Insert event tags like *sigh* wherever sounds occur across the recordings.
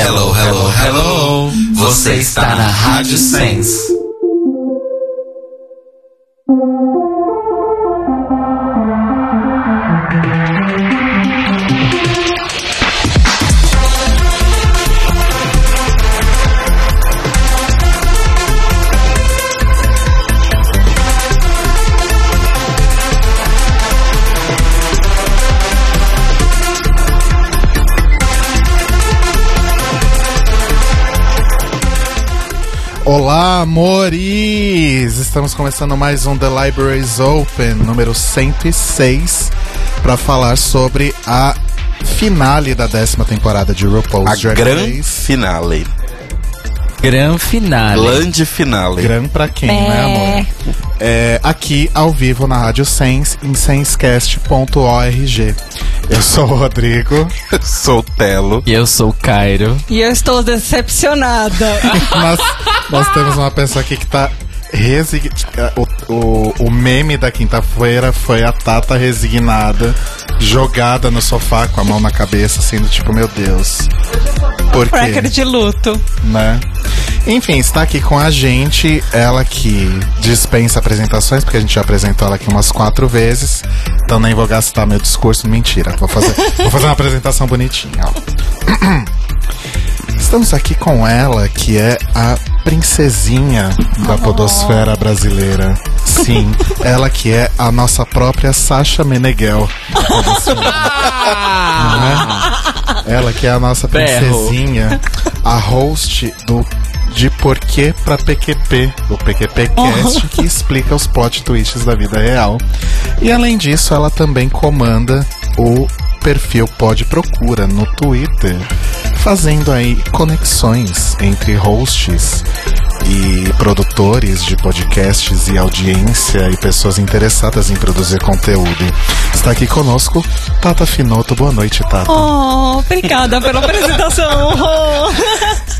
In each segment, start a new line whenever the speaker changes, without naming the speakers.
Hello, hello, hello. Você está na Rádio Sense.
Amores! Estamos começando mais um The Libraries Open, número 106, para falar sobre a finale da décima temporada de RuPaul's
A
Drag Race.
finale.
Gran finale.
Grande finale.
Gran pra quem, né, amor? É, aqui ao vivo na Rádio Sense, em sensecast.org. Eu sou o Rodrigo. *laughs*
Sou Telo.
E eu sou o Cairo.
E eu estou decepcionada. *laughs*
nós, nós temos uma pessoa aqui que tá resignada. O, o, o meme da quinta-feira foi a Tata resignada, jogada no sofá com a mão na cabeça, sendo tipo, meu Deus. Por
Cracker
quê?
de luto.
Né? Enfim, está aqui com a gente, ela que dispensa apresentações, porque a gente já apresentou ela aqui umas quatro vezes. Então nem vou gastar meu discurso. Mentira, vou fazer, vou fazer uma apresentação bonitinha. ó. *clears throat* Estamos aqui com ela, que é a princesinha da podosfera brasileira. Sim, *laughs* ela que é a nossa própria Sasha Meneghel. da podosfera. Né? Ela que é a nossa princesinha, a host do De Porquê pra PQP, o PQPcast, que explica os plot twists da vida real. E além disso, ela também comanda o perfil Pode Procura no Twitter, fazendo aí conexões entre hosts e produtores de podcasts e audiência e pessoas interessadas em produzir conteúdo. Está aqui conosco Tata Finoto. Boa noite, Tata.
Oh, obrigada pela apresentação. *laughs*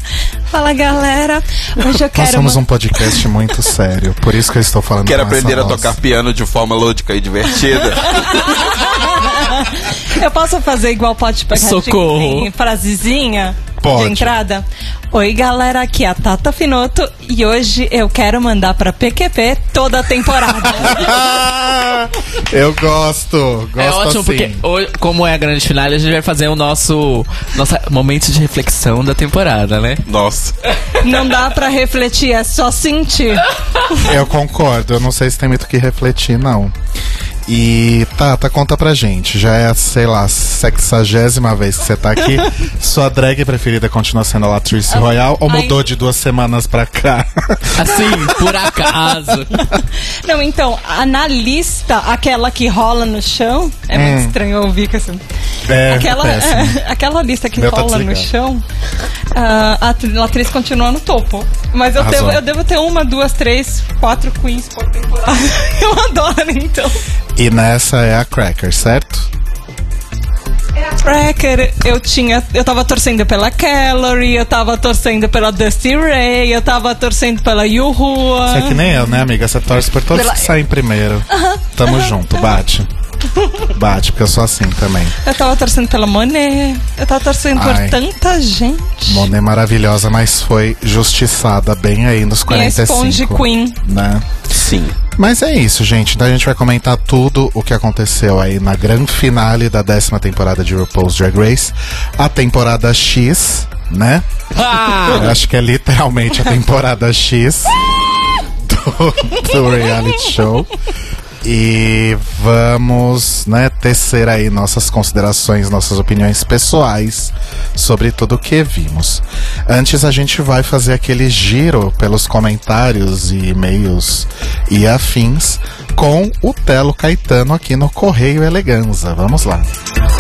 Fala, galera. Hoje eu
Nós
quero.
somos
uma-
um podcast muito sério, por isso que eu estou falando
Quer
com essa
aprender a
voz.
tocar piano de forma lúdica e divertida? *laughs*
Eu posso fazer igual pode pegar
Socorro.
frasezinha
Pode.
de entrada? Oi, galera, aqui é a Tata Finoto e hoje eu quero mandar pra PQP toda a temporada. *laughs*
Eu gosto, gosto
É ótimo,
assim.
porque hoje, como é a grande finale, a gente vai fazer o nosso, nosso momento de reflexão da temporada, né?
Nossa.
Não dá pra refletir, é só sentir.
Eu concordo, eu não sei se tem muito o que refletir, não. E Tata, conta pra gente, já é a, sei lá, sexagésima vez que você tá aqui. *laughs* Sua drag preferida continua sendo a Latrice Royale ou
Ai.
mudou de duas semanas pra cá? *laughs*
Assim, por acaso. *laughs*
Não, então, a- na lista, aquela que rola no chão, é muito estranho ouvir que assim.
É,
aquela,
péssimo.
aquela lista que
Meu tá
rola no
desligado.
chão, ah, a a atriz continua no topo. Mas eu devo, eu devo ter uma, duas, três, quatro queens por temporada. Eu adoro, então.
E nessa é a Cracker, certo?
Cracker, eu tinha. Eu tava torcendo pela Calorie, eu tava torcendo pela Dusty Ray, eu tava torcendo pela Yuhua.
Você é que nem eu, né, amiga? Você torce por todos
Pela-
que saem primeiro. Tamo junto, bate. Bate, porque eu sou assim também.
Eu tava torcendo pela Monet, eu tava torcendo
Ai.
por tanta gente.
Monet maravilhosa, mas foi justiçada bem aí nos
Minha
45.
Sponge Queen.
Né?
Sim.
Mas é isso, gente. Então a gente vai comentar tudo o que aconteceu aí na grande finale da décima temporada de RuPaul's Drag Race. A temporada X, né?
Ah,
Eu acho que é literalmente a temporada X do, do reality show. E vamos, né, tecer aí nossas considerações, nossas opiniões pessoais sobre tudo o que vimos. Antes a gente vai fazer aquele giro pelos comentários e e-mails e afins com o Telo Caetano aqui no Correio Eleganza. Vamos lá.
Wait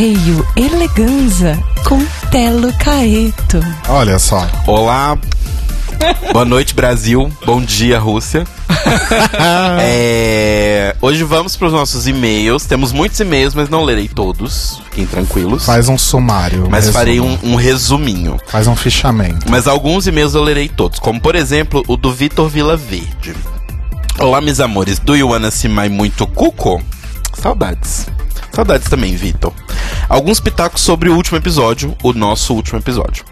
Correio Eleganza com Telo Caeto.
Olha só.
Olá. Boa noite, Brasil. Bom dia, Rússia. *laughs* É, Hoje vamos para os nossos e-mails. Temos muitos e-mails, mas não lerei todos. Fiquem tranquilos.
Faz um sumário.
mas
resumo.
farei um, um resuminho.
Faz um fichamento.
Mas alguns e-mails eu lerei todos, como por exemplo o do Vitor Vila Verde. Olá, meus amores. Do you wanna see my muito cuco? Saudades. Saudades também, Vitor. Alguns pitacos sobre o último episódio, o nosso último episódio.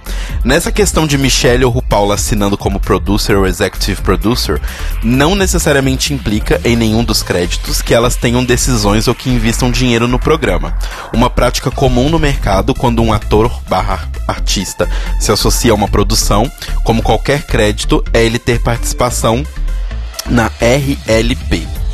Nessa questão de Michelle ou RuPaul assinando como producer ou executive producer, não necessariamente implica em nenhum dos créditos que elas tenham decisões ou que invistam dinheiro no programa. Uma prática comum no mercado quando um ator barra artista se associa a uma produção, como qualquer crédito, é ele ter participação na RLP.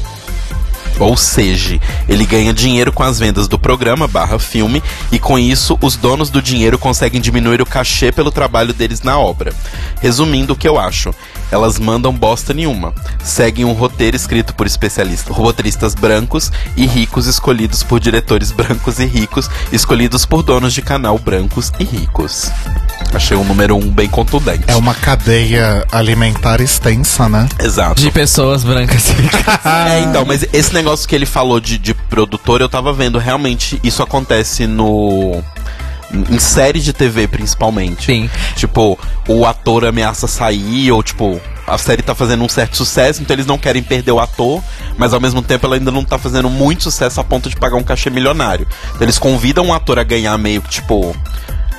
Ou seja, ele ganha dinheiro com as vendas do programa barra filme e com isso os donos do dinheiro conseguem diminuir o cachê pelo trabalho deles na obra. Resumindo o que eu acho, elas mandam bosta nenhuma. Seguem um roteiro escrito por especialistas, roteiristas brancos e ricos escolhidos por diretores brancos e ricos, escolhidos por donos de canal brancos e ricos. Achei um número um bem contundente.
É uma cadeia alimentar extensa, né?
Exato.
De pessoas brancas. *laughs* *laughs*
É, então, mas esse negócio que ele falou de, de produtor, eu tava vendo, realmente isso acontece no. Em série de TV, principalmente.
Sim.
Tipo, o ator ameaça sair, ou tipo, a série tá fazendo um certo sucesso, então eles não querem perder o ator, mas ao mesmo tempo ela ainda não tá fazendo muito sucesso a ponto de pagar um cachê milionário. Então eles convidam o ator a ganhar meio que, tipo.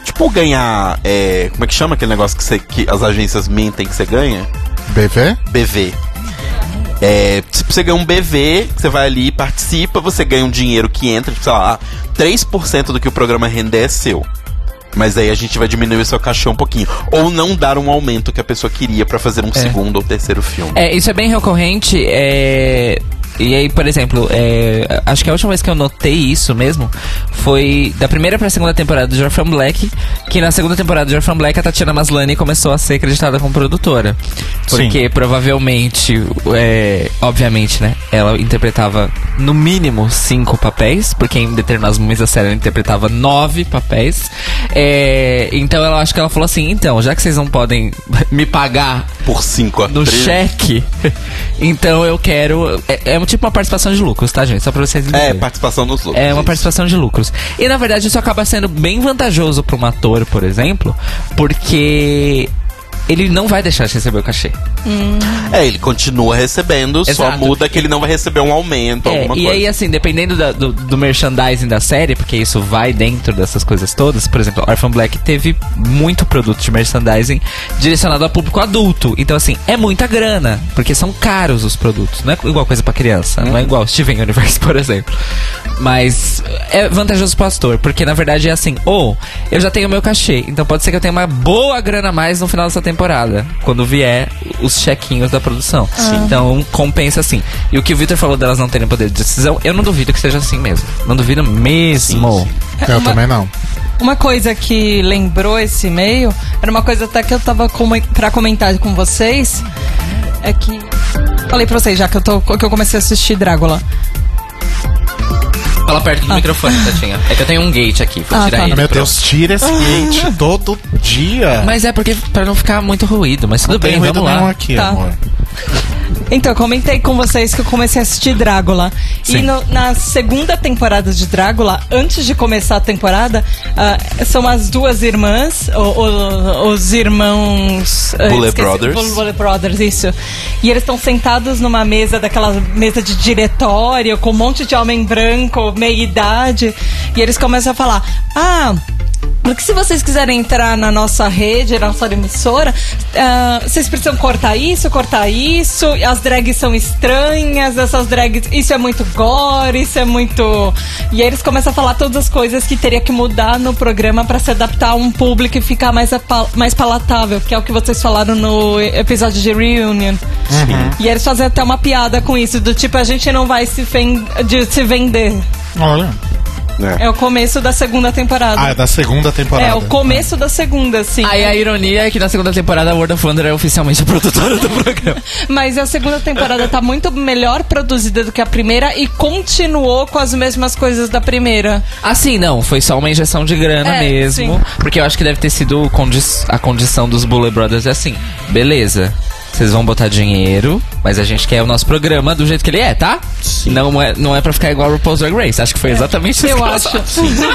Tipo, ganhar. É, como é que chama aquele negócio que, você, que as agências mentem que você ganha?
BV?
BV. É, se você ganha um BV, você vai ali e participa, você ganha um dinheiro que entra, tipo, sei lá, 3% do que o programa render é seu. Mas aí a gente vai diminuir o seu cachê um pouquinho. Ou não dar um aumento que a pessoa queria pra fazer um segundo ou terceiro filme.
É, isso é bem recorrente. É... E aí, por exemplo, é, acho que a última vez que eu notei isso mesmo foi da primeira pra segunda temporada do Orphan Black, que na segunda temporada do Orphan Black a Tatiana Maslany começou a ser acreditada como produtora. Porque provavelmente, é, obviamente, né, ela interpretava no mínimo cinco papéis, porque em determinados momentos da série ela interpretava nove papéis. É, então ela acho que ela falou assim, então, já que vocês não podem *laughs* me pagar
Por cinco
no cheque, *laughs* então eu quero. É, é tipo uma participação de lucros, tá, gente? Só pra vocês
É,
entenderem.
participação nos lucros.
É uma
isso.
participação de lucros. E na verdade isso acaba sendo bem vantajoso para um ator, por exemplo, porque ele não vai deixar de receber o cachê.
É, ele continua recebendo, só
Exato.
muda que ele não vai receber um aumento,
É,
alguma
e
coisa.
aí, assim, dependendo da- do, do merchandising da série, porque isso vai dentro dessas coisas todas, por exemplo, Orphan Black teve muito produto de merchandising direcionado a público adulto. Então, assim, é muita grana, porque são caros os produtos. Não é igual coisa pra criança, não é
Uhum.
igual Steven Universe, *laughs* por exemplo. Mas é vantajoso pro ator, porque na verdade é assim, ou eu já tenho meu cachê, então pode ser que eu tenha uma boa grana a mais no final dessa temporada, quando vier os chequinhos da produção. Então compensa assim. E o que o Victor falou delas não terem poder de decisão, eu não duvido que seja assim mesmo. Não duvido mesmo.
Eu
Uma-
também não.
Uma coisa que lembrou esse e-mail, era uma coisa até que eu tava com, pra comentar com vocês, é que falei pra vocês já que eu tô que eu comecei a assistir Drácula.
Fala perto do microfone, Tatinha. É que eu tenho um gate aqui, vou
Ah,
tirar
tá.
ele.
Meu
pronto.
Deus, tira esse gate todo dia.
Mas é porque pra não ficar muito ruído, mas tudo
não tem
bem,
ruído
vamos lá.
aqui,
Tá.
amor.
Então, eu comentei com vocês que eu comecei a assistir Drácula.
Sim.
E no- na segunda temporada de Drácula, antes de começar a temporada, ah, são as duas irmãs, o- o- os irmãos. ah,
Bullet
esqueci-
Brothers.
Bull- Bullet Brothers, isso. E eles estão sentados numa mesa, daquela mesa de diretório, com um monte de homem branco, meia idade. E eles começam a falar: Ah. Porque se vocês quiserem entrar na nossa rede, na nossa emissora, ah, vocês precisam cortar isso, cortar isso. As drags são estranhas, essas drags. Isso é muito gore, isso é muito. E aí eles começam a falar todas as coisas que teria que mudar no programa para se adaptar a um público e ficar mais, mais palatável, que é o que vocês falaram no episódio de Reunion. E eles fazem até uma piada com isso, do tipo, a gente não vai se, se vender.
Olha.
É o começo da segunda temporada.
Ah, é da segunda temporada.
É, o começo da segunda, sim.
Aí a ironia é que na segunda temporada a World of Wonder é oficialmente a produtora do programa. *laughs*
Mas a segunda temporada tá muito melhor produzida do que a primeira e continuou com as mesmas coisas da primeira.
Assim, não, foi só uma injeção de grana
É,
mesmo.
sim.
Porque eu acho que deve ter sido condi- a condição dos Bullet Brothers é assim, beleza. Vocês vão botar dinheiro, mas a gente quer o nosso programa do jeito que ele é, tá? Não é, não é pra ficar igual o RuPaul's Drag Race. Acho que foi exatamente isso.
Eu
que
acho.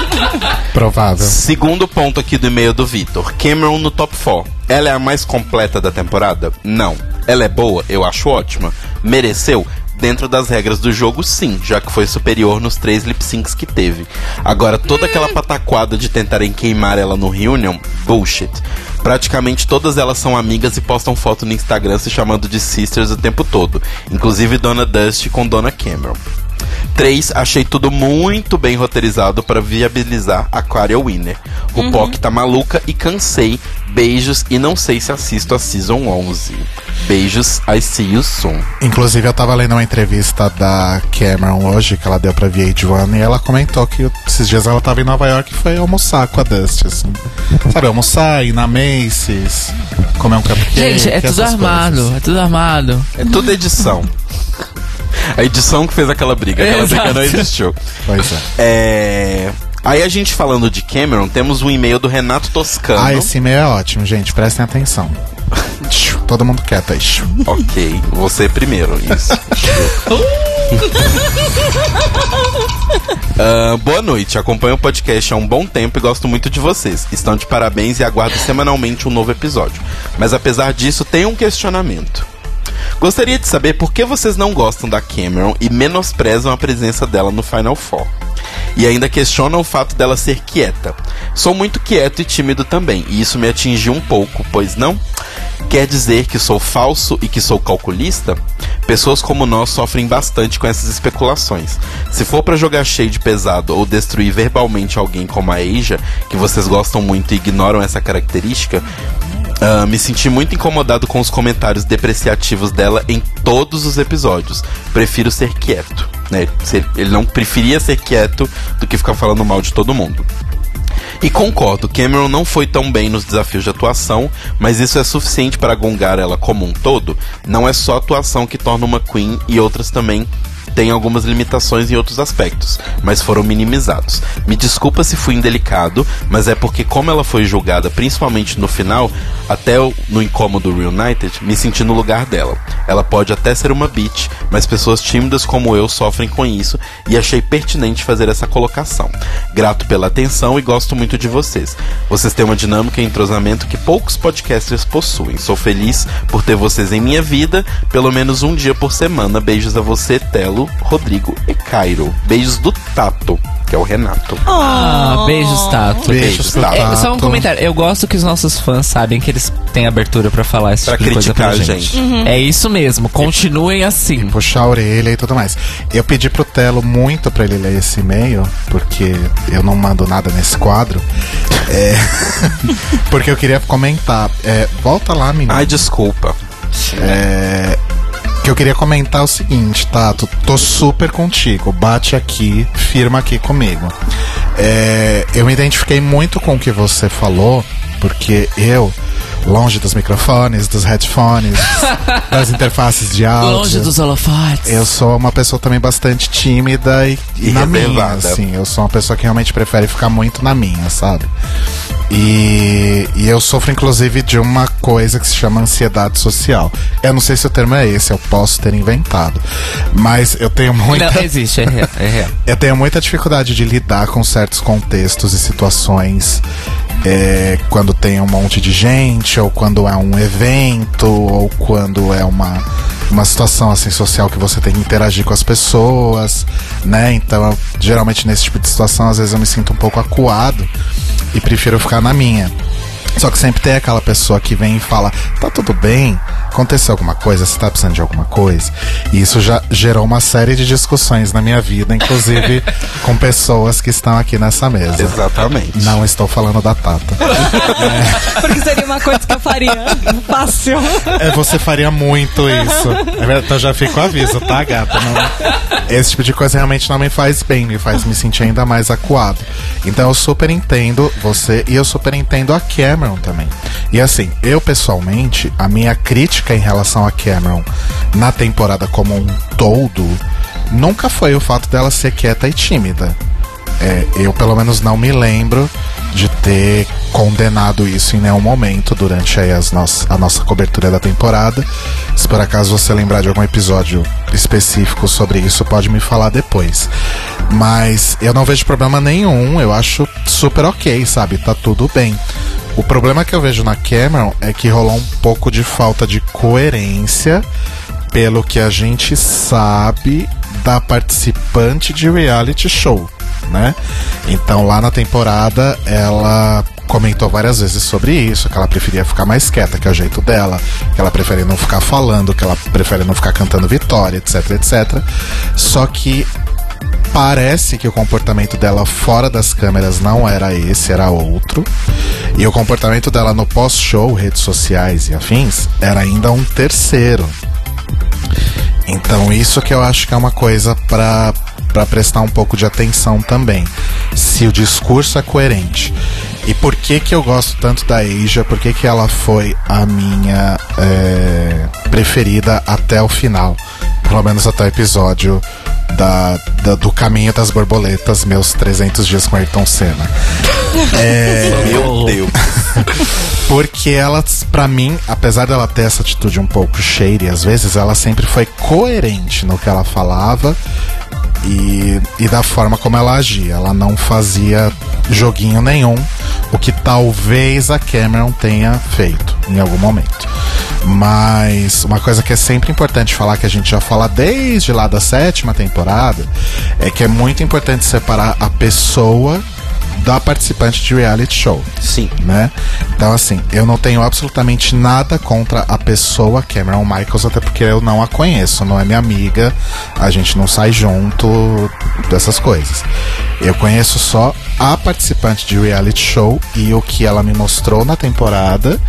*laughs*
Provável.
Segundo ponto aqui do e-mail do Vitor. Cameron no top 4. Ela é a mais completa da temporada? Não. Ela é boa? Eu acho ótima. Mereceu? Dentro das regras do jogo, sim, já que foi superior nos três lip syncs que teve. Agora, toda aquela pataquada de tentarem queimar ela no Reunion, bullshit. Praticamente todas elas são amigas e postam foto no Instagram se chamando de sisters o tempo todo. Inclusive Dona Dusty com Dona Cameron. 3. Achei tudo muito bem roteirizado para viabilizar a Aquaria Winner. O
Uhum.
POC tá maluca e cansei. Beijos e não sei se assisto a Season 11. Beijos, I see you soon.
Inclusive, eu tava lendo uma entrevista da Cameron hoje, que ela deu pra VH1, e ela comentou que esses dias ela tava em Nova York e foi almoçar com a Dusty, assim. Sabe, almoçar, ir na Macy's, comer um cupcake.
Gente, é tudo armado,
coisas.
é tudo armado.
É tudo edição. *laughs* *laughs* A edição que fez aquela briga, aquela briga
Exato.
não existiu.
Pois é.
É. Aí a gente falando de Cameron, temos um e-mail do Renato Toscano.
Ah, esse e-mail é ótimo, gente, prestem atenção. *laughs* Todo mundo quieto aí.
Ok, você primeiro, isso. *laughs* Ah, boa noite, acompanho o podcast há um bom tempo e gosto muito de vocês. Estão de parabéns e aguardo semanalmente um novo episódio. Mas apesar disso, tenho um questionamento. Gostaria de saber por que vocês não gostam da Cameron e menosprezam a presença dela no Final Four. E ainda questionam o fato dela ser quieta. Sou muito quieto e tímido também, e isso me atingiu um pouco, pois não? Quer dizer que sou falso e que sou calculista? Pessoas como nós sofrem bastante com essas especulações. Se for pra jogar cheio de pesado ou destruir verbalmente alguém como a Asia, que vocês gostam muito e ignoram essa característica, ah, me senti muito incomodado com os comentários depreciativos dela em todos os episódios. Prefiro ser quieto. Né? Ele não preferia ser quieto do que ficar falando mal de todo mundo. E concordo, Cameron não foi tão bem nos desafios de atuação, mas isso é suficiente para gongar ela como um todo? Não é só a atuação que torna uma Queen e outras também têm algumas limitações em outros aspectos, mas foram minimizados. Me desculpa se fui indelicado, mas é porque como ela foi julgada principalmente no final, até no incômodo Reunited, me senti no lugar dela. Ela pode até ser uma bitch, mas pessoas tímidas como eu sofrem com isso e achei pertinente fazer essa colocação. Grato pela atenção e gosto muito de vocês. Vocês têm uma dinâmica e entrosamento que poucos podcasters possuem. Sou feliz por ter vocês em minha vida, pelo menos um dia por semana. Beijos a você, Telo, Rodrigo e Cairo. Beijos do Tato, que é o Renato.
Ah, beijos, Tato.
Beijos,
Tato.
Tato.
É, só um comentário. Eu gosto que os nossos fãs sabem que eles têm abertura pra falar esse
Pra
tipo de coisa pra
criticar a
gente.
gente.
É isso mesmo. Continuem assim.
puxar a orelha e tudo mais. Eu pedi pro Telo muito pra ele ler esse e-mail, porque eu não mando nada nesse quadro. É, *laughs* porque eu queria comentar. É, volta lá, menino.
Ai, desculpa.
É, que eu queria comentar o seguinte, Tato. Tô super contigo. Bate aqui, firma aqui comigo. É, eu me identifiquei muito com o que você falou, porque eu, longe dos microfones, dos headphones, *laughs* das interfaces de áudio.
Longe dos holofotes.
Eu sou uma pessoa também bastante tímida e,
E
na minha, assim. Eu sou uma pessoa que realmente prefere ficar muito na minha, sabe? E, e eu sofro, inclusive, de uma coisa que se chama ansiedade social. Eu não sei se o termo é esse, eu posso ter inventado. Mas eu tenho muita.
Não, *laughs* existe, é real. É real.
Eu tenho muita dificuldade de lidar com certos contextos e situações é, quando tem um monte de gente, ou quando é um evento, ou quando é uma, uma situação assim social que você tem que interagir com as pessoas, né? Então, eu, geralmente nesse tipo de situação, às vezes eu me sinto um pouco acuado e prefiro ficar na minha. Só que sempre tem aquela pessoa que vem e fala: tá tudo bem, aconteceu alguma coisa, você tá precisando de alguma coisa. E isso já gerou uma série de discussões na minha vida, inclusive *laughs* com pessoas que estão aqui nessa mesa.
Exatamente.
Não estou falando da Tata. *laughs*
Porque seria uma coisa que eu faria fácil.
É, você faria muito isso. É Então já fica o aviso, tá, gata? Não- esse tipo de coisa realmente não me faz bem, me faz me sentir ainda mais acuado. Então eu super entendo você e eu super entendo a Cameron também. E assim, eu pessoalmente, a minha crítica em relação a Cameron na temporada como um todo nunca foi o fato dela ser quieta e tímida. É, eu pelo menos não me lembro de ter condenado isso em nenhum momento durante aí as noss a nossa cobertura da temporada. Se por acaso você lembrar de algum episódio específico sobre isso, pode me falar depois. Mas eu não vejo problema nenhum, eu acho super ok, sabe? Tá tudo bem. O problema que eu vejo na Cameron é que rolou um pouco de falta de coerência pelo que a gente sabe da participante de reality show, né? Então lá na temporada ela comentou várias vezes sobre isso, que ela preferia ficar mais quieta, que é o jeito dela, que ela prefere não ficar falando, que ela prefere não ficar cantando vitória, etc, etc. Só que parece que o comportamento dela fora das câmeras não era esse, era outro. E o comportamento dela no pós-show, redes sociais e afins, era ainda um terceiro. Então isso que eu acho que é uma coisa pra para prestar um pouco de atenção também. Se o discurso é coerente. E por que que eu gosto tanto da Asia? Por que que ela foi a minha é, preferida até o final? Pelo menos até o episódio da, da- do Caminho das Borboletas, meus 300 dias com Ayrton Senna.
Meu Deus. *laughs*
Porque ela, pra mim, apesar dela ter essa atitude um pouco shady, às vezes ela sempre foi coerente no que ela falava e, e da forma como ela agia. Ela não fazia joguinho nenhum, o que talvez a Cameron tenha feito em algum momento. Mas uma coisa que é sempre importante falar, que a gente já fala desde lá da sétima temporada, é que é muito importante separar a pessoa da participante de reality show
Sim.
né? Então, assim, eu não tenho absolutamente nada contra a pessoa Cameron Michaels, até porque eu não a conheço, não é minha amiga, a gente não sai junto dessas coisas. Eu conheço só a participante de reality show e o que ela me mostrou na temporada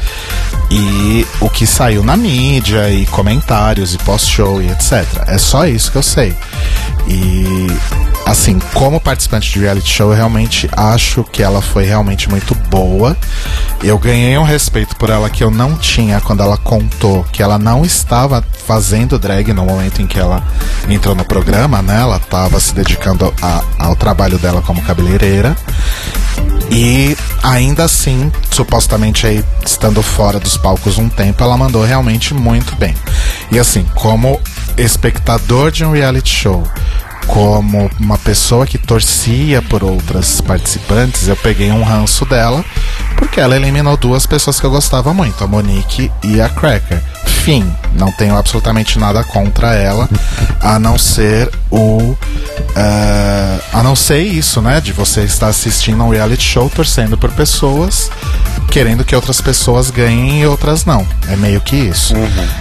e o que saiu na mídia e comentários e pós-show e etc. É só isso que eu sei. E assim, como participante de reality show, eu realmente acho que ela foi realmente muito boa. Eu ganhei um respeito por ela que eu não tinha quando ela contou que ela não estava fazendo drag no momento em que ela entrou no programa, né? Ela estava se dedicando a- ao trabalho dela como cabeleireira. E ainda assim, supostamente aí estando fora dos palcos um tempo, ela mandou realmente muito bem. E assim, como espectador de um reality show, como uma pessoa que torcia por outras participantes, eu peguei um ranço dela, porque ela eliminou duas pessoas que eu gostava muito, a Monique e a Cracker. Fim, não tenho absolutamente nada contra ela, a não ser o. eh, a não ser isso, né? De você estar assistindo um reality show torcendo por pessoas, querendo que outras pessoas ganhem e outras não. É meio que isso.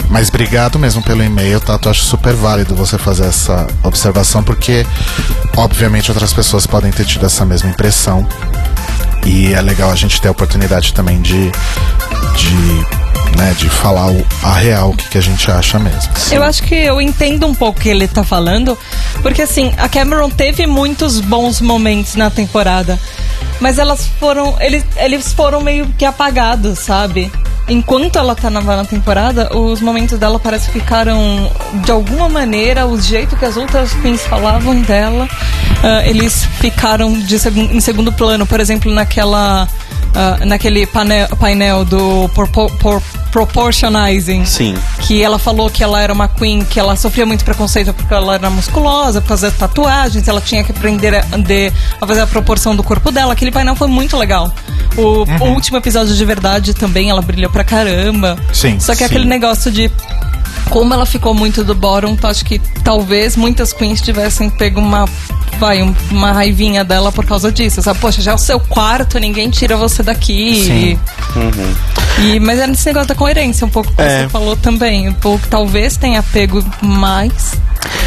Mas obrigado mesmo pelo e-mail, tá? Eu acho super válido você fazer essa observação, porque obviamente outras pessoas podem ter tido essa mesma impressão. E é legal a gente ter a oportunidade também de. de né, de falar a real, o que, que a gente acha mesmo.
Eu acho que eu entendo um pouco o que ele tá falando, porque assim, a Cameron teve muitos bons momentos na temporada, mas elas foram, eles, eles foram meio que apagados, sabe? Enquanto ela tá na, temporada, os momentos dela parece que ficaram, de alguma maneira, o jeito que as outras queens falavam dela, ah, eles ficaram de segun- em segundo plano. Por exemplo, naquela, ah, naquele painel, painel do Propo- Por- Proportionizing
Sim.
que ela falou que ela era uma queen, que ela sofria muito preconceito porque ela era musculosa, por causa das tatuagens, ela tinha que aprender a, de- a fazer a proporção do corpo dela. Aquele painel foi muito legal. O, o último episódio de verdade também, ela brilhou pra caramba.
Sim,
Só que
sim.
aquele negócio de. Como ela ficou muito do bottom, então acho que talvez muitas queens tivessem pego uma vai, um- uma raivinha dela por causa disso. Sabe, poxa, já é o seu quarto, ninguém tira você daqui.
Sim.
E, mas é nesse negócio da coerência, um pouco que
É.
você falou também. Um pouco, talvez tenha pego mais.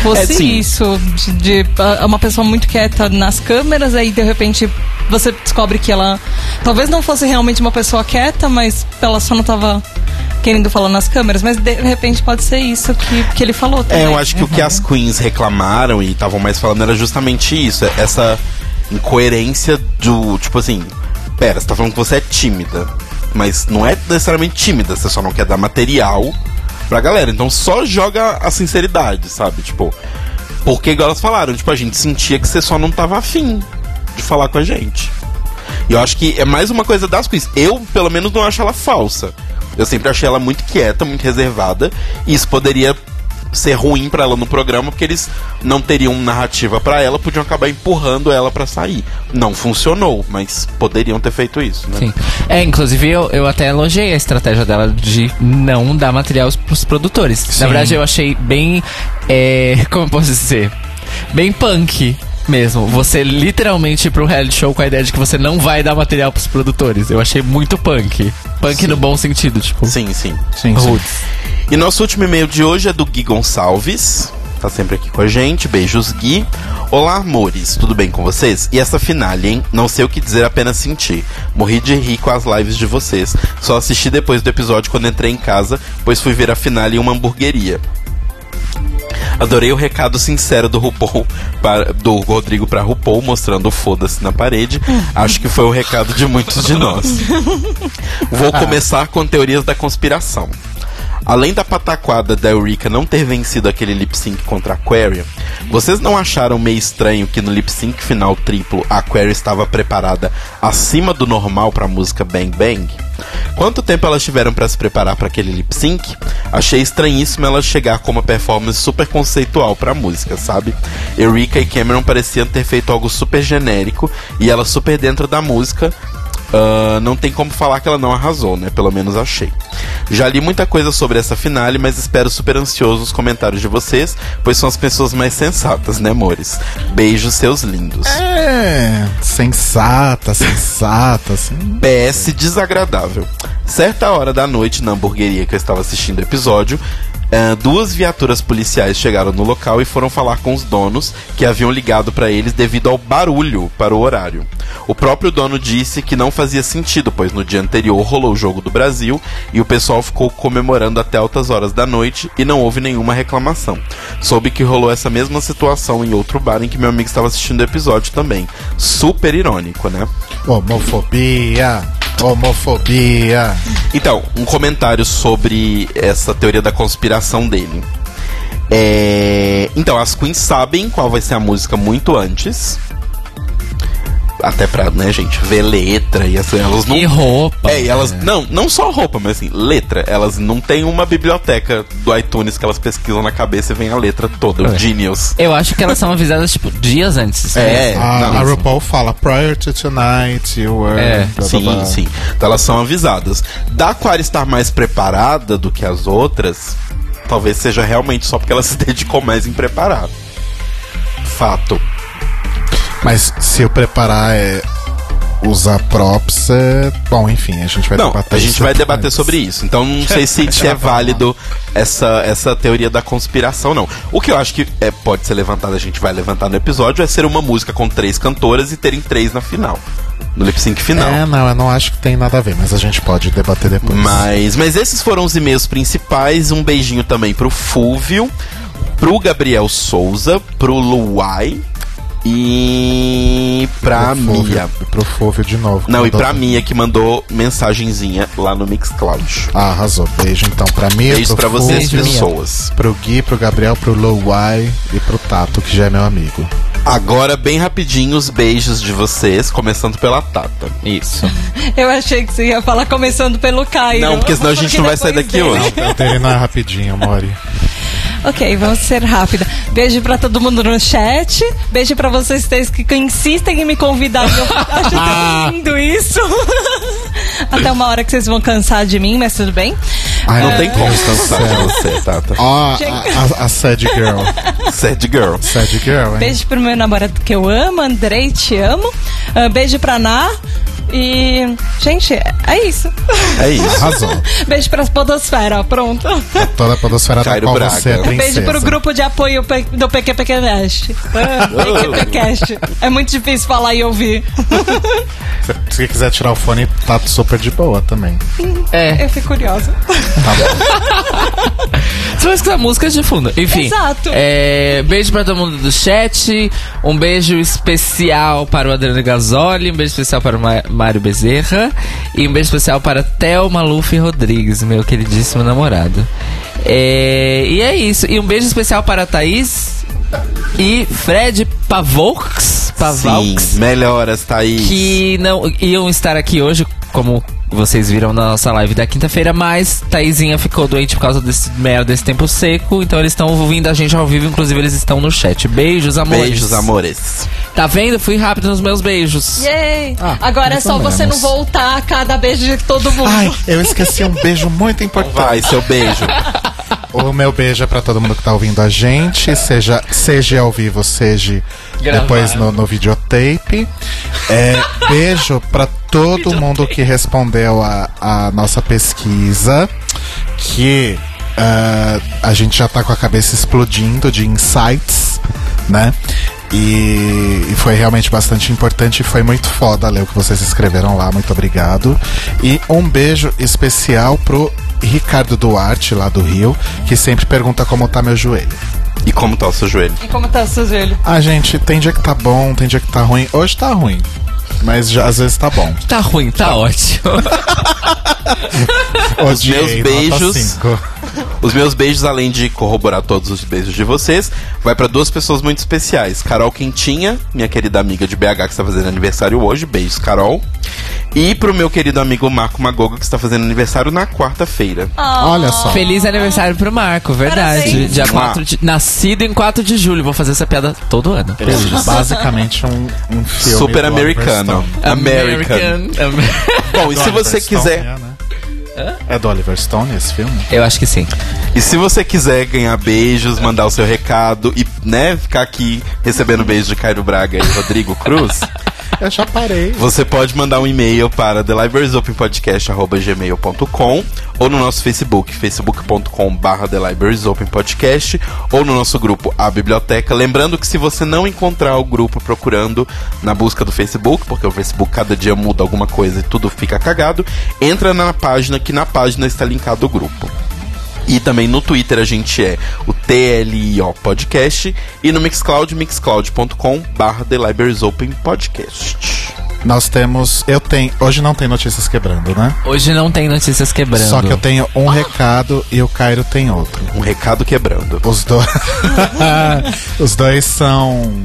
Você
É,
isso, de, de uma pessoa muito quieta nas câmeras, aí de repente você descobre que ela talvez não fosse realmente uma pessoa quieta, mas ela só não tava querendo falar nas câmeras, mas de repente pode ser isso que, que ele falou também.
É, eu acho que o que as queens reclamaram e estavam mais falando era justamente isso. Essa incoerência do, tipo assim, pera, você tá falando que você é tímida. Mas não é necessariamente tímida, você só não quer dar material pra galera. Então só joga a sinceridade, sabe? Tipo, porque igual elas falaram, tipo, a gente sentia que você só não tava afim de falar com a gente. E eu acho que é mais uma coisa das queens. Eu, pelo menos, não acho ela falsa. Eu sempre achei ela muito quieta, muito reservada. E isso poderia ser ruim pra ela no programa, porque eles não teriam narrativa pra ela, podiam acabar empurrando ela pra sair. Não funcionou, mas poderiam ter feito isso, né?
Sim. É, inclusive eu, eu até elogiei a estratégia dela de não dar material pros produtores. Na verdade, eu achei bem. É, *laughs* como eu posso dizer? Bem punk. Mesmo, você literalmente ir pro reality show com a ideia de que você não vai dar material pros produtores. Eu achei muito punk. Punk no bom sentido, tipo.
Sim, sim.
Sim, sim.
E nosso último e-mail de hoje é do Gui Gonçalves. Tá sempre aqui com a gente. Beijos, Gui. Olá, amores. Tudo bem com vocês? E essa finale, hein? Não sei o que dizer, apenas sentir. Morri de rir com as lives de vocês. Só assisti depois do episódio quando entrei em casa, pois fui ver a finale em uma hamburgueria. Adorei o recado sincero do RuPaul, para, do Rodrigo pra RuPaul, mostrando o foda-se na parede. Acho que foi o recado de muitos de nós. *laughs* Vou começar com teorias da conspiração. Além da pataquada da Eureka não ter vencido aquele lip sync contra a Aquaria, vocês não acharam meio estranho que no lip sync final triplo a Aquaria estava preparada acima do normal para a música Bang Bang? Quanto tempo elas tiveram para se preparar para aquele lip sync? Achei estranhíssimo ela chegar com uma performance super conceitual para a música, sabe? Eureka e Cameron pareciam ter feito algo super genérico e ela super dentro da música, ah, não tem como falar que ela não arrasou, né? Pelo menos achei. Já li muita coisa sobre essa finale, mas espero super ansioso os comentários de vocês, pois são as pessoas mais sensatas, né, amores? Beijos, seus lindos.
É, sensata, sensata, assim.
PS desagradável. Certa hora da noite, na hamburgueria que eu estava assistindo o episódio, eh, duas viaturas policiais chegaram no local e foram falar com os donos que haviam ligado para eles devido ao barulho para o horário. O próprio dono disse que não fazia sentido, pois no dia anterior rolou o jogo do Brasil e o pessoal ficou comemorando até altas horas da noite e não houve nenhuma reclamação. Soube que rolou essa mesma situação em outro bar em que meu amigo estava assistindo o episódio também. Super irônico, né?
Homofobia, homofobia.
Então, um comentário sobre essa teoria da conspiração dele. É... Então, as queens sabem qual vai ser a música muito antes. Até pra, né, gente, ver letra e assim, elas não.
E roupa.
É, e elas. Não, não só roupa, mas assim, letra. Elas não têm uma biblioteca do iTunes que elas pesquisam na cabeça e vem a letra toda, o
É.
Genius.
Eu acho que elas são avisadas, tipo, dias antes.
É,
A,
não,
a
assim.
RuPaul fala, prior to tonight, you were...
É,
blá,
Sim,
blá."
sim. Então elas são avisadas. Da Aquária estar mais preparada do que as outras, talvez seja realmente só porque ela *laughs* se dedicou mais em preparar. Fato.
Mas se eu preparar é usar props, é... Bom, enfim, a gente vai
Não,
debater
a gente vai debater sobre isso. Então não sei se, se é válido essa, essa teoria da conspiração, não. O que eu acho que é, pode ser levantado, a gente vai levantar no episódio, é ser uma música com três cantoras e terem três na final. No lip sync final.
É, não, eu não acho que tem nada a ver, mas a gente pode debater depois.
Mas, mas esses foram os e-mails principais. Um beijinho também pro Fúvio, pro Gabriel Souza, pro Luai e pra
Pro Fúvio-
Mia.
Pro Fúvio de novo.
Não, e pra Mia que mandou mensagenzinha lá no Mixcloud.
Ah, arrasou. Beijo então pra mim,
Beijos
pro
pra vocês,
Mia.
pessoas.
pro Gui, pro Gabriel, pro Lowai e pro Tato, que já é meu amigo.
Agora, bem rapidinho, os beijos de vocês, começando pela Tata.
Isso.
Eu achei que você ia falar começando pelo Caio.
Não, porque senão a gente não vai sair daqui
dele.
hoje.
Eu terminar rapidinho, Mori.
Ok, vamos ser rápida. Beijo pra todo mundo no chat. Beijo pra vocês três que, que insistem em me convidar. Eu acho tão lindo isso. *laughs* Até uma hora que vocês vão cansar de mim, mas tudo bem.
Ai,
Não
meu
tem como cansar de você, Tata.
Ó, a, a, a Sad Girl.
Sad girl.
Sad Girl, hein?
Beijo pro meu namorado que eu amo, Andrei, te amo. Ah, beijo pra Ná. E, gente, é isso.
É isso.
Arrasou.
Beijo pra Podosfera, pronto.
Toda a podosfera da
Cairo
qual
Braga.
você é princesa.
beijo pro grupo de apoio do PQPQcast. Ah, PQPcast. É muito difícil falar e ouvir.
Se você quiser tirar o fone, tá super de boa também.
É.
Eu fico curiosa. *laughs*
Você vai escutar músicas de fundo. Enfim.
Exato.
É, beijo pra todo mundo do chat. Um beijo especial para o Adriano Gasoli. Um beijo especial para o Ma- Mário Bezerra. E um beijo especial para Theo Maluf Rodrigues, meu queridíssimo namorado. É, e é isso. E um beijo especial para a Thaís e Fred Pavox. Pavox
Sim, melhoras, Thaís.
que não iam estar aqui hoje, como vocês viram na nossa live da quinta-feira, mas Taizinha ficou doente por causa desse merda desse tempo seco, então eles estão ouvindo a gente ao vivo, inclusive eles estão no chat. Beijos, amores.
Beijos, amores.
Tá vendo? Fui rápido nos meus beijos.
Yay!
Ah,
Agora é só
ou
você não
menos.
voltar a cada beijo de todo mundo.
Ai, eu esqueci um beijo muito importante.
Vai, seu beijo. *laughs*
O meu beijo é pra todo mundo que tá ouvindo a gente, seja, seja ao vivo, seja
Gravado.
depois no, no videotape. É, beijo pra todo mundo que respondeu a, a nossa pesquisa, que ah, a gente já tá com a cabeça explodindo de insights, né? E, e foi realmente bastante importante e foi muito foda ler o que vocês escreveram lá, muito obrigado. E um beijo especial pro Ricardo Duarte, lá do Rio, que sempre pergunta como tá meu joelho.
E como tá o seu joelho?
E como tá o seu joelho?
Ah, gente, tem dia que tá bom, tem dia que tá ruim. Hoje tá ruim, mas já, às vezes tá bom.
Tá ruim, tá ótimo. *laughs*
Odiei,
meus
nota
beijos. Os meus beijos, além de corroborar todos os beijos de vocês, vai pra duas pessoas muito especiais. Carol Quentinha, minha querida amiga de BH que está fazendo aniversário hoje. Beijos, Carol. E pro meu querido amigo Marco Magoga, que está fazendo aniversário na quarta-feira.
Olha só.
Feliz aniversário pro Marco, verdade.
Parabéns.
Dia
Mua.
4 de, nascido em 4 de julho. Vou fazer essa piada todo ano.
Ele é *laughs* basicamente um, um filme
Super americano. American.
Amer-
Bom, e se você quiser.
é, né? É do Oliver Stone esse filme?
Eu acho que sim.
E se você quiser ganhar beijos, mandar o seu recado e, né, ficar aqui recebendo beijos de Cairo Braga e Rodrigo Cruz, *laughs*
Eu já parei.
você pode mandar um e-mail para thelibrariesopenpodcast.gmail.com ou no nosso Facebook, facebook.com.br thelibrariesopenpodcast ou no nosso grupo A Biblioteca. Lembrando que se você não encontrar o grupo procurando na busca do Facebook, porque o Facebook cada dia muda alguma coisa e tudo fica cagado, entra na página, que na página está linkado o grupo. E também no Twitter a gente é o TLIO Podcast e no Mixcloud, mixcloud.com barra The Libraries Open Podcast.
Nós temos. Eu tenho. Hoje não tem notícias quebrando, né?
Hoje não tem notícias quebrando.
Só que eu tenho um recado e o Cairo tem outro.
Um recado quebrando.
Os dois. *laughs* Os dois são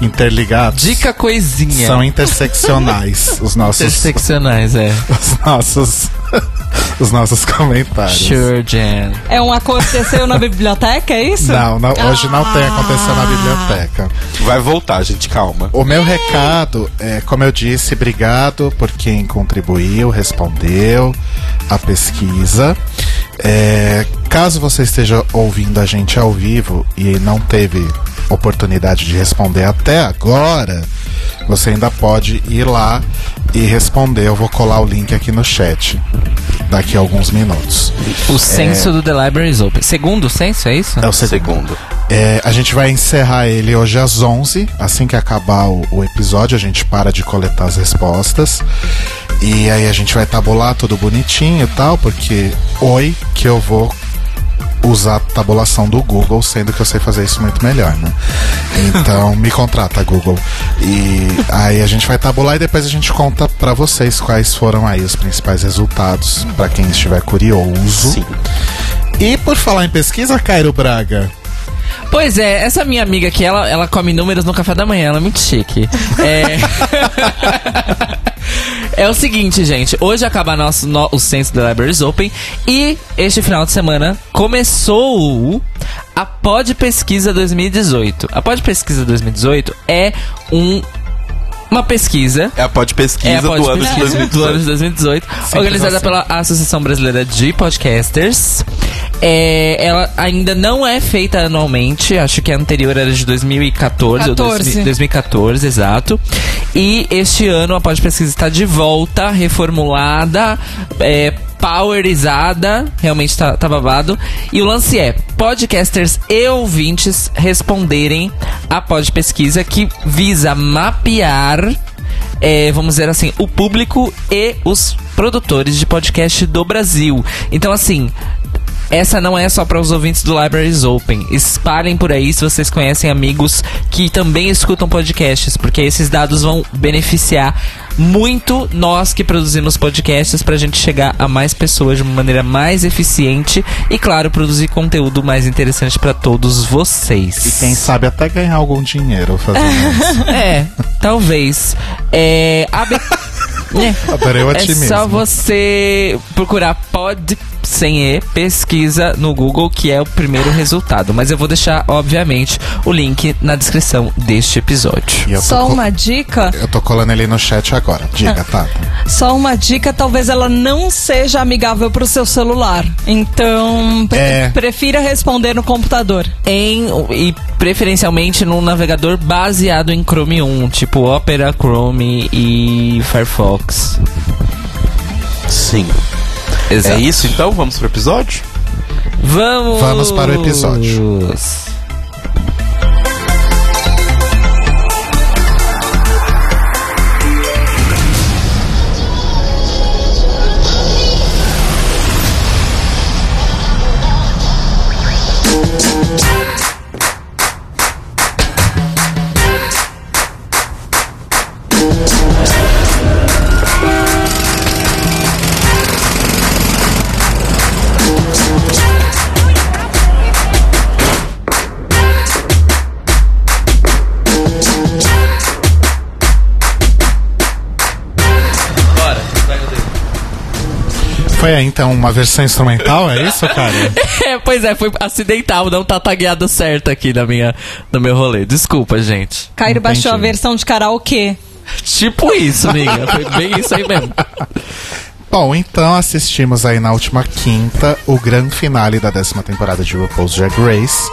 interligados.
Dica coisinha.
São interseccionais. *laughs* Os nossos.
Interseccionais, é.
Os nossos. *laughs* Os nossos comentários.
Sure, Jan.
É um aconteceu na biblioteca, é isso?
Não, não, hoje não tem aconteceu na biblioteca.
Vai voltar, gente, calma.
O meu recado é, como eu disse, obrigado por quem contribuiu, respondeu a pesquisa. É, caso você esteja ouvindo a gente ao vivo e não teve oportunidade de responder até agora, você ainda pode ir lá e responder. Eu vou colar o link aqui no chat daqui a alguns minutos.
O censo do The Library is Open. Segundo censo, é isso?
É o segundo.
Segundo.
É, a gente vai encerrar ele hoje às 11. Assim que acabar o, o episódio, a gente para de coletar as respostas. E aí a gente vai tabular tudo bonitinho e tal, porque oi que eu vou usar a tabulação do Google, sendo que eu sei fazer isso muito melhor, né? Então *laughs* me contrata, Google. E aí a gente vai tabular e depois a gente conta pra vocês quais foram aí os principais resultados, pra quem estiver curioso.
Sim.
E por falar em pesquisa, Cairo Braga,
Pois é, essa minha amiga aqui, ela, ela come números no café da manhã, ela é muito chique. É... *laughs* é o seguinte, gente, hoje acaba nosso, no- o censo da Libraries Open e este final de semana começou a Pod Pesquisa 2018. A Pod Pesquisa 2018 é um uma pesquisa
É a pod pesquisa
é a pod
do ano de
pesquisa
2018.
do ano de 2018, organizada
assim.
pela Associação Brasileira de Podcasters. É, ela ainda não é feita anualmente, acho que a anterior era de 2014 ou
14.
2000 2014, exato. E este ano a Pod Pesquisa está de volta, reformulada, é, powerizada, realmente tá, tá babado. E o lance é podcasters e ouvintes responderem a Pod Pesquisa que visa mapear é, vamos dizer assim, o público e os produtores de podcast do Brasil. Então, assim. Essa não é só para os ouvintes do Libraries Open. Espalhem por aí se vocês conhecem amigos que também escutam podcasts, porque esses dados vão beneficiar muito nós que produzimos podcasts para a gente chegar a mais pessoas de uma maneira mais eficiente e, claro, produzir conteúdo mais interessante para todos vocês.
E quem sabe até ganhar algum dinheiro fazendo *laughs* isso.
É, talvez. É. abe- *laughs* É.
Adorei o
É só você procurar pod sem E, pesquisa no Google, que é o primeiro resultado. Mas eu vou deixar, obviamente, o link na descrição deste episódio.
Só
co-
uma dica,
Eu tô colando ele no chat agora. Diga, Tata.
só uma dica, talvez ela não seja amigável pro seu celular. Então, pre-
É.
prefira responder no computador.
Em, e preferencialmente num navegador baseado em Chrome 1, tipo Opera, Chrome e Firefox.
Sim.
Exato.
É isso então? Vamos pro episódio?
Vamos!
Vamos para o episódio. Foi então uma versão instrumental, é isso, cara? *laughs*
É, pois é, foi acidental, não tá tagueado certo aqui na minha, no meu rolê. Desculpa, gente.
Cairo baixou a versão de karaokê. *laughs*
Tipo isso, amiga. Foi bem isso aí mesmo. *laughs*
Bom, então assistimos aí na última quinta o grande finale da décima temporada de RuPaul's Drag Race,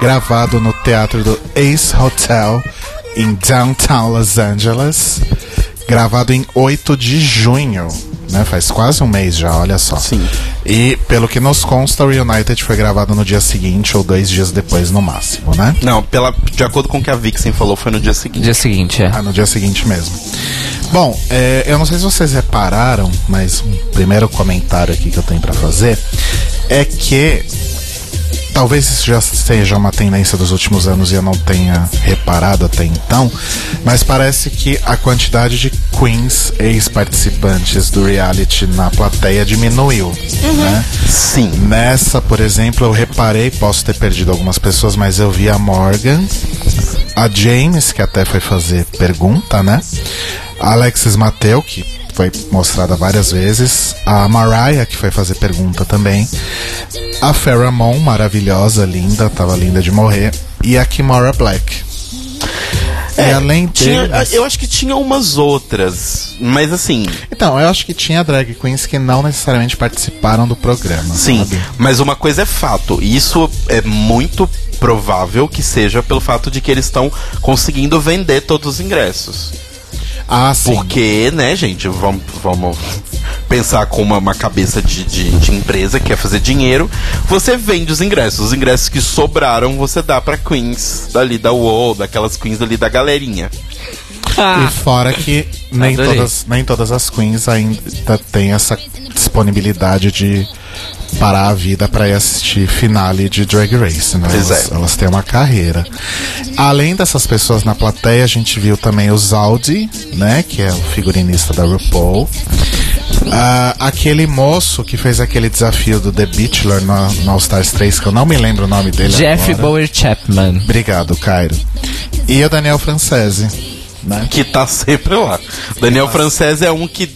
gravado no teatro do Ace Hotel em downtown Los Angeles, gravado em 8 de junho, né? Faz quase um mês já, olha só.
Sim.
E pelo que nos consta, o Reunited foi gravado no dia seguinte ou dois dias depois no máximo, né?
Não, pela, de acordo com o que a Vixen falou, foi no dia seguinte.
Dia seguinte, é.
Ah, no dia seguinte mesmo. Bom, é, eu não sei se vocês repararam, mas um primeiro comentário aqui que eu tenho pra fazer é que talvez isso já seja uma tendência dos últimos anos e eu não tenha reparado até então, mas parece que a quantidade de queens ex-participantes do reality na plateia diminuiu, né?
Sim.
Nessa, por exemplo, eu reparei, posso ter perdido algumas pessoas, mas eu vi a Morgan, a James, que até foi fazer pergunta, né? A Alexis Mateu, que foi mostrada várias vezes. A Mariah, que foi fazer pergunta também. A Farrah Moon, maravilhosa, linda, tava linda de morrer. E a Kimora Black. e além
Tinha,
deles-
eu acho que tinha umas outras, mas assim,
Então, eu acho que tinha drag queens que não necessariamente participaram do programa.
sim.
sabe?
Mas uma coisa é fato, e isso é muito provável que seja pelo fato de que eles estão conseguindo vender todos os ingressos.
Ah, sim.
Porque, né, gente, vamos, vamos pensar com uma, uma cabeça de, de, de empresa que quer fazer dinheiro. Você vende os ingressos. Os ingressos que sobraram você dá pra queens dali da UOL, daquelas queens ali da galerinha.
E fora que nem
Adorei.
todas, nem todas as queens ainda têm essa disponibilidade de parar a vida pra ir assistir finale de Drag Race, né?
Pois
Elas,
é.
elas têm uma carreira. Além dessas pessoas na plateia, a gente viu também o Zaldi, né? Que é o figurinista da RuPaul. Ah, aquele moço que fez aquele desafio do The Bachelor no, no All Stars 3, que eu não me lembro o nome dele
Jeff
agora.
Bower Chapman.
Obrigado, Cairo. E o Daniel Francese, né?
Que tá sempre lá. Daniel Francese é um que.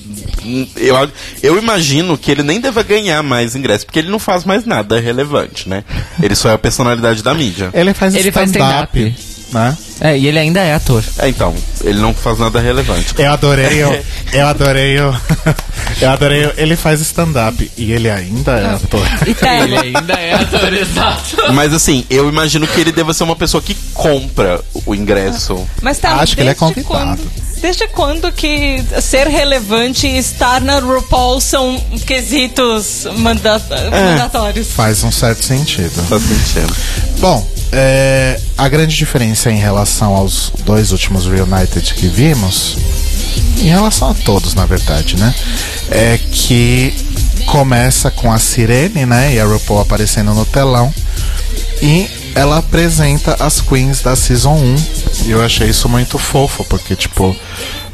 Eu, eu imagino que ele nem deva ganhar mais ingresso, porque ele não faz mais nada relevante, né? Ele só é a personalidade da mídia.
Ele faz
Ele faz
stand-up, né?
É, e ele ainda é ator.
É, então, ele não faz nada relevante.
Eu adorei o. Eu adorei o. *laughs* Eu adorei. Ele faz stand-up e ele ainda é ator.
E tela.
ainda é ator, *laughs* exato.
Mas assim, eu imagino que ele deva ser uma pessoa que compra o ingresso.
Mas tá,
Acho que ele é convidado.
Quando, desde quando que ser relevante e estar na RuPaul são quesitos manda
É.
mandatórios?
Faz um certo sentido.
Tá sentindo.
Bom, é, a grande diferença em relação aos dois últimos Reunited que vimos, em relação a todos, na verdade, né? É que começa com a Sirene, né? E a RuPaul aparecendo no telão. E ela apresenta as queens da Season 1. E eu achei isso muito fofo, porque, tipo,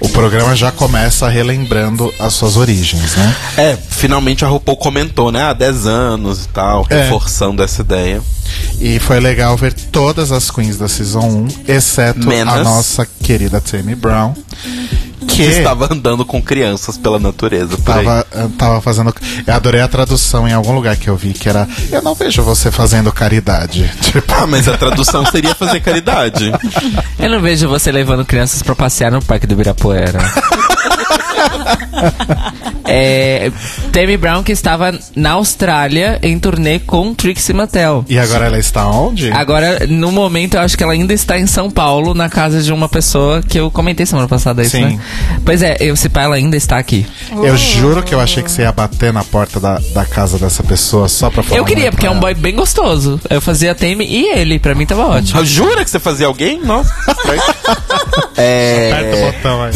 o programa já começa relembrando as suas origens, né?
É, finalmente a RuPaul comentou, né? Há 10 anos e tal,
É.
reforçando essa ideia.
E foi legal ver todas as queens da Season 1, exceto
Menos-
a nossa querida Tammy Brown, que, *laughs*
estava andando com crianças pela natureza
tava, eh, tava fazendo. Eu adorei a tradução em algum lugar que eu vi, que era Eu não vejo você fazendo caridade. *laughs* Tipo,
Ah, mas a tradução seria fazer caridade. *laughs*
Eu não vejo você levando crianças pra passear no Parque do Ibirapuera. *laughs* é, Tammy Brown que estava na Austrália em turnê com Trixie Mattel.
e agora ela está onde?
Agora, no momento, eu acho que ela ainda está em São Paulo, na casa de uma pessoa que eu comentei semana passada isso,
Sim.
né? Pois é, eu, se pá, ela ainda está aqui.
Eu juro que eu achei que você ia bater na porta da, da casa dessa pessoa só pra falar.
eu queria, porque é um boy bem gostoso. Eu fazia Tammy e ele, pra mim tava ótimo.
Jura que você fazia alguém? Nossa. estranho.
Aperta o
é,
botão aí.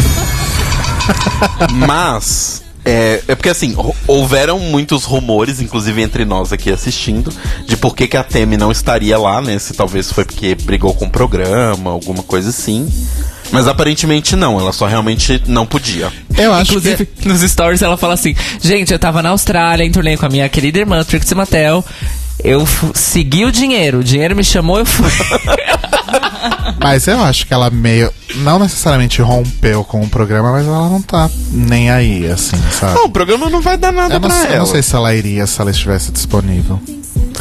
Mas. É, é porque assim, houveram muitos rumores, inclusive entre nós aqui assistindo, de por que, que a Temi não estaria lá, né? Se talvez foi porque brigou com o programa, alguma coisa assim. Mas aparentemente não, ela só realmente não podia.
Eu acho
Inclusive, nos stories ela fala assim: Gente, eu tava na Austrália, em turnê com a minha querida irmã Trixie Mattel. Eu segui o dinheiro, o dinheiro me chamou, eu fui. *laughs*
Mas eu acho que ela meio. Não necessariamente rompeu com o programa, mas ela não tá nem aí, assim, sabe?
Não, o programa não vai dar nada
Eu não,
pra
sei, eu
ela.
não sei se ela iria se ela estivesse disponível.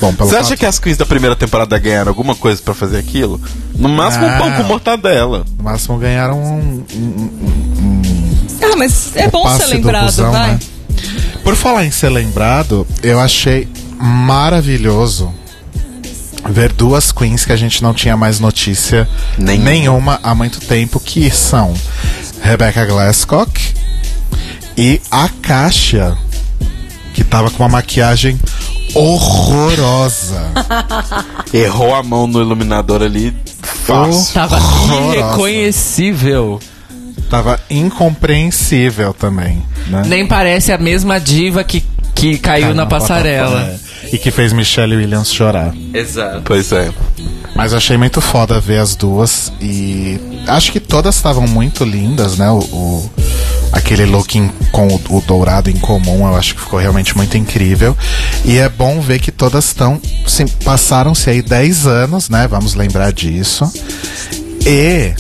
Bom, pelo
Você
fato-
acha que as queens da primeira temporada ganharam alguma coisa pra fazer aquilo? No máximo um pão com mortadela.
no máximo ganharam um, um-
Ah, mas é bom ser
do
lembrado,
busão,
vai.
né? Por falar em ser lembrado, eu achei maravilhoso ver duas queens que a gente não tinha mais notícia
Nenhuma.
nenhuma há muito tempo, que são Rebecca Glasscock e a Kasia, que tava com uma maquiagem horrorosa. *laughs*
Errou a mão no iluminador ali. Fácil.
Tava irreconhecível.
Tava incompreensível também, né?
Nem parece a mesma diva que, que caiu na passarela.
E que fez Michelle Williams chorar.
Exato.
Pois é.
Mas eu achei muito foda ver as duas e acho que todas estavam muito lindas, né? O, o- aquele look em- com o, o dourado em comum, eu acho que ficou realmente muito incrível. E é bom ver que todas estão sim, passaram-se aí 10 anos, né? Vamos lembrar disso. E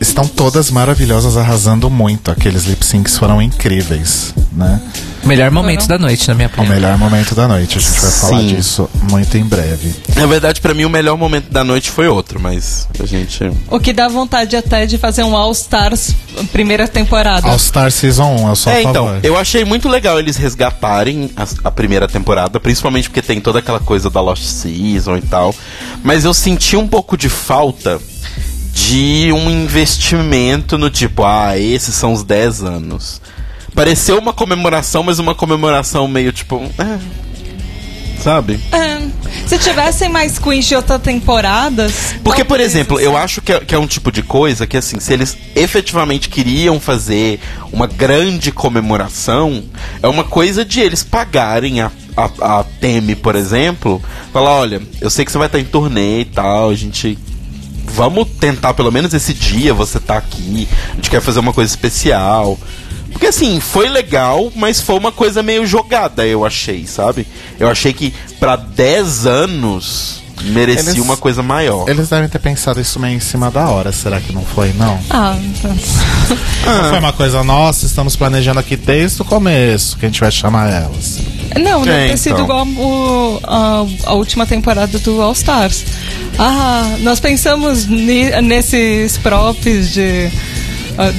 estão todas maravilhosas, arrasando muito. Aqueles lip syncs foram incríveis, né?
Melhor momento da noite, na minha
O
opinião.
melhor momento da noite. A gente vai falar
Sim.
disso muito em breve.
Na verdade, pra mim, o melhor momento da noite foi outro, mas a gente.
O que dá vontade até de fazer um All Stars primeira temporada.
All Star Season 1, eu a
É, então, eu achei muito legal eles resgatarem a, a primeira temporada, principalmente porque tem toda aquela coisa da Lost Season e tal. Mas eu senti um pouco de falta de um investimento no tipo, ah, esses são os 10 anos. Pareceu uma comemoração, mas uma comemoração meio tipo. É, sabe?
É, se tivessem mais queens de outras temporadas.
Porque, por exemplo,
assim.
eu acho que é, que é um tipo de coisa que, assim, se eles efetivamente queriam fazer uma grande comemoração, é uma coisa de eles pagarem a, a, a Temi, por exemplo, falar: olha, eu sei que você vai estar em turnê e tal, a gente. Vamos tentar pelo menos esse dia você tá aqui, a gente quer fazer uma coisa especial. Porque assim, foi legal, mas foi uma coisa meio jogada, eu achei, sabe? Eu achei que pra 10 anos merecia
Eles-
uma coisa maior.
Eles devem ter pensado isso meio em cima da hora, será que não foi, não?
Ah, *laughs*
Não foi uma coisa nossa, estamos planejando aqui desde o começo que a gente vai chamar elas.
Não,
É,
deve ter sido
então.
igual o- a, a última temporada do All Stars. Ah, nós pensamos ni- nesses props de, ah,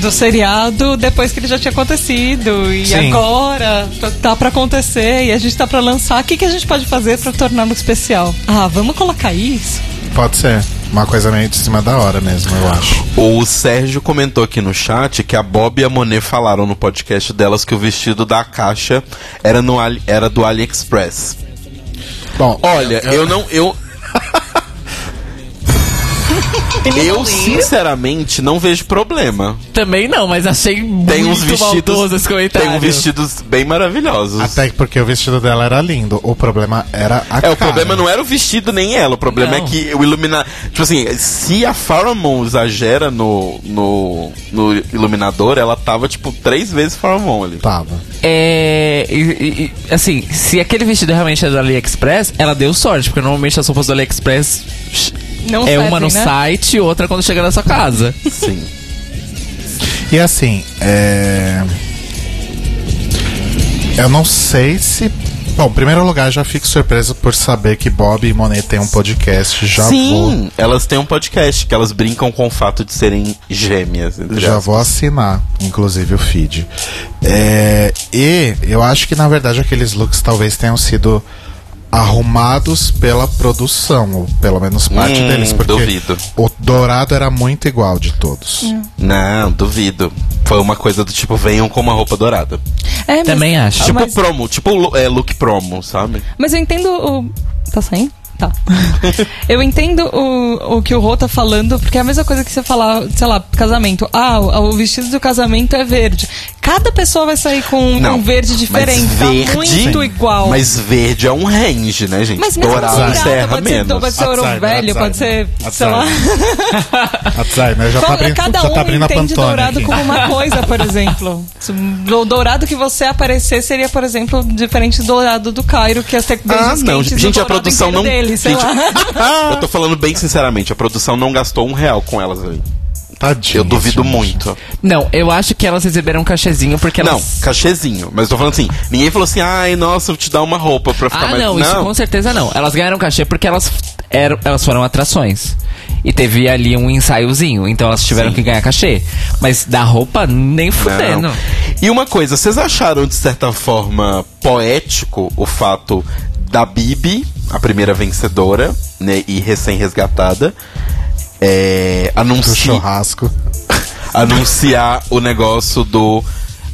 do seriado depois que ele já tinha acontecido. E
Sim.
agora tá- tá pra acontecer e a gente tá pra lançar. O que, que a gente pode fazer pra torná-lo especial? Ah, vamos colocar isso?
Pode ser. Uma coisa meio de cima da hora mesmo, eu acho.
O Sérgio comentou aqui no chat que a Bob e a Monet falaram no podcast delas que o vestido da caixa era, no, Ali- era do AliExpress.
Bom,
Olha, eu não. Eu, eu sinceramente não vejo problema.
Também não, mas achei
Tem
muito
uns vestidos.
maldoso esse comentário.
Tem uns vestidos bem maravilhosos.
até porque o vestido dela era lindo. O problema era a
É,
cara.
o problema não era o vestido nem ela, o problema
Não.
é que o iluminar. Tipo assim, se a Pharamon exagera no, no, no iluminador, ela tava tipo três vezes Pharamon ali.
Tava.
É. e- e- e, assim, se aquele vestido realmente é do AliExpress, ela deu sorte, porque normalmente as roupas do AliExpress
Não
é uma no
né?
site e outra quando chega na sua casa.
Sim.
E assim, é. Eu não sei se. Bom, em primeiro lugar, já fico surpreso por saber que Bob e Monet têm um podcast. Já vou.
Sim, elas têm um podcast que elas brincam com o fato de serem gêmeas.
Já
aspas.
vou assinar, inclusive, o feed. É, e eu acho que, na verdade, aqueles looks talvez tenham sido arrumados pela produção, ou pelo menos parte
Hum,
deles, porque
duvido.
o dourado era muito igual de todos.
Não, duvido. Foi uma coisa do tipo, venham com uma roupa dourada.
É, mas-
Também acho.
Tipo
mas-
promo, tipo é, look promo, sabe?
Mas eu entendo o. Tá saindo? Tá. *laughs* eu entendo o, o que o Rô tá falando, porque é a mesma coisa que você falar, sei lá, casamento. Ah, o, o vestido do casamento é verde. Cada pessoa vai sair com um verde diferente.
mas
tá
verde,
muito igual.
Mas verde é um range, né, gente?
Mas mesmo
Dourado
dourado,
serra
pode ser,
menos.
pode ser ouro
Alzheimer,
velho, pode ser, sei lá. *laughs*
Alzheimer já tá abrindo,
Cada
já
um
tá abrindo a
entende
Pantone
dourado
aqui.
como uma *laughs* coisa, por exemplo. O dourado que você aparecer seria, por exemplo, diferente do dourado do Cairo, que as
Ah,
tecnologias
não,
quentes do
gente, a produção não.
Dele, sei
gente,
lá. *laughs*
eu tô falando bem sinceramente, a produção não gastou um real com elas ali.
Tadinho,
Eu duvido
gente.
muito.
Não, eu acho que elas receberam um cachezinho porque
Não,
elas.
cachezinho. Mas eu tô falando assim, ninguém falou assim, ai, nossa, eu vou te dar uma roupa pra ficar
Ah,
mais.
não, isso com certeza não. Elas ganharam cachê porque elas eram, elas foram atrações. E teve ali um ensaiozinho, então elas tiveram
Sim.
que ganhar cachê. Mas da roupa, nem fudendo.
Não. E uma coisa, vocês acharam de certa forma poético o fato da Bibi, a primeira vencedora, né, e recém-resgatada, é,
Do
anunci
churrasco. *laughs*
anunciar o negócio do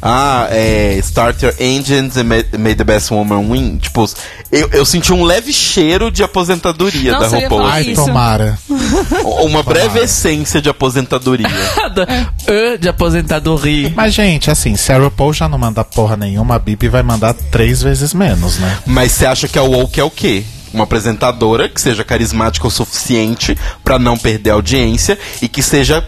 ah, é, Start Your Engines and may, may the Best Woman Win. Tipo, eu, eu senti um leve cheiro de aposentadoria
Nossa,
da RuPaul.
Ai,
isso.
tomara. *laughs*
Uma breve essência de aposentadoria. *laughs*
Ã de aposentadoria.
Mas, gente, assim, se a RuPaul já não manda porra nenhuma, a Bibi vai mandar três vezes menos, né?
Mas você acha que a Woke é o quê? Uma apresentadora que seja carismática o suficiente pra não perder a audiência e que seja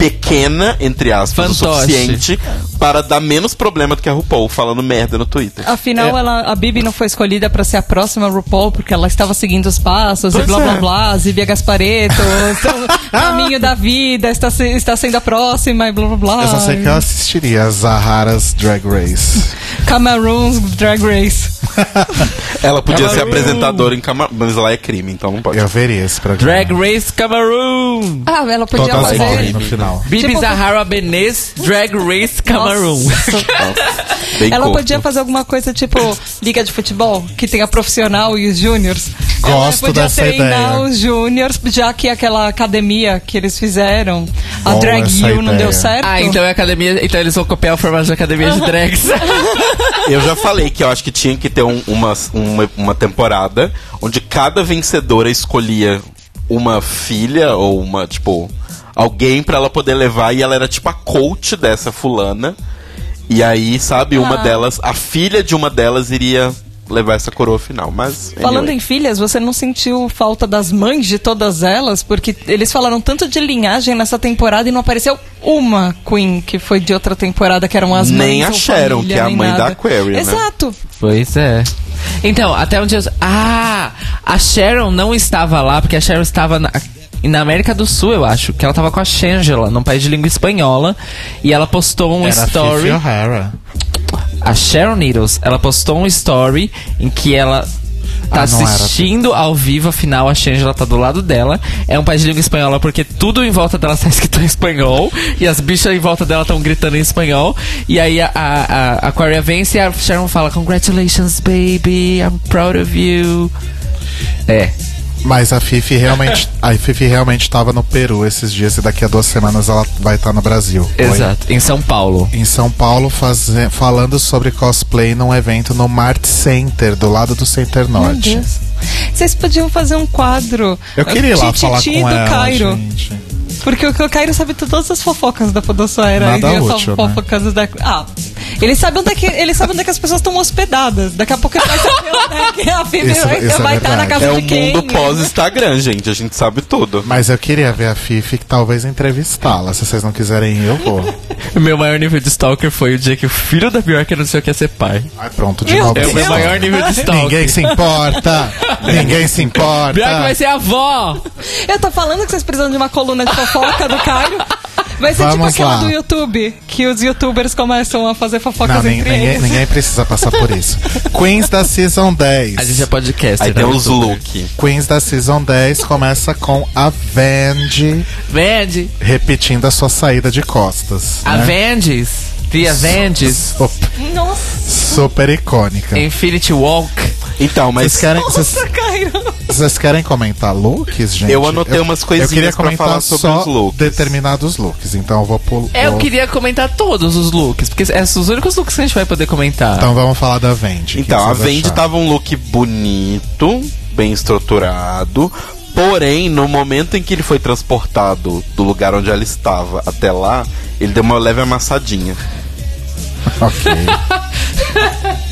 pequena, entre aspas, o
Fantoche.
suficiente para dar menos problema do que a RuPaul falando merda no Twitter.
Afinal,
É.
ela, a Bibi não foi escolhida pra ser a próxima RuPaul, porque ela estava seguindo os passos,
Pois
e blá
é.
blá blá, Zivia Gaspareto, *laughs* o caminho da vida, está, se- está sendo a próxima, e blá blá blá.
Eu só sei que eu assistiria a Zahara's Drag Race.
Cameroon's Drag Race. *laughs*
Ela podia ser apresentadora em Camarão, mas lá é crime, então não pode.
Eu veria esse programa.
Drag Race Cameroon.
Ah, ela podia fazer.
no final.
Bibi
Tipo-
Zahara Benes, Drag Race Cameroon. *laughs*
Ela podia fazer alguma coisa tipo liga de futebol, que tem a profissional e os júniors.
Gosto
Ela podia
dessa
treinar
ideia.
os júniors, já que aquela academia que eles fizeram, a
Boa
Drag U não deu certo.
Ah, então é academia. Então eles vão copiar o formato de academia de drags. *laughs*
Eu já falei que eu acho que tinha que ter um- uma, uma, uma temporada onde cada vencedora escolhia uma filha ou uma, tipo, alguém pra ela poder levar e ela era tipo a coach dessa fulana. E aí, sabe, uma
Ah.
delas, a filha de uma delas iria levar essa coroa final. Mas.
Falando
anyway.
em filhas, você não sentiu falta das mães de todas elas? Porque eles falaram tanto de linhagem nessa temporada e não apareceu uma Queen que foi de outra temporada, que eram as mães.
Nem a
ou
Sharon,
família,
que é a
nem
mãe da
nada.
Aquaria, né?
Exato.
Pois é. Então, até onde eu. Ah! A Sharon não estava lá, porque a Sharon estava na, na América do Sul, eu acho. Que ela estava com a Shangela, num país de língua espanhola. E ela postou um
Era
story.
O'Hara.
A Sharon Needles, ela postou um story em que ela tá
Ah, não era.
assistindo ao vivo, afinal a Shangela tá do lado dela. É um país de língua espanhola porque tudo em volta dela tá *laughs* escrito em espanhol e as bichas em volta dela estão gritando em espanhol. E aí a, a, a Aquaria vence e a Sharon fala: Congratulations, baby, I'm proud of you. É.
Mas a Fifi realmente, *laughs* a Fifi realmente tava no Peru esses dias e daqui a duas semanas ela vai estar no Brasil. Oi?
Exato, em São Paulo.
Em São Paulo, faze- falando sobre cosplay num evento no Mart Center, do lado do Center
Meu
Norte.
Deus. Vocês podiam fazer um quadro.
Eu queria ir lá falar com
do
ela,
Cairo.
gente.
Porque o Cairo sabe todas as fofocas da Podosfera.
Nada
e
né?
fofocas da. Ah. Ele sabe, onde é que, ele sabe onde é que as pessoas estão hospedadas. Daqui a pouco ele vai saber onde é que a Phoebe
Isso-
vai,
isso é
estar na casa
É
de
o
quem.
mundo pós-Instagram, gente. A gente sabe tudo.
Mas eu queria ver a Fifi, que talvez entrevistá-la. Se vocês não quiserem ir, eu vou.
O *laughs* meu maior nível de stalker foi o dia que o filho da Bjork anunciou que ia ser pai.
Ai, pronto, de
Meu
novo.
É o meu maior nível de stalker.
Ninguém se importa! *laughs* Ninguém se importa!
Bjork vai ser avó!
Eu tô falando que vocês precisam de uma coluna de fofoca do Cairo. Vai ser tipo
Vamos
aquela
lá.
do YouTube, que os youtubers começam a fazer fofocas
Não, nin-
entre
ninguém,
eles.
ninguém precisa passar por isso. *laughs* Queens da Season 10.
A gente é podcast.
Aí
né?
tem os look.
Queens da Season 10 começa com a Vandy
Vende.
repetindo a sua saída de costas. né?
Avenges. The Avenges.
Sup-
Nossa,
Super icônica.
Infinity Walk.
Então, mas
Vocês querem, vocês,
nossa, Cairo.
vocês querem comentar looks, gente?
Eu anotei umas coisinhas
eu queria
pra falar sobre
só
os looks.
determinados looks, então eu vou pular.
Eu queria comentar todos os looks, porque esses são os únicos looks que a gente vai poder comentar.
Então vamos falar da que
Então, a
vocês
Vendi
acharam?
tava um look bonito, bem estruturado. Porém, no momento em que ele foi transportado do lugar onde ela estava até lá, ele deu uma leve amassadinha.
Ok. *laughs*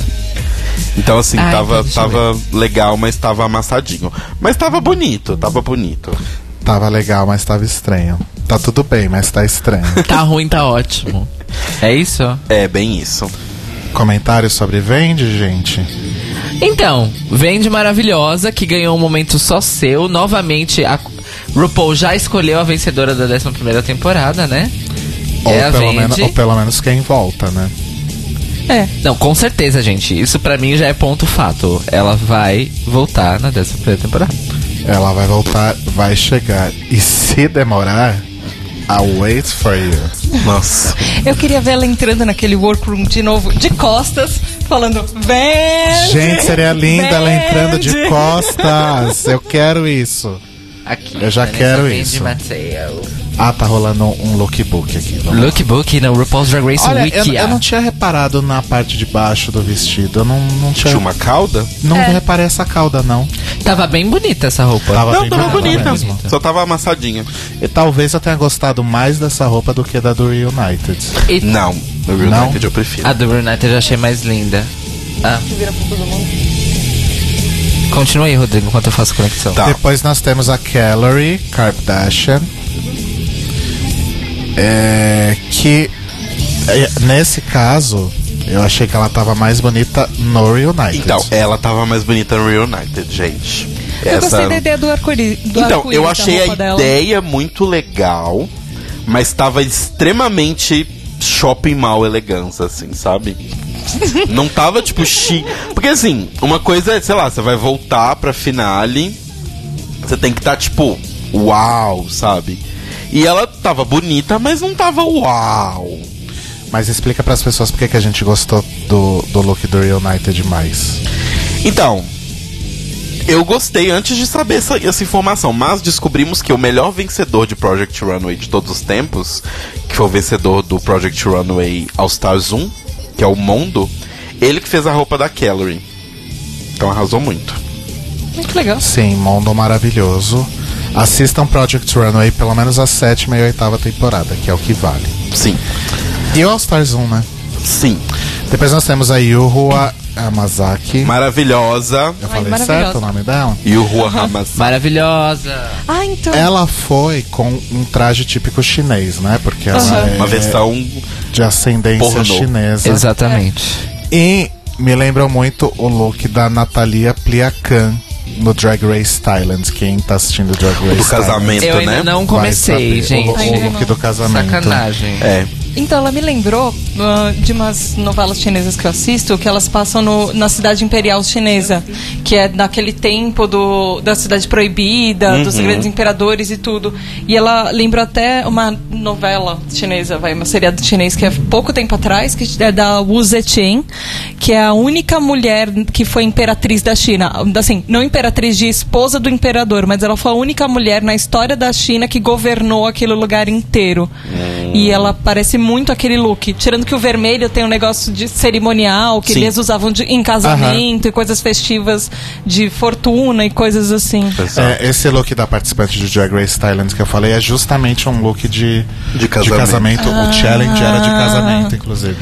Então, assim,
Ai,
tava, tava legal, mas tava amassadinho. Mas tava bonito, tava bonito.
tava legal, mas tava estranho. Tá tudo bem, mas tá estranho. *laughs*
Tá ruim, tá ótimo. É isso?
É, bem isso.
Comentários sobre Vandy, gente?
Então, Vende Maravilhosa, que ganhou um momento só seu. Novamente, a RuPaul já escolheu a vencedora da 11 temporada, né?
Ou,
é a
pelo menos, ou pelo menos quem volta, né?
É.
Não, com certeza, gente. Isso pra mim já é ponto fato. Ela vai voltar na 11 temporada.
Ela vai voltar, vai chegar. E se demorar, I'll wait for you.
Nossa.
Eu queria ver ela entrando naquele workroom de novo, de costas, falando, vende!
Gente, seria lindo ela entrando de
vende."
costas. Eu quero isso.
Aqui.
Eu já quero isso. Ah, tá rolando um lookbook aqui. Vamos lá.
Lookbook no RuPaul's Drag Race
Olha, eu,
Wiki.
eu não tinha reparado na parte de baixo do vestido. Eu não, não tinha.
Tinha uma cauda?
Não reparei essa cauda, não.
Tava bem bonita essa roupa.
Tava
Não,
bem
tava bonita.
mesmo.
Só tava amassadinha.
E talvez eu tenha gostado mais dessa roupa do que da do Reunited.
E
Não, no Real
Não?
United eu prefiro.
a do Brunette eu achei mais linda. Ah. Continua aí, Rodrigo, enquanto eu faço conexão.
Tá.
Depois nós temos a Calorie Kardashian. É, que é, nesse caso eu achei que ela tava mais bonita no Reunited.
Então, ela tava mais bonita no Real United, gente.
Eu gostei da ideia do arco-íris. do
Então,
arco-íris
eu achei a
dela.
ideia muito legal, mas tava extremamente shopping mall elegância, assim, sabe? Não tava tipo chique. Porque assim, uma coisa é, sei lá, você vai voltar pra finale, você tem que estar tipo, uau, sabe? E ela tava bonita, mas não tava uau.
Mas explica pras pessoas por que que a gente gostou do, do look do Reunited mais.
Então, eu gostei antes de saber essa, essa informação, mas descobrimos que o melhor vencedor de Project Runway de todos os tempos, que foi o vencedor do Project Runway All Stars 1, que é o Mondo, ele que fez a roupa da Calorie. Então arrasou muito.
Muito legal.
Sim, mundo maravilhoso. Assistam Project Runway pelo menos a sétima e oitava temporada, que é o que vale.
Sim,
E o All Stars 1, né?
sim.
Depois nós temos a Yuhua Amazaki.
Maravilhosa.
Eu
Ai,
falei
maravilhosa.
certo o nome dela?
Yuhua Hamas.
Maravilhosa.
Ah, então.
Ela foi com um traje típico chinês, né? Porque ela
Aham.
é
Uma versão
de ascendência
pornô.
chinesa.
Exatamente.
E me lembra muito o look da Natalia Pliacan no Drag Race Thailand. Quem tá assistindo Drag Race
do casamento,
Eu ainda
né?
não comecei, gente.
O, o look do casamento.
Sacanagem.
É.
Então, ela me lembrou ah, de umas novelas chinesas que eu assisto, que elas passam no- na cidade imperial chinesa, que é naquele tempo do, da cidade proibida, dos grandes imperadores e tudo. E ela lembrou até uma novela chinesa, vai, uma seriado chinês que é pouco tempo atrás, que é da Wu Zetian, que é a única mulher que foi imperatriz da China. Assim, não imperatriz de esposa do imperador, mas ela foi a única mulher na história da China que governou aquele lugar inteiro. E ela parece muito aquele look. Tirando que o vermelho tem um negócio de cerimonial, que
Sim.
eles usavam de- em casamento e coisas festivas de fortuna e coisas assim.
É, esse look da participante de Drag Race Thailand que eu falei é justamente um look de,
De casamento.
O challenge era de casamento, inclusive.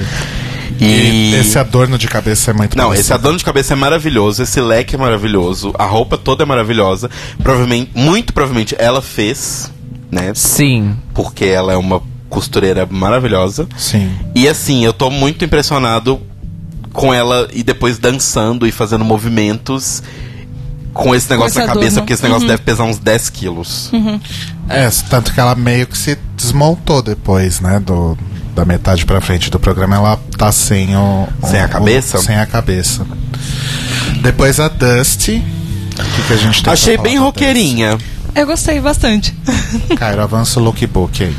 E,
E-
esse adorno de cabeça é muito
Não,
parecido.
esse adorno de cabeça é maravilhoso, esse leque é maravilhoso, a roupa toda é maravilhosa. Provavelmente, muito provavelmente ela fez, né?
Sim.
Porque ela é uma costureira maravilhosa.
Sim.
E assim, eu tô muito impressionado com ela e depois dançando e fazendo movimentos com esse negócio
esse
na cabeça,
adorno.
porque esse negócio deve pesar uns 10 quilos.
É, tanto que ela meio que se desmontou depois, né? Do, da metade pra frente do programa, ela tá sem o.
Sem
o-
a cabeça?
o- sem a cabeça. Depois a Dusty. O que, que a gente tem
Achei bem roqueirinha.
Eu gostei bastante.
Cairo, avança o lookbook aí.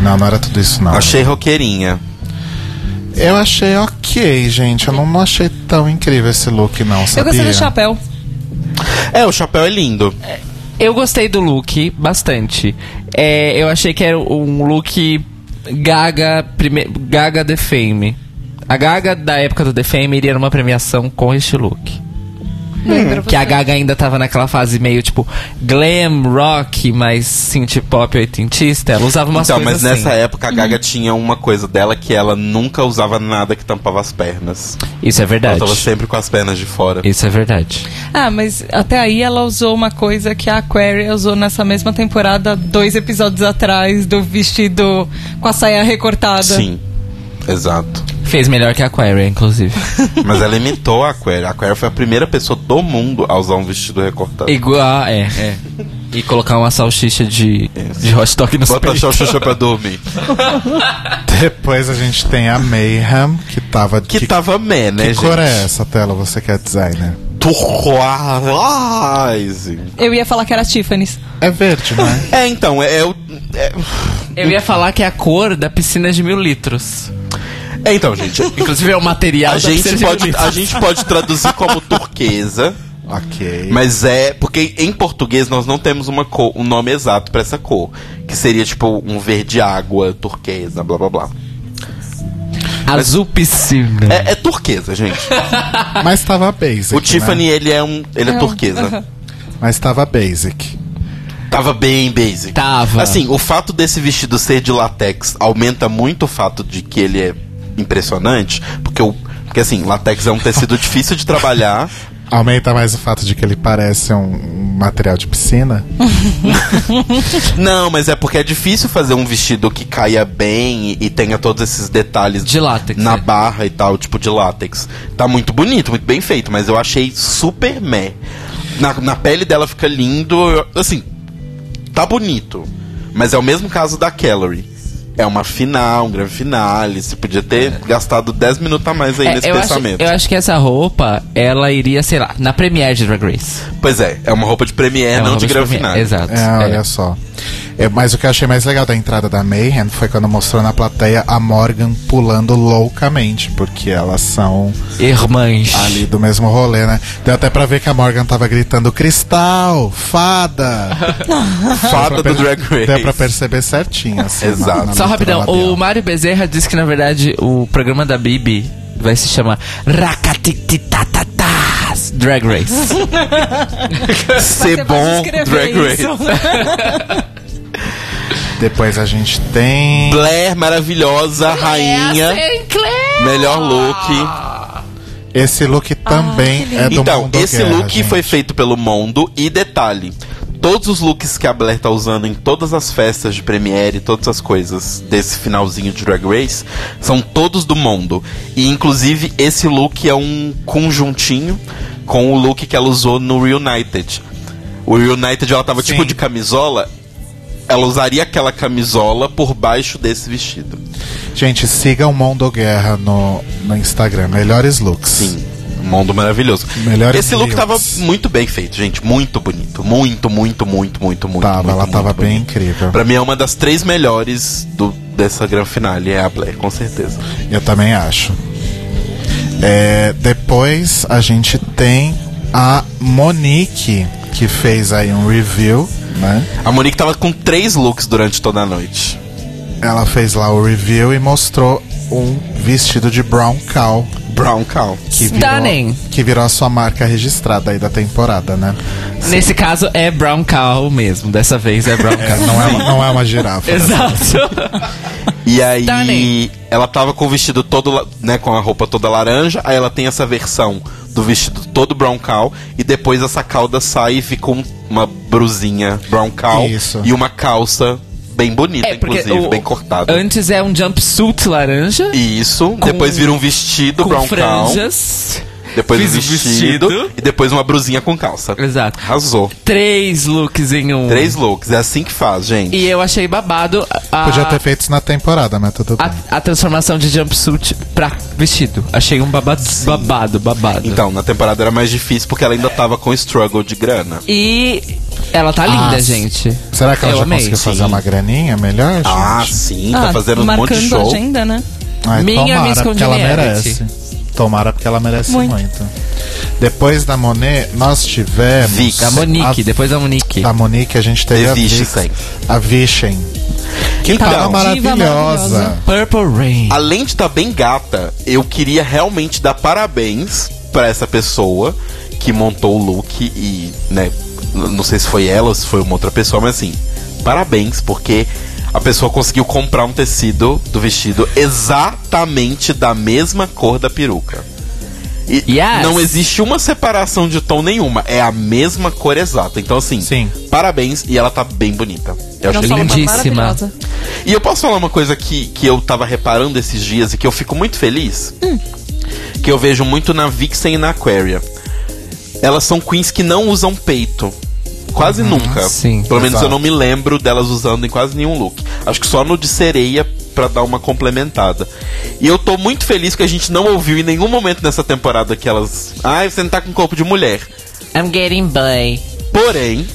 Não, não era tudo isso, não.
Achei roqueirinha.
Eu achei ok, gente. Eu não, não achei tão incrível esse look, não.
Eu
Sabia?
gostei do chapéu.
É, o chapéu é lindo.
Eu gostei do look bastante. É, eu achei que era um look Gaga, prime... Gaga The Fame. A Gaga da época do The Fame iria numa premiação com este look.
Lembra
Que a? Gaga ainda tava naquela fase meio tipo glam, rock, mais synth pop oitentista. Ela usava umas
Então, mas
coisas assim.
nessa época a Gaga tinha uma coisa dela que ela nunca usava nada que tampava as pernas.
Isso é
Ela
verdade.
tava sempre com as pernas de fora.
Isso é verdade.
Ah, mas até aí ela usou uma coisa que a Aquaria usou nessa mesma temporada, dois episódios atrás, do vestido com a saia recortada.
Sim, exato.
Fez melhor que a Aquaria, inclusive. *laughs*
Mas ela imitou a Aquaria. A Aquaria foi a primeira pessoa do mundo a usar um vestido recortado.
Igual, é, é. E colocar uma salsicha de, de hot dog no
Bota a
peito.
Xuxa pra dormir. *laughs*
Depois a gente tem a Mayhem, que tava.
Que tava meh, né,
que
gente?
cor é essa tela, você que é designer?
Turquoise.
Eu ia falar que era Tiffany's.
É verde, não *laughs* é?
Então, é, é o. É,
Eu ia falar que é a cor da piscina de mil litros.
É, então, gente.
Inclusive é o material
A
da
gente, pode, a gente pode traduzir como *laughs* turquesa,
ok.
mas é. Porque em português nós não temos uma cor, um nome exato pra essa cor. Que seria tipo um verde água, turquesa, blá blá blá.
Azul piscina.
É, é turquesa, gente. *laughs*
Mas tava basic.
O Tiffany,
Né?
ele é um. Ele é,
É
turquesa.
Mas tava basic.
Tava bem basic.
Tava.
Assim, o fato desse vestido ser de latex aumenta muito o fato de que ele é impressionante, porque o porque assim, latex é um tecido *laughs* difícil de trabalhar.
Aumenta mais o fato de que ele parece um, material de piscina. *laughs*
Não, mas é porque é difícil fazer um vestido que caia bem e, e tenha todos esses detalhes
De látex,
na
é.
barra e tal, tipo de látex. Tá muito bonito, muito bem feito, mas eu achei super meh. Na, na pele dela fica lindo, assim, tá bonito. Mas é o mesmo caso da Calorie. É uma final, um grande finale. Você podia ter gastado 10 minutos a mais aí
É,
nesse
eu, acho,
pensamento.
eu acho que essa roupa, ela iria, sei lá, na Premiere de Drag Race.
Pois é, é uma roupa de premiere,
uma
não de grande finale.
Exato.
É,
é.
olha só. É, mas o que eu achei mais legal da entrada da Mayhem foi quando mostrou na plateia a Morgan pulando loucamente, porque elas são
Irmãs.
ali do mesmo rolê, né? Deu até pra ver que a Morgan tava gritando Cristal, fada! *laughs*
Fada do Drag Race.
Deu pra perceber certinho, assim. na-
Exato.
na
Só
leitura
rapidão,
labial.
o Mário Bezerra disse que na verdade o programa da Bibi vai se chamar Rakatititatatás Drag Race. *laughs*
Ser bom Drag Race. *laughs*
Depois a gente tem.
Blair, maravilhosa, rainha. Melhor look.
Esse look também é do
Então,
Mundo
esse
Guerra,
look
gente.
foi feito pelo Mondo. E detalhe: todos os looks que a Blair tá usando em todas as festas de Premiere, todas as coisas desse finalzinho de Drag Race, são todos do Mondo. E inclusive esse look é um conjuntinho com o look que ela usou no Reunited. O Reunited ela tava
Sim.
tipo de camisola. Ela usaria aquela camisola por baixo desse vestido.
Gente, siga o Mondo Guerra no, no Instagram. Melhores looks.
Sim. Mundo maravilhoso.
Melhores
Esse look
looks.
tava muito bem feito, gente. Muito bonito. Muito, muito, muito, muito, muito.
Tava,
muito,
ela
muito
tava bem
bonito.
incrível.
Pra mim é uma das três melhores do, dessa gran finale, é a Blair, com certeza.
Eu também acho. É, depois a gente tem a Monique, que fez aí um review, né?
A Monique tava com três looks durante toda a noite.
Ela fez lá o review e mostrou um vestido de brown cow
Brown Cow.
que virou,
Stunning.
que virou a sua marca registrada aí da temporada, né?
Nesse caso é Brown Cow mesmo. Dessa vez é Brown
É,
Cow.
não, é uma, não é uma girafa. *laughs*
Exato.
E aí,
Stunning.
ela tava com o vestido todo, né, com a roupa toda laranja. Aí ela tem essa versão do vestido todo brown cow. E depois essa cauda sai e fica um- uma brusinha brown cow.
Isso.
E uma calça bem bonita,
É,
inclusive,
o-
bem cortada.
Antes é um jumpsuit laranja.
Isso,
Com-
depois vira um vestido
com
brown cow. Depois
Fiz
um
o
vestido,
vestido.
E depois uma brusinha com calça.
Exato.
Arrasou.
Três looks em um.
Três looks, é assim que faz, gente.
E eu achei babado a,
Podia ter feito isso na temporada, mas tudo
a,
bem.
a transformação de jumpsuit pra vestido. Achei um babado, babado, babado.
Então, na temporada era mais difícil porque ela ainda tava com struggle de grana.
E ela tá linda,
Ah,
gente.
Será que ela
eu
já
amei,
conseguiu
sim.
fazer uma graninha melhor, gente?
Ah, sim, tá
Ah,
fazendo um monte
marcando
de show.
agenda, né?
Ai,
minha
tomara,
Miss
porque ela
Congeniality.
merece. Tomara porque ela merece muito.
Muito.
Depois da Monet, nós tivemos...
Vic.
Da Monique,
A,
depois da Monique.
da Monique, a gente teve a
Existe,
Vic,
sim.
a Vichen. Que
Então,
tava maravilhosa.
maravilhosa.
Purple Rain.
Além de estar bem gata, eu queria realmente dar parabéns pra essa pessoa que montou o look e, né, não sei se foi ela ou se foi uma outra pessoa, mas assim, parabéns, porque a pessoa conseguiu comprar um tecido do vestido exatamente da mesma cor da peruca. E
Yes.
não existe uma separação de tom nenhuma, é a mesma cor exata. Então, assim,
Sim.
parabéns e ela tá bem bonita. Eu achei
lindíssima.
E eu posso falar uma coisa que, que eu tava reparando esses dias e que eu fico muito feliz? Que eu vejo muito na Vixen e na Aquaria. Elas são queens que não usam peito. Quase nunca.
sim.
Pelo menos
Exato.
eu não me lembro delas usando em quase nenhum look. Acho que só no de sereia pra dar uma complementada. E eu tô muito feliz que a gente não ouviu em nenhum momento nessa temporada que elas. Ai, você não tá com corpo de mulher.
I'm getting by.
Porém,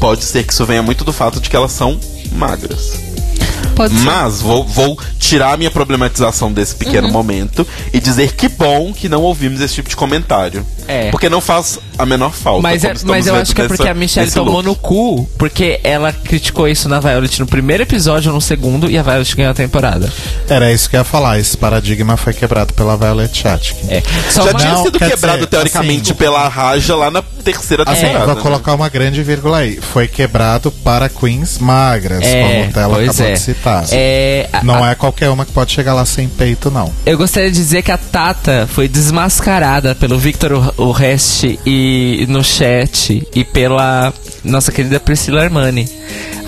pode ser que isso venha muito do fato de que elas são magras.
Pode ser.
Mas vou, vou tirar a minha problematização desse pequeno
Uhum.
momento e dizer que bom que não ouvimos esse tipo de comentário.
É.
Porque não faz a menor falta.
Mas, é- mas eu acho que é porque a Michelle tomou
look.
no cu, porque ela criticou isso na Violet no primeiro episódio ou no segundo, e a Violet ganhou a temporada.
Era isso que eu ia falar. Esse paradigma foi quebrado pela Violet Chachkin.
É. Só
Já
uma-
tinha
Não,
sido quebrado
dizer,
teoricamente
assim,
pela Raja lá na terceira
Assim,
temporada.
vou
né?
colocar uma grande vírgula aí. Foi quebrado para queens magras,
É,
como o Tela acabou
é.
de citar.
É, a-
Não é qualquer uma que pode chegar lá sem peito, não.
Eu gostaria de dizer que a Tata foi desmascarada pelo Victor Orrest e no chat e pela nossa querida Priscila Armani.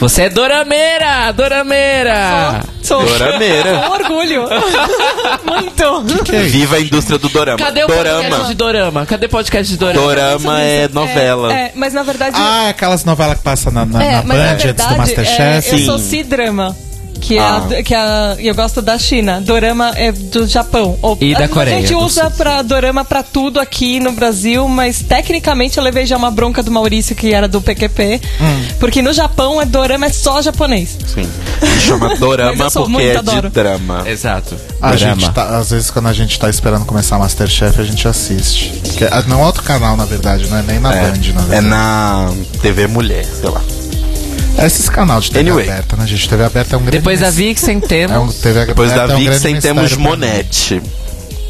Você é Dorameira! Dorameira!
Sou.
Dorameira. *laughs*
Com orgulho. *laughs* Muito.
Que é isso?
Viva a indústria do dorama.
Cadê o podcast
dorama.
de Dorama? Cadê o podcast de Dorama?
Dorama é novela.
É, é, mas na verdade.
Ah, aquelas novelas que passam na, na,
é,
na Band
na
antes do Masterchef.
é, eu
Sim.
sou C-drama. Que é,
Ah.
a, que é a, e eu gosto da China. Dorama é do Japão. Ou-
E da
a,
Coreia
A gente usa pra dorama pra tudo aqui no Brasil, mas tecnicamente eu levei já uma bronca do Maurício, que era do PQP.
Hum.
Porque no Japão, é dorama é só japonês.
Sim. Se chama *laughs* dorama porque é de drama.
Exato.
A
Dorama.
gente tá, às vezes, quando a gente tá esperando começar Masterchef, a gente assiste. Que é, não é outro canal, na verdade, não é nem na
É,
Band, na verdade.
é na TV Mulher, sei lá.
É esses canal de TV
Anyway.
aberta, né, gente? TV aberta é um grande...
Depois da Vixen
É um,
temos.
TV
Depois da
é um
Vixen temos. Monete.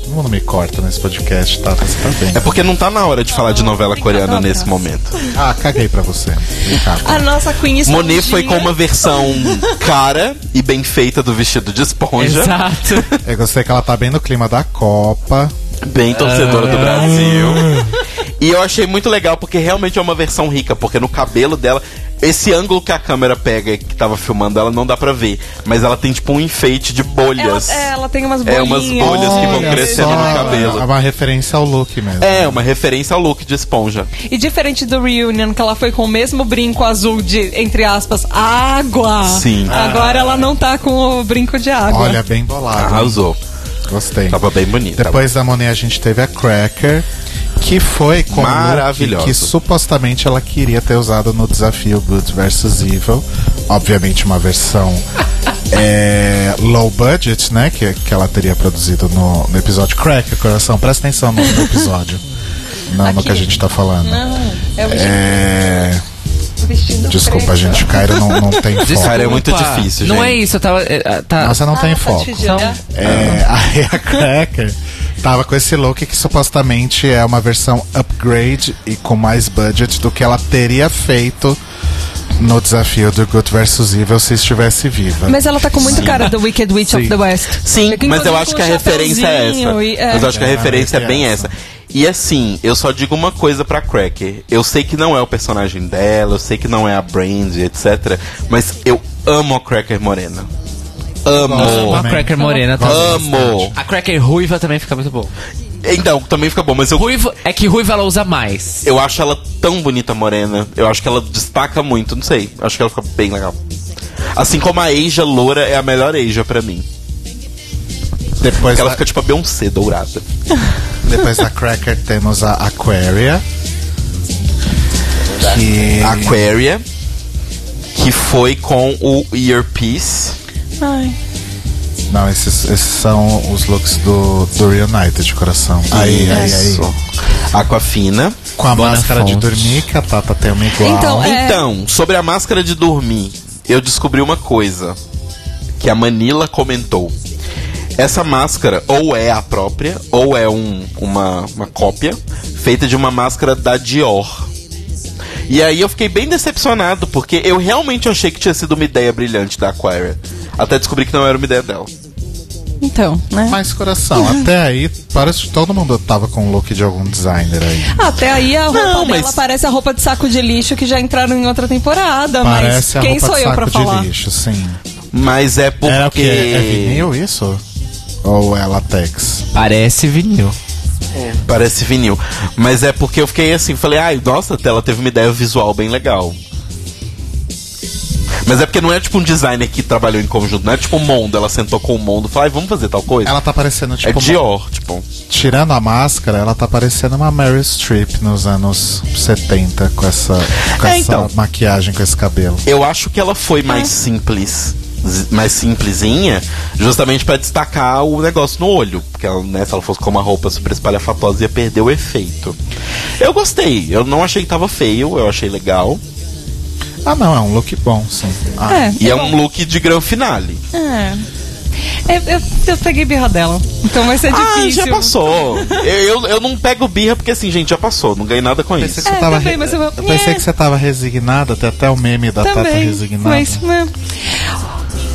Todo mundo me corta nesse podcast, tá? Você tá bem.
É porque não tá na hora de falar de novela coreana nesse momento.
Ah, caguei pra você.
A nossa Queen
Monet foi com
Esponjinha.
uma versão *laughs* cara e bem feita do vestido de esponja.
Exato.
Eu gostei que ela tá bem no clima da Copa.
Bem torcedora
Ah.
do Brasil. *laughs* E eu achei muito legal porque realmente é uma versão rica, porque no cabelo dela esse ângulo que a câmera pega que tava filmando ela não dá pra ver, mas ela tem tipo um enfeite de
Ela,
bolhas.
é, ela tem umas bolinhas.
É, umas bolhas que vão crescendo
só,
no cabelo.
É uma referência ao look mesmo.
É, uma referência ao look de esponja.
E diferente do Reunion, que ela foi com o mesmo brinco azul de, entre aspas, água.
Sim.
Agora ela não tá com o brinco de água.
Olha, bem bolado.
Arrasou.
Gostei.
Tava bem bonita.
Depois da Monet a gente teve a Cracker, que foi com
Maravilhosa.
que supostamente ela queria ter usado no desafio Good vs Evil. Obviamente uma versão *laughs* é, low budget, né? Que, que ela teria produzido no, no episódio Cracker, coração. Presta atenção no, no episódio. *laughs* Não no que a gente tá falando.
Não, é o
É,
vestido
desculpa,
preto.
gente, Cairo não, não tem foco.
Cara, é muito difícil,
Não
gente.
é isso, eu tava. é, tá,
Nossa, não tem
Ah,
foco.
olhar.
É, *laughs* aí a Cracker tava com esse look que supostamente é uma versão upgrade e com mais budget do que ela teria feito no desafio do Good vs Evil se estivesse viva.
Mas ela tá com muito cara do Wicked Witch of
Sim.
the West.
Sim, mas eu acho que a referência é essa.
e- é.
Mas eu acho que a
É,
referência é
é
bem
essa.
essa. E assim, eu só digo uma coisa pra Cracker. Eu sei que não é o personagem dela, eu sei que não é a Brand, etc. Mas eu amo a Cracker Morena. Amo.
Gosto
a
também.
Cracker morena tá.
Gosto
Amo.
A Cracker ruiva também fica muito bom.
Então, também fica bom, mas eu,
Ruiva, é que ruiva ela usa mais.
eu acho ela tão bonita morena. Eu acho que ela destaca muito, não sei. Acho que ela fica bem legal. Assim como a Asia loura é a melhor Asia pra mim.
Depois,
Porque ela
da,
fica tipo a Beyoncé dourada. *laughs*
depois da Cracker temos a Aquaria. Que
Aquaria, que foi com o Earpiece.
Ai.
Não, esses, esses são os looks do, do Reunited de coração. Aí, aí, aí.
Aquafina.
Com a
Bona
máscara de dormir, que a Tata tem uma igual.
Então, É.
Então, sobre a máscara de dormir, eu descobri uma coisa que a Manila comentou. Essa máscara ou é a própria, ou é um, uma, uma cópia feita de uma máscara da Dior. E aí eu fiquei bem decepcionado, porque eu realmente achei que tinha sido uma ideia brilhante da Aquaria. Até descobri que não era uma ideia dela.
Então, né?
Mas coração, *laughs* até aí, parece que todo mundo tava com o look de algum designer aí.
Até aí a roupa
Não,
dela
mas-
parece a roupa de saco de lixo que já entraram em outra temporada.
Parece
mas
a
quem
roupa
sou
de
eu
saco
pra
de
falar?
lixo, sim.
Mas é porque.
Era o quê? É vinil isso? Ou é latex?
Parece vinil.
Parece vinil. Mas é porque eu fiquei assim, falei, ai, nossa, ela teve uma ideia visual bem legal. Mas é porque não é tipo um designer que trabalhou em conjunto, não é tipo um Mondo, ela sentou com o Mondo e falou, vamos fazer tal coisa.
Ela tá parecendo
é
tipo. uma-
Dior, tipo.
Tirando a máscara, ela tá parecendo uma Meryl Streep nos anos 70 com essa, com
É,
essa
então.
maquiagem, com esse cabelo.
Eu acho que ela foi mais simples, z- mais simplesinha, justamente pra destacar o negócio no olho. Porque ela, né, se ela fosse com uma roupa super espalhafatosa, ia perder o efeito. Eu gostei, eu não achei que tava feio, eu achei legal.
Ah, não, é um look bom, sim. Ah,
É,
E é
bom.
um look de gran finale.
É. Eu, eu, eu peguei birra dela. Então vai ser
Ah,
difícil.
já passou. eu, eu, eu não pego birra porque assim, gente, já passou. Não ganhei nada com
Pensei
isso.
que
É,
tava
também,
re-
mas eu-
pensei
É.
que você tava resignada, tem até o meme da Tata
Também.
resignada.
Mas, né?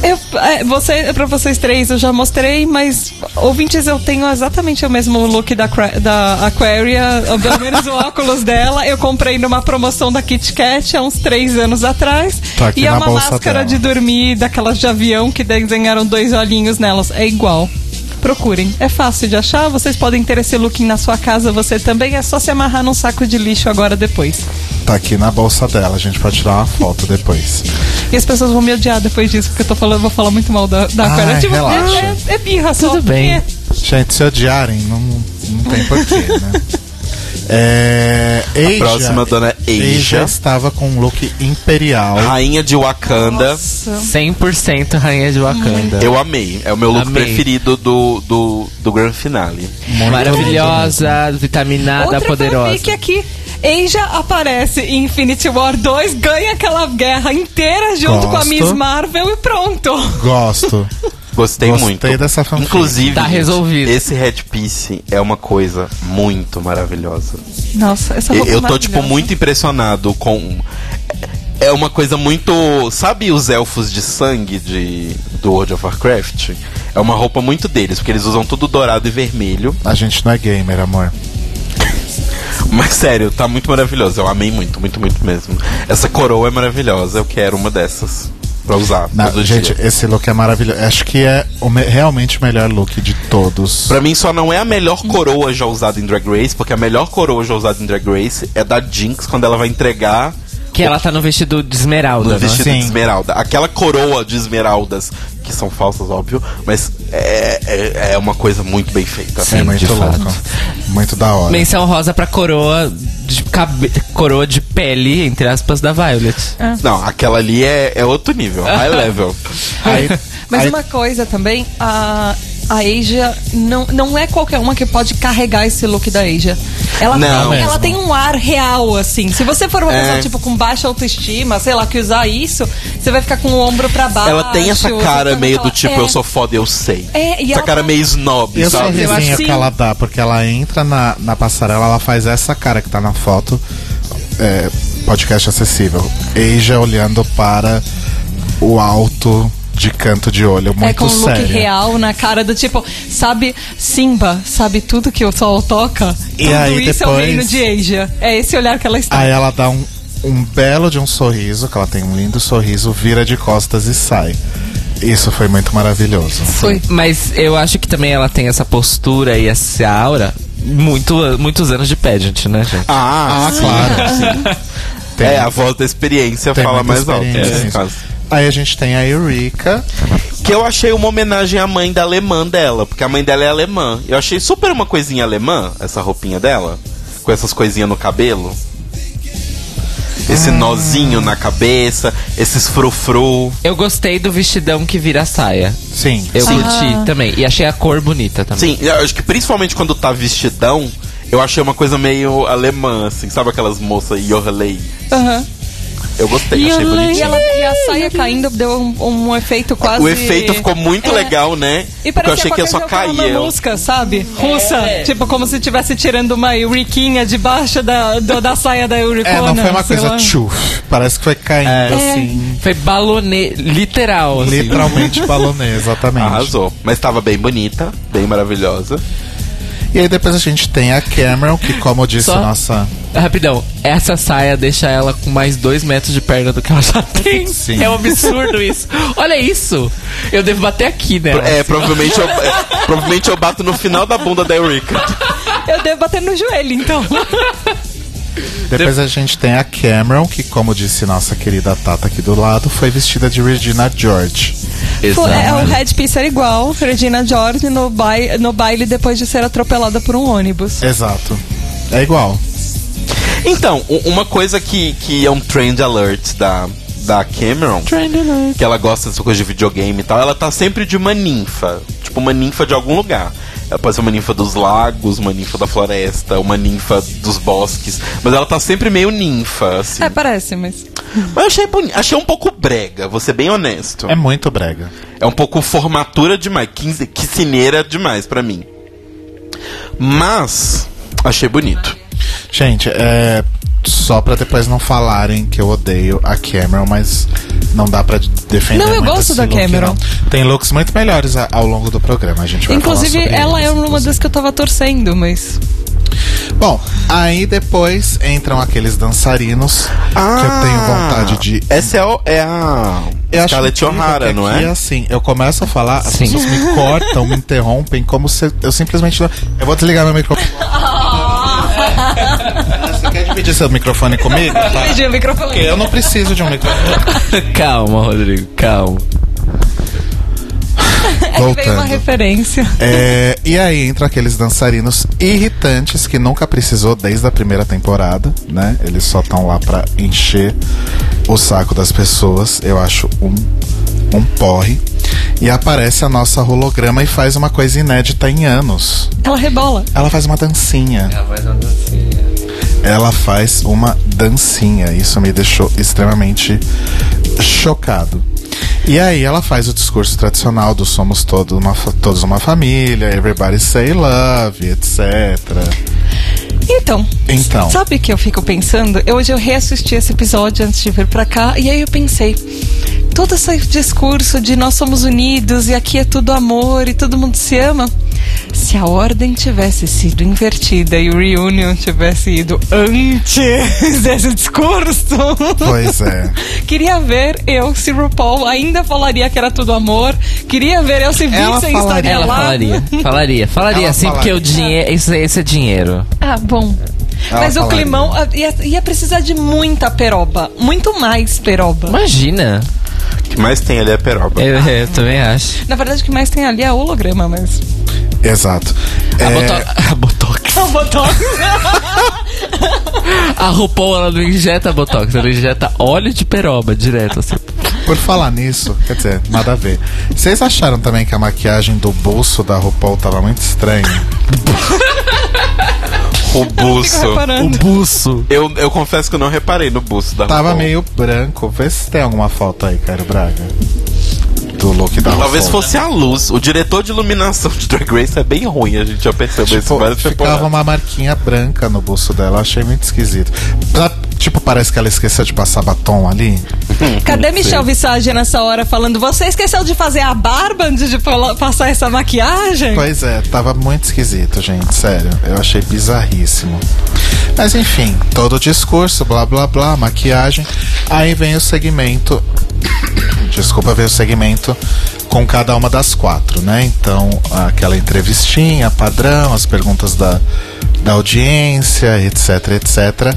Eu, é, você, pra vocês três eu já mostrei, mas ouvintes, eu tenho exatamente o mesmo look da, da Aquaria, ou pelo menos o *laughs* óculos dela. Eu comprei numa promoção da Kit Kat há uns três anos atrás.
Tá
e é uma máscara
dela.
de dormir daquelas de avião que desenharam dois olhinhos nelas. É igual. Procurem. É fácil de achar. Vocês podem ter esse look na sua casa. Você também é só se amarrar num saco de lixo agora depois.
Tá aqui na bolsa dela, a gente pode tirar uma foto depois.
E as pessoas vão me odiar depois disso, porque eu tô falando, vou falar muito mal da, da
Ai.
Tipo,
relaxa.
é, é, é birra só.
Tudo bem.
É.
Gente, se odiarem, não, não tem porquê, né? É, Asia,
próxima, dona Asia.
estava com um look imperial.
Rainha de Wakanda.
Nossa.
100% rainha de Wakanda.
Eu amei. É o meu look
Amei.
preferido do, do, do Grand Finale.
Maravilhosa, vitaminada,
Outra
poderosa.
fanfic aqui. Asia aparece em Infinity War 2, ganha aquela guerra inteira junto com a
Gosto.
Miss Marvel e pronto.
Gosto.
Gostei,
Gostei
muito.
dessa fanfic.
Inclusive,
Tá resolvido.
esse headpiece é uma coisa muito maravilhosa.
Nossa, essa
Eu,
roupa
eu tô, tipo, muito impressionado com. É uma coisa muito. Sabe os elfos de sangue de, do World of Warcraft? É uma roupa muito deles, porque eles usam tudo dourado e vermelho.
A gente não é gamer, amor.
Mas sério, tá muito maravilhoso. Eu amei muito, muito, muito mesmo. Essa coroa é maravilhosa. Eu quero uma dessas pra usar.
Na- gente,
dia.
esse look é maravilhoso. Acho que é o me- realmente o melhor look de todos.
Pra mim só não é a melhor coroa já usada em Drag Race, porque a melhor coroa já usada em Drag Race é da Jinx quando ela vai entregar
Que ela tá no vestido de esmeralda,
no
né?
vestido
Sim.
de esmeralda. Aquela coroa de esmeraldas, que são falsas, óbvio, mas é, é, é uma coisa muito bem feita.
é muito louco. Muito da hora.
Menção rosa pra coroa de, cabe... coroa de pele, entre aspas, da Violet.
Não, aquela ali é, é outro nível, high *laughs* level.
Aí-
Mas
aí-
uma coisa também, a, a Asia não, não é qualquer uma que pode carregar esse look da Asia. Ela,
Não.
tem, ela tem um ar real, assim. Se você for uma
É.
pessoa, tipo, com baixa autoestima, sei lá, que usar isso, você vai ficar com o ombro pra baixo.
Ela tem essa cara meio do tipo,
é.
eu sou foda, eu sei.
É, e
essa cara
tá-
meio snob,
E o
sabe?
Eu
sorrisinho
acho
que ela dá, porque ela entra na, na passarela, ela faz essa cara que tá na foto. É, podcast acessível. Asia olhando para o alto de canto de olho. Muito
É com um look
sério.
real na cara do tipo, sabe, Simba, sabe tudo que o sol toca?
E
tudo
aí
isso é o
depois-
reino de Asia. É esse olhar que ela está.
Aí ela dá um, um belo de um sorriso, que ela tem um lindo sorriso, vira de costas e sai. Isso foi muito maravilhoso.
Foi.
Mas eu acho que também ela tem essa postura e essa aura muito, muitos anos de pageant, né, gente?
Ah,
Ah,
sim.
claro. Tem-
É, a voz da experiência fala mais alto caso.
Aí a gente tem a Eureka.
Que eu achei uma homenagem à mãe da alemã dela, porque a mãe dela é alemã. Eu achei super uma coisinha alemã, essa roupinha dela, com essas coisinhas no cabelo. Esse nozinho na cabeça, esses frufru.
Eu gostei do vestidão que vira saia.
Sim.
Eu
sim.
curti também. E achei a cor bonita também.
Sim, eu acho que principalmente quando tá vestidão, eu achei uma coisa meio alemã, assim, sabe aquelas moças Yorley?
Aham.
Eu gostei, achei
E,
bonitinho.
ela, e a saia caindo deu um, um efeito quase.
O efeito ficou muito
É.
legal, né?
E
Porque eu achei que eu só caía.
Uma música, sabe? Russa. Tipo, como se estivesse tirando uma euriquinha debaixo da, do- da saia da Euricona.
É, não foi uma coisa
lá.
tchuf. Parece que foi caindo
É.
assim.
Foi balonê, literal. assim.
Literalmente balonê, exatamente.
Arrasou. Mas tava bem bonita, bem maravilhosa.
E aí depois a gente tem a Cameron, que como disse
Só-
nossa.
Rapidão, essa saia deixa ela com mais dois metros de perna do que ela já *laughs* tem.
Sim.
É um absurdo isso. Olha isso. Eu devo bater aqui nela.
É, provavelmente eu, é, provavelmente eu bato no final da bunda da Eureka.
Eu devo bater no joelho, então. *laughs*
Depois a gente tem a Cameron, que como disse nossa querida Tata aqui do lado, foi vestida de Regina George.
Foi- é, o headpiece era igual. Regina George no, bai- no baile depois de ser atropelada por um ônibus.
Exato. É igual.
Então, uma coisa que, que é um trend alert da, da Cameron, que ela gosta dessa coisa de videogame e tal, ela tá sempre de uma ninfa. Tipo, uma ninfa de algum lugar. Ela pode ser uma ninfa dos lagos, uma ninfa da floresta, uma ninfa dos bosques. Mas ela tá sempre meio ninfa, assim.
É, parece, mas.
Mas eu achei, boni- achei um pouco brega, vou ser bem honesto.
É muito brega.
É um pouco formatura demais, quicineira demais pra mim. Mas, achei bonito.
Gente, é. Só pra depois não falarem que eu odeio a Cameron, mas não dá pra defender
Não, eu
muito
gosto da
look,
Cameron.
não. Tem looks muito melhores a- ao longo do programa, a gente vai
Inclusive,
falar sobre
ela
eles,
é uma
inclusive.
das que eu tava torcendo, mas.
Bom, aí depois entram aqueles dançarinos que eu tenho vontade de
Essa é, o- é a
Eu
Scarlett O'Hara, não
aqui
é?
assim, eu começo a falar, as
Sim.
pessoas me cortam, me interrompem, como se eu simplesmente. Eu vou desligar meu microfone. *laughs* *laughs* Você quer dividir seu microfone comigo? Tá.
Pedi o microfone.
Porque eu não preciso de um microfone. *laughs*
calma, Rodrigo, calma. *laughs*
É que veio uma
Voltando.
referência.
É, e aí entra aqueles dançarinos irritantes que nunca precisou desde a primeira temporada, né? Eles só estão lá pra encher o saco das pessoas. Eu acho um, um porre. E aparece a nossa holograma e faz uma coisa inédita em anos.
Ela rebola.
Ela faz uma dancinha. Ela faz uma dancinha. Isso me deixou extremamente chocado. E aí ela faz o discurso tradicional do somos todo uma, todos uma família, everybody say love, etc.
Então,
Então.
sabe o que eu fico pensando? Eu- Hoje eu reassisti esse episódio antes de vir pra cá, e aí eu pensei. Todo esse discurso de nós somos unidos e aqui é tudo amor e todo mundo se ama, se a ordem tivesse sido invertida e o Reunion tivesse ido antes *laughs* desse discurso.
Pois é. *laughs*
Queria ver eu se RuPaul ainda falaria que era tudo amor. Queria ver eu se
Ela
Vincent
falaria.
estaria
Ela
lá.
falaria, falaria, falaria
Ela
assim, porque o dinheiro, isso, esse é dinheiro.
Ah, bom.
Ela
Mas o
falaria.
climão ah, ia, ia precisar de muita peroba. Muito mais peroba.
Imagina.
O que mais tem ali é peroba.
Eu, eu também acho.
Na verdade, o que mais tem ali é holograma, mas.
Exato.
A,
É,
boto... a Botox. *laughs*
O Botox. *laughs*
A RuPaul, ela não injeta Botox, ela injeta óleo de peroba direto, assim.
Por falar nisso, quer dizer, nada a ver. Vocês acharam também que a maquiagem do bolso da RuPaul tava muito estranha? *laughs*
O buço.
reparando.
buço.
Eu, eu confesso que eu não reparei no buço da
Tava
RuPaul.
meio branco. Vê se tem alguma foto aí, Cairo Braga. Do look da
Talvez
RuPaul.
fosse a luz. O diretor de iluminação de Drag Race é bem ruim, a gente já percebeu isso
Tipo,
várias
ficava
temporadas.
uma marquinha branca no bolso dela, eu achei muito esquisito. Pra- tipo, parece que ela esqueceu de passar batom ali. *laughs*
Cadê Michel Visage nessa hora falando? Você esqueceu de fazer a barba antes de passar essa maquiagem?
Pois é, tava muito esquisito, gente, sério. Eu achei bizarríssimo. Mas enfim, todo o discurso, blá blá blá, maquiagem. Aí vem o segmento. *coughs* Desculpa, vem o segmento com cada uma das quatro, né? Então, aquela entrevistinha padrão, as perguntas da, da audiência, etc, etc.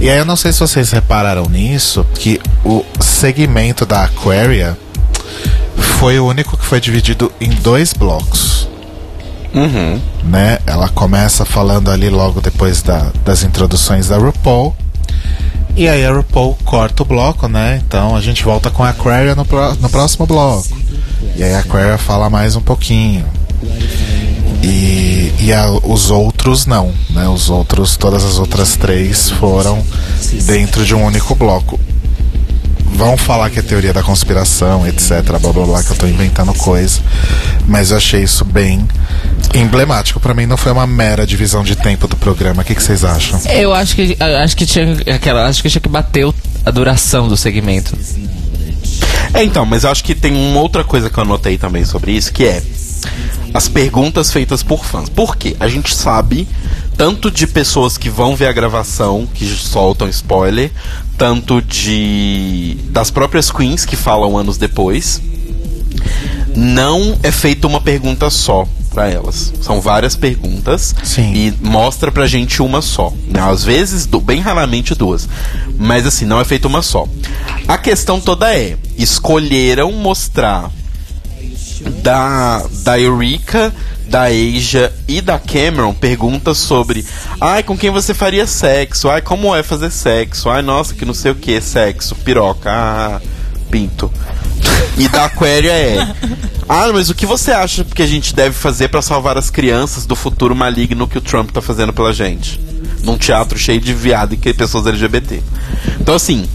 E aí eu não sei se vocês repararam nisso, que o segmento da Aquaria foi o único que foi dividido em dois blocos
Uhum.
né? Ela começa falando ali logo depois da- das introduções da RuPaul. E aí a RuPaul corta o bloco, né? Então a gente volta com a Aquaria no, pró- no próximo bloco. E aí a Aquaria fala mais um pouquinho. E, e a- os outros não, né? Os outros, todas as outras três foram dentro de um único bloco. Vão falar que é teoria da conspiração, etc, blá blá blá, que eu tô inventando coisa. Mas eu achei isso bem emblemático. Pra mim não foi uma mera divisão de tempo do programa. O que, que vocês acham?
Eu acho que acho que tinha aquela, acho que tinha que bater a duração do segmento.
É, então, mas eu acho que tem uma outra coisa que eu anotei também sobre isso, que é as perguntas feitas por fãs. Por quê? A gente sabe tanto de pessoas que vão ver a gravação, que soltam spoiler, tanto de das próprias queens que falam anos depois. Não é feita uma pergunta só pra elas. São várias perguntas
Sim.
e mostra pra gente uma só. né? Às vezes, bem raramente duas. Mas assim, não é feita uma só. A questão toda é: escolheram mostrar da, da Eureka, da Asia e da Cameron perguntas sobre ai, com quem você faria sexo? Ai, como é fazer sexo? Ai, nossa, que não sei o que, sexo, piroca, ah, pinto. E da Aquaria é *laughs* Ah, mas o que você acha que a gente deve fazer pra salvar as crianças do futuro maligno que o Trump tá fazendo pela gente? Num teatro cheio de viado e pessoas LGBT. Então assim,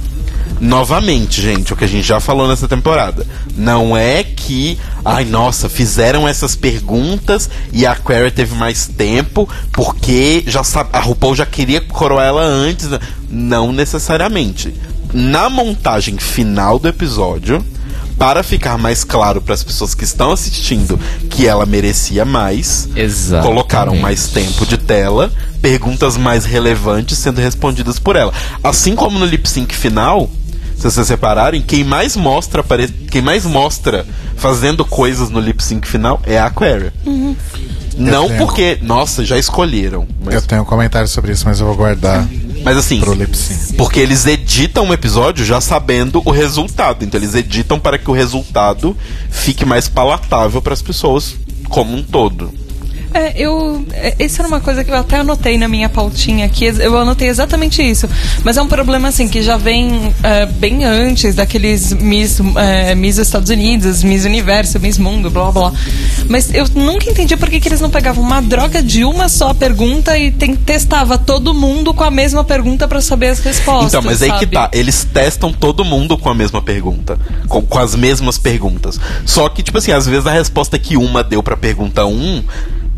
novamente, gente, o que a gente já falou nessa temporada. Não é que, ai, nossa, fizeram essas perguntas e a Aquaria teve mais tempo porque já sabe, a RuPaul já queria coroar ela antes. Não necessariamente. Na montagem final do episódio, para ficar mais claro para as pessoas que estão assistindo que ela merecia mais,
Exato.
colocaram mais tempo de tela, perguntas mais relevantes sendo respondidas por ela. Assim como no lip sync final, se vocês separarem, quem mais mostra apare... quem mais mostra fazendo coisas no lip sync final é a Aquaria. Não
Eu tenho-
porque, nossa, já escolheram,
Eu
mas,
tenho um comentário sobre isso, mas eu vou guardar
mas assim,
pro lip sync.
porque eles editam o episódio já sabendo o resultado. Então eles editam para que o resultado fique mais palatável para as pessoas como um todo.
É, eu. é, Isso era uma coisa que eu até anotei na minha pautinha aqui. Eu anotei exatamente isso. Mas é um problema, assim, que já vem é, bem antes daqueles Miss, é, Miss Estados Unidos, Miss Universo, Miss Mundo, blá blá. Mas eu nunca entendi por que, que eles não pegavam uma droga de uma só pergunta e tem, testava todo mundo com a mesma pergunta pra saber as respostas.
Então, mas aí que
sabe?
tá. Eles testam todo mundo com a mesma pergunta. Com, com as mesmas perguntas. Só que, tipo assim, às vezes a resposta que uma deu pra pergunta 1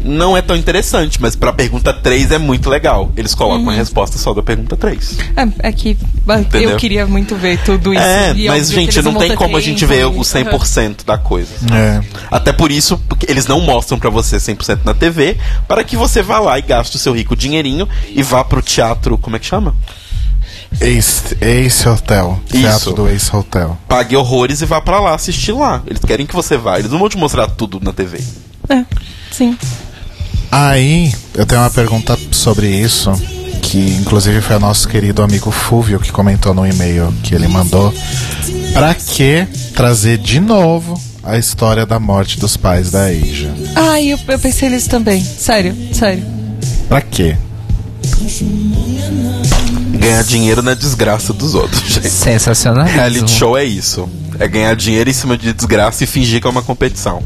não é tão interessante, mas pra pergunta 3 é muito legal. Eles colocam
Uhum.
a resposta só da pergunta 3.
É, é que ah,
Entendeu?
eu queria muito ver tudo isso.
É,
E
mas gente, não tem como a gente ver o 100% da coisa.
É.
Até por isso, porque eles não mostram pra você 100% na TV, para que você vá lá e gaste o seu rico dinheirinho e vá pro teatro, como é que chama?
Ace, Ace Hotel.
Isso.
Teatro do Ace Hotel.
Pague horrores e vá pra lá assistir lá. Eles querem que você vá, eles não vão te mostrar tudo na TV.
É, sim.
Aí, eu tenho uma pergunta sobre isso, que inclusive foi o nosso querido amigo Fúvio que comentou no e-mail que ele mandou. Pra que trazer de novo a história da morte dos pais da Asia?
Ai, eu, eu pensei nisso também. Sério, sério.
Pra quê?
Ganhar dinheiro na desgraça dos outros, *laughs* gente.
Sensacional.
Reality show é isso. É ganhar dinheiro em cima de desgraça e fingir que é uma competição.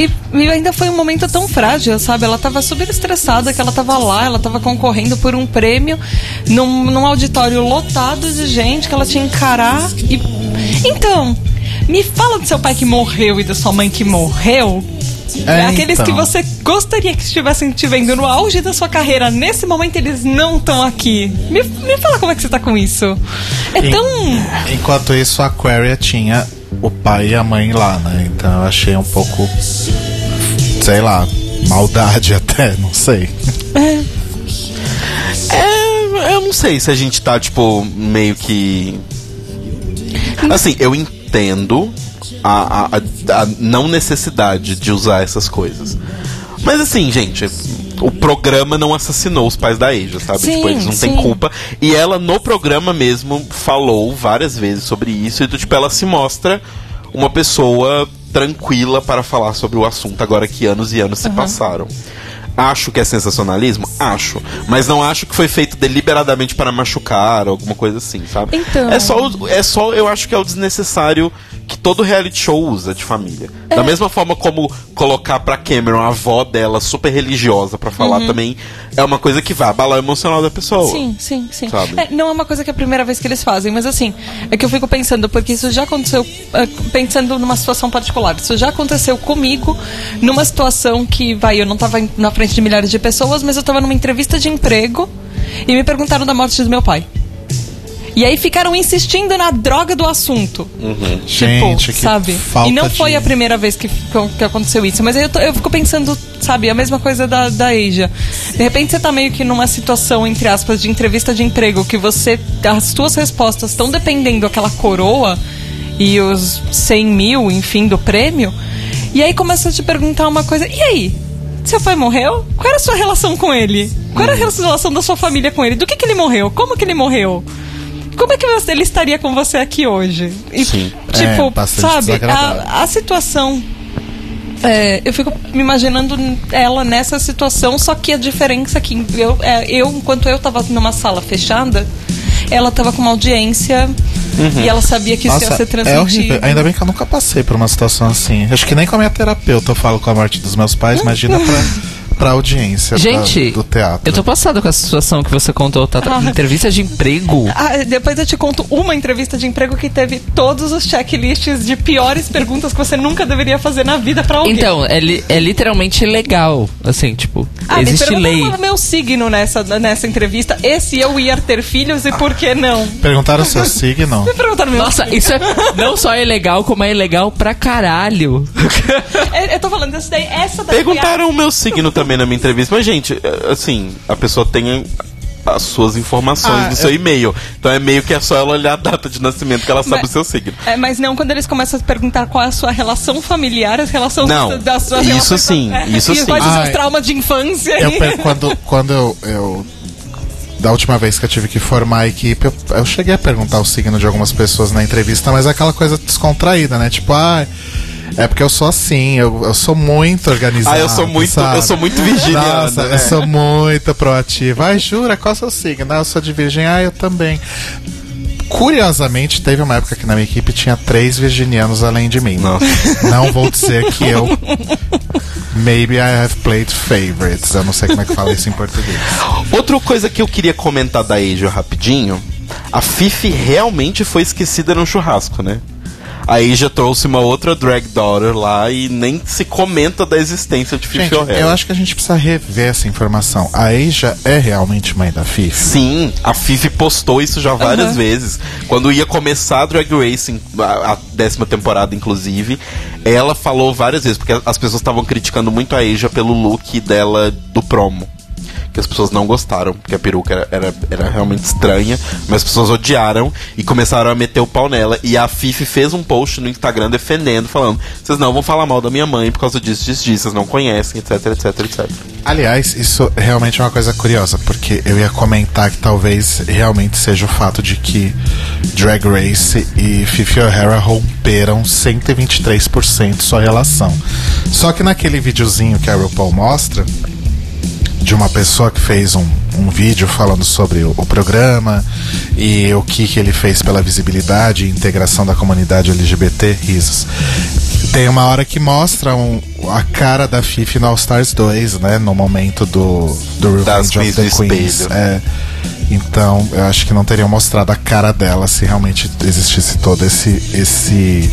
E, ainda foi um momento tão frágil, sabe? Ela tava super estressada, que ela tava lá, ela tava concorrendo por um prêmio num, num auditório lotado de gente que ela tinha que encarar. E. Então, me fala do seu pai que morreu e da sua mãe que morreu.
É,
Aqueles
então.
que você gostaria que estivessem te vendo no auge da sua carreira, nesse momento eles não estão aqui. Me, me fala como é que você tá com isso. É
En-
tão.
Enquanto isso, a Aquaria tinha o pai e a mãe lá, né? Então eu achei um pouco. Sei lá, maldade *laughs* até, não sei.
É, eu não sei se a gente tá, tipo, meio que. Assim, eu entendo a, a, a- não necessidade de usar essas coisas. Mas assim, gente, o programa não assassinou os pais da Asia, sabe?
Sim,
tipo, eles não têm
sim.
culpa. E ela, no programa mesmo, falou várias vezes sobre isso. E, tipo, ela se mostra uma pessoa tranquila para falar sobre o assunto, agora que anos e anos se passaram. Acho que é sensacionalismo? Acho. Mas não acho que foi feito deliberadamente para machucar ou alguma coisa assim, sabe?
Então.
É só, é só, eu acho que é o desnecessário que todo reality show usa de família.
É.
Da mesma forma como colocar pra Cameron a avó dela super religiosa pra falar também é uma coisa que vai abalar o emocional da pessoa.
Uhum. Sim, sim, sim. É, não é uma coisa que é a primeira vez que eles fazem, mas assim, é que eu fico pensando, porque isso já aconteceu, é, pensando numa situação particular, isso já aconteceu comigo, numa situação que, vai, eu não tava na frente de milhares de pessoas, mas eu tava numa entrevista de emprego e me perguntaram da morte do meu pai. E aí ficaram insistindo na droga do assunto.
Uhum.
Gente,
tipo,
que
sabe?
falta
E não foi
de-
a primeira vez que, que aconteceu isso. Mas aí eu, tô- eu fico pensando, sabe, a mesma coisa da, da Asia. De repente você tá meio que numa situação, entre aspas, de entrevista de emprego, que você. As suas respostas estão dependendo daquela coroa e os 100 mil, enfim, do prêmio. E aí começa a te perguntar uma coisa. E aí? Seu pai morreu? Qual era a sua relação com ele? Qual era a relação da sua família com ele? Do que, que ele morreu? Como que ele morreu? Como é que ele estaria com você aqui hoje? E,
Sim.
Tipo,
É,
sabe, a, a situação. é, eu fico me imaginando ela nessa situação, só que a diferença é que eu, é, eu enquanto eu tava numa sala fechada, ela tava com uma audiência e ela sabia que isso ia ser
é
transmitido.
horrível. Ainda bem que eu nunca passei por uma situação assim. Acho que nem com a minha terapeuta eu falo com a morte dos meus pais, imagina pra, pra audiência da-
Gente,
do teatro.
eu tô passado com essa situação que você contou, tá?
Ah.
Entrevista de emprego.
Ah, depois eu te conto uma entrevista de emprego que teve todos os checklists de piores perguntas que você nunca deveria fazer na vida pra alguém.
Então, é, li- é literalmente legal. Assim, tipo,
Ah, me
existe lei.
perguntaram o meu signo nessa, nessa entrevista. Esse eu ia ter filhos e por que não?
Perguntaram o seu signo? *laughs*
Me perguntaram meu
Nossa,
signo.
isso é não só é legal, como é ilegal pra caralho. *laughs*
É, Eu tô falando dessa daí, essa daí
Perguntaram o meu signo também na minha entrevista, mas, gente, é, assim, a pessoa tem as suas informações
Ah,
no seu
eu-
e-mail. Então é meio que é só ela olhar a data de nascimento que ela sabe
Mas-
o seu signo.
É, mas não quando eles começam a perguntar qual é a sua relação familiar, as relações
Não,
das suas
isso sim,
é, *laughs*
isso
e
sim.
quais os seus
Ah,
traumas de infância.
Eu, per- quando quando eu, eu- Da última vez que eu tive que formar a equipe, eu, eu cheguei a perguntar o signo de algumas pessoas na entrevista, mas é aquela coisa descontraída, né? Tipo, ah. É porque eu sou assim, eu, eu sou muito organizado.
Ah, eu sou muito-
sabe?
eu sou muito virginiana,
Nossa,
né?
eu sou muito proativo. Ai, jura? Qual é o seu signo? Ah, eu sou de virgem. Ah, eu também. Curiosamente, teve uma época que na minha equipe tinha três virginianos além de mim.
Nossa.
Não vou dizer que eu. Maybe I have played favorites. Eu não sei como é que fala isso em português.
Outra coisa que eu queria comentar da Asia rapidinho, a Fifi realmente foi esquecida no churrasco, né? A Asia trouxe uma outra drag daughter lá e nem se comenta da existência de Fifi O'Hara.
eu acho que a gente precisa rever essa informação. A Asia é realmente mãe da Fifi?
Sim, a Fifi postou isso já várias vezes. Quando ia começar a Drag Racing, a, a décima temporada, inclusive, ela falou várias vezes, porque as pessoas estavam criticando muito a Asia pelo look dela do promo. Que as pessoas não gostaram, porque a peruca era, era, era realmente estranha, mas as pessoas odiaram e começaram a meter o pau nela. E a Fifi fez um post no Instagram defendendo, falando: vocês não vão falar mal da minha mãe por causa disso, disso, disso, vocês não conhecem, etc, etc, etc.
Aliás, isso realmente é uma coisa curiosa, porque eu ia comentar que talvez realmente seja o fato de que Drag Race e Fifi O'Hara romperam 123% sua relação. Só que naquele videozinho que a RuPaul mostra, de uma pessoa que fez um, um vídeo falando sobre o, o programa e o que, que ele fez pela visibilidade e integração da comunidade LGBT, risos. Tem uma hora que mostra um- a cara da Fifi no All Stars 2, né? No momento do, do
Das
Revenge of the
do
Queens. É. Então, eu acho que não teriam mostrado a cara dela se realmente existisse todo esse esse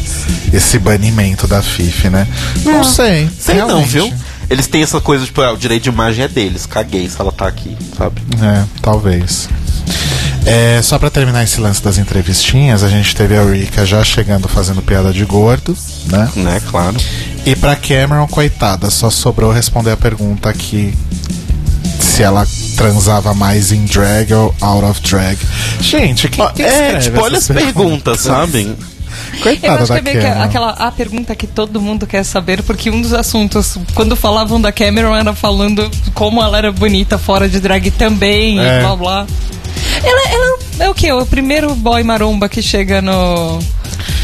esse banimento da Fifi, né? Não, sei.
Sei não,
realmente.
viu? Eles têm essa coisa, tipo, ah, o direito de imagem é deles. Caguei se ela tá aqui, sabe?
É, talvez. É, só pra terminar esse lance das entrevistinhas, a gente teve a Rika já chegando fazendo piada de gordo, né?
Né, claro.
E pra Cameron, coitada, só sobrou responder a pergunta que se ela transava mais em drag ou out of drag. Gente, que, que
é, tipo, olha as
essas
perguntas, sabe?
Eu
Coitada
acho que é meio que aquela a pergunta que todo mundo quer saber, porque um dos assuntos, quando falavam da Cameron, era falando como ela era bonita fora de drag também,
É.
e blá blá. Ela, ela é o quê? O primeiro boy maromba que chega no.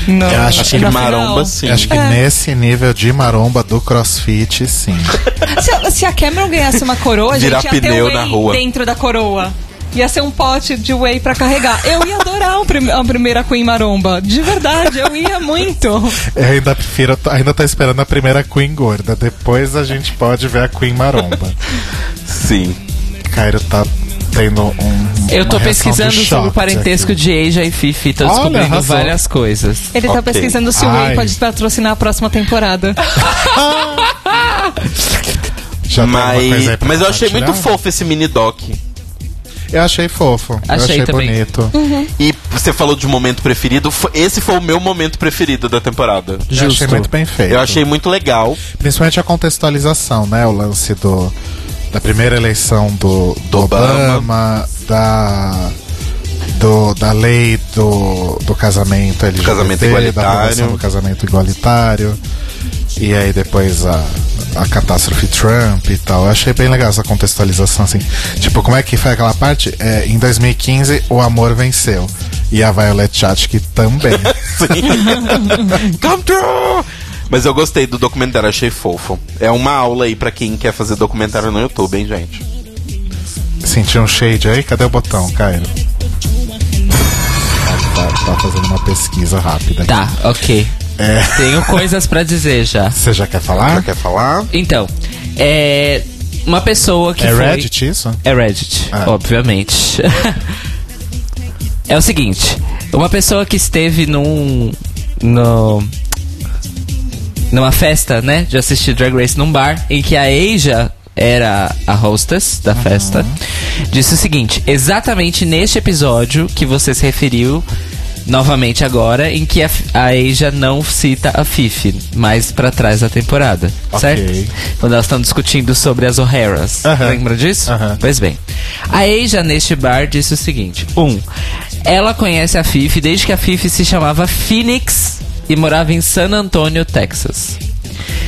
no
Eu acho
que maromba,
final.
sim.
Acho que
É.
nesse nível de maromba do crossfit, sim. *laughs*
Se, a- se a Cameron ganhasse uma coroa, a gente
Virar
ia ter
pneu
whey
na rua.
dentro da coroa. Ia ser um pote de whey pra carregar. Eu ia adorar um prim- a primeira Queen Maromba. De verdade, eu ia muito.
Eu ainda prefiro, ainda tô esperando a primeira Queen gorda. Depois a gente pode ver a Queen maromba.
Sim.
Cairo tá tendo um.
Eu tô pesquisando
do
sobre o parentesco
aqui.
de Asia e Fifi, tô
Olha,
descobrindo
arrasou.
várias coisas.
Ele tá
Ok.
pesquisando se o. Whey pode patrocinar a próxima temporada. *laughs*
Já
Mas,
coisa aí pra
mas eu achei muito fofo esse mini doc.
Eu achei fofo. eu
Achei
achei
também.
bonito.
E você falou de momento preferido. Esse foi o meu momento preferido da temporada.
Eu achei
Justo.
muito bem feito.
Eu achei muito legal.
Principalmente a contextualização, né? O lance do, da primeira eleição do, do
Obama.
Obama, da, do, da lei do, do casamento LGBT,
casamento
da
igualitário.
aprovação do casamento igualitário. E aí depois a, a catástrofe Trump e tal. Eu achei bem legal essa contextualização, assim. Tipo, como é que foi aquela parte? É, em 2015, o amor venceu. E a Violet Chachki também. *laughs*
Come true! Mas eu gostei do documentário, achei fofo. É uma aula aí pra quem quer fazer documentário no YouTube, hein, gente?
Sentiu um shade aí? Cadê o botão, Cairo? Tá, tá- tá fazendo uma pesquisa rápida. aqui.
Tá, ok.
É,
Tenho coisas pra dizer já.
você já quer
Já
falar?
quer falar?
Então, é. Uma pessoa que
é
foi.
Reddit isso?
É Reddit,
Ah.
obviamente. *laughs* é o seguinte, uma pessoa que esteve num. no. numa festa, né? De assistir Drag Race num bar, em que a Asia era a hostess da festa, disse o seguinte: exatamente neste episódio que você se referiu. Novamente agora, em que a, a Asia não cita a Fifi, mais pra trás da temporada,
Ok.
certo? Quando elas estão discutindo sobre as O'Haras.
Aham.
Lembra disso? Pois bem. A Asia neste bar disse o seguinte: um, ela conhece a Fifi desde que a Fifi se chamava Phoenix e morava em San Antonio, Texas.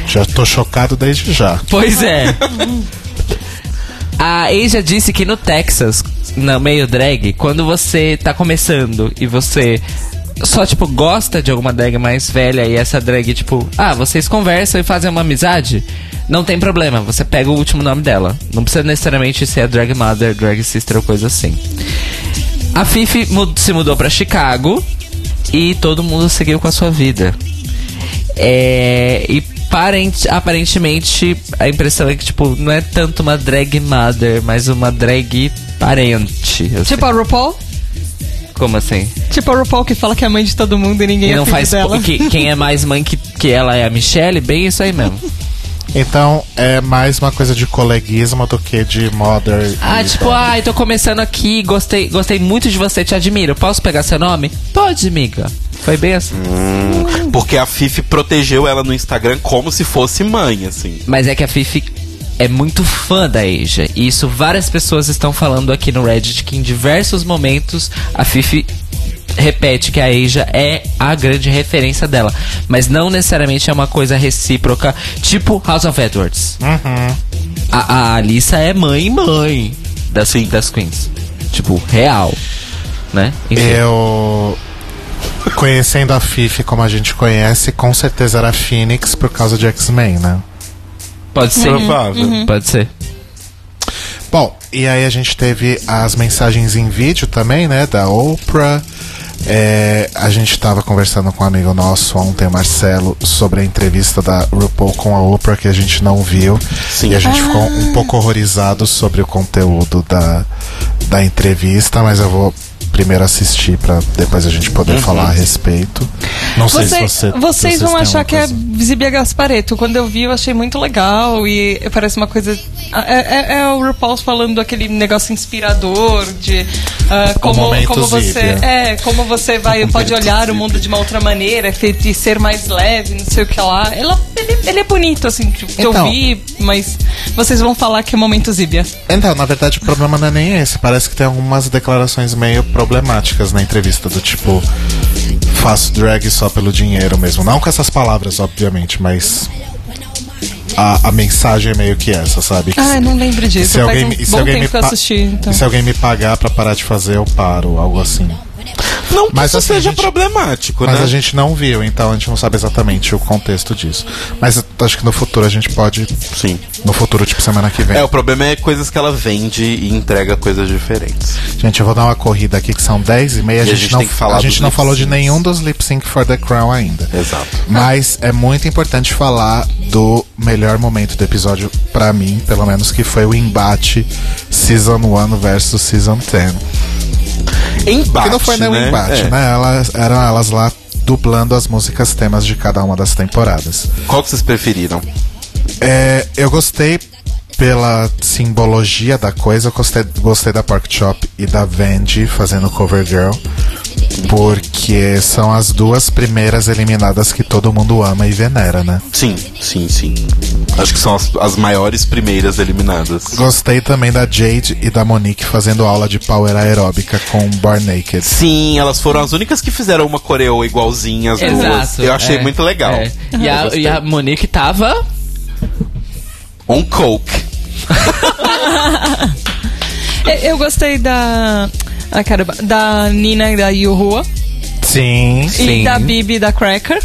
Já tô chocado desde já.
Pois é. *laughs* A Asia disse que no Texas, no meio drag, quando você tá começando e você só, tipo, gosta de alguma drag mais velha e essa drag, tipo, ah, vocês conversam e fazem uma amizade, não tem problema, você pega o último nome dela. Não precisa necessariamente ser a drag mother, drag sister ou coisa assim. A Fifi mu- se mudou pra Chicago e todo mundo seguiu com a sua vida. É, e parente, aparentemente a impressão é que, tipo, não é tanto uma drag mother, mas uma drag parente. assim.
tipo a RuPaul?
Como assim?
Tipo a RuPaul que fala que é mãe de todo mundo e ninguém
E
é
não
filho
faz.
dela.
Que, quem é mais mãe que, que ela é a Michelle? Bem isso aí mesmo. *laughs*
Então é mais uma coisa de coleguismo do que de mother.
Ah, tipo, ai, tô começando aqui, gostei, gostei muito de você, te admiro. Posso pegar seu nome? Pode, amiga. Foi bem assim.
Porque a Fifi protegeu ela no Instagram como se fosse mãe, assim.
Mas é que a Fifi é muito fã da Asia. E isso várias pessoas estão falando aqui no Reddit que em diversos momentos a Fifi repete que a Asia é a grande referência dela. Mas não necessariamente é uma coisa recíproca, tipo House of Edwards. A, a Alissa é mãe mãe das, das queens. Tipo, real. Né? Enfim.
Eu. Conhecendo a Fifi como a gente conhece, com certeza era Phoenix por causa de X-Men, né?
Pode ser.
Provável.
Pode ser.
Bom, e aí a gente teve as mensagens em vídeo também, né? Da Oprah. É, a gente tava conversando com um amigo nosso ontem, Marcelo, sobre a entrevista da RuPaul com a Oprah que a gente não viu.
Sim.
E a gente ficou um pouco horrorizado sobre o conteúdo da, da entrevista, mas eu vou primeiro assistir pra depois a gente poder falar a respeito. Não sei
Você-
se você.
vocês
se
vão achar que é
coisa.
Zibia Gaspareto. Quando eu vi, eu achei muito legal e parece uma coisa. É, é- é o RuPaul falando aquele negócio inspirador de ah, como, como você.
Zíbia.
É, como você vai, pode olhar o mundo de uma outra maneira fe- e ser mais leve, não sei o que lá. Ela, ele, ele é bonito, assim, de, de
Então.
ouvir, mas vocês vão falar que é momento Zíbia.
Então, na verdade, o problema não é nem esse. Parece que tem algumas declarações meio problemáticas na entrevista, do tipo. Faço drag só pelo dinheiro mesmo. Não com essas palavras, obviamente, mas. A, a mensagem é meio que essa, sabe? Que
Ah, eu não lembro disso.
se
Faz
alguém,
um
me- se alguém me
assisti. Então.
se alguém me pagar pra parar de fazer, eu paro, algo assim.
Não que
Mas
isso
assim,
seja
gente-
problemático,
Mas
né?
a gente não viu, então a gente não sabe exatamente o contexto disso. Mas eu acho que no futuro a gente pode.
Sim.
No futuro, tipo semana que vem.
É, o problema é coisas que ela vende e entrega coisas diferentes.
Gente, eu vou dar uma corrida aqui que são 10 e meia. A
E a
gente,
gente
não,
tem que falar
a gente não falou de nenhum dos lip sync for the crown ainda.
Exato.
Mas é muito importante falar do melhor momento do episódio, pra mim, pelo menos, que foi o embate Season 1 versus Season 10.
Embate,
que não foi nem um
né?
embate,
É.
né? Elas, eram elas lá dublando as músicas temas de cada uma das temporadas.
Qual que vocês preferiram?
É, eu gostei pela simbologia da coisa, eu gostei, gostei da Pork Chop e da Vandy fazendo Cover Girl. Porque são as duas primeiras eliminadas que todo mundo ama e venera, né?
Sim, sim, sim. Acho que são as, as maiores primeiras eliminadas.
Gostei também da Jade e da Monique fazendo aula de power aeróbica com Born Naked.
Sim, elas foram as únicas que fizeram uma coreo igualzinha as duas.
Exato.
Eu achei
é,
muito legal.
é. E, a, e a Monique tava.
On coke. *laughs*
É, Eu gostei da. Ah, caramba. Da Nina e da Yuhua.
Sim.
Sim.
E da Bibi e da Cracker.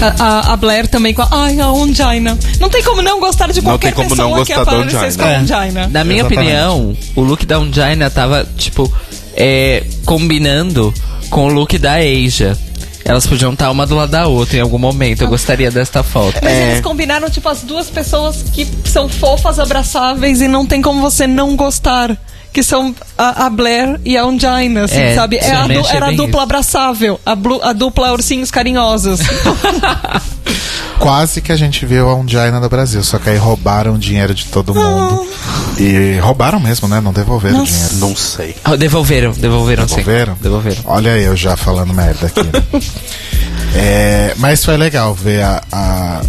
A, a- a Blair também com a. Ai, a Ongina. Não tem como não gostar de qualquer pessoa
não
que
gostar da
aparecesse com a Ongina.
Na minha
Exatamente.
opinião, o look da Ungina tava, tipo, é, combinando com o look da Asia. Elas podiam estar uma do lado da outra em algum momento. Eu gostaria desta foto.
Mas
É.
eles combinaram, tipo, as duas pessoas que são fofas, abraçáveis e não tem como você não gostar. Que são a, a Blair e a Ongina, assim,
É,
sabe? É a du- era a dupla
isso.
abraçável, a, blu- a dupla ursinhos carinhosos. *laughs*
Quase que a gente viu a Ungina no Brasil, só que aí roubaram o dinheiro de todo mundo. E roubaram mesmo, né? Não devolveram o
Nossa.
dinheiro.
Não sei.
Ah, devolveram, devolveram, sim.
Devolveram?
Devolveram.
Olha eu já falando merda aqui. né? *laughs* É, mas foi legal ver a- a-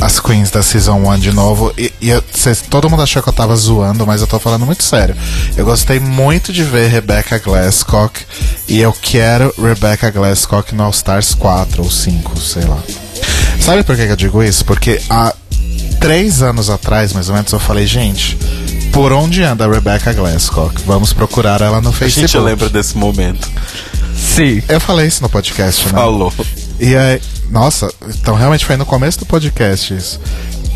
as queens da Season 1 de novo. E, e eu- cês- todo mundo achou que eu tava zoando, mas eu tô falando muito sério. Eu gostei muito de ver Rebecca Glasscock. E eu quero Rebecca Glasscock no All Stars 4 ou 5, sei lá. Sabe por que que eu digo isso? Porque há três anos atrás, mais ou menos, eu falei, gente, por onde anda a Rebecca Glasscock? Vamos procurar ela no
A
Facebook.
gente lembra desse momento.
Sim.
Eu falei isso no podcast, né?
Falou.
E aí, nossa, então realmente foi no começo do podcast isso.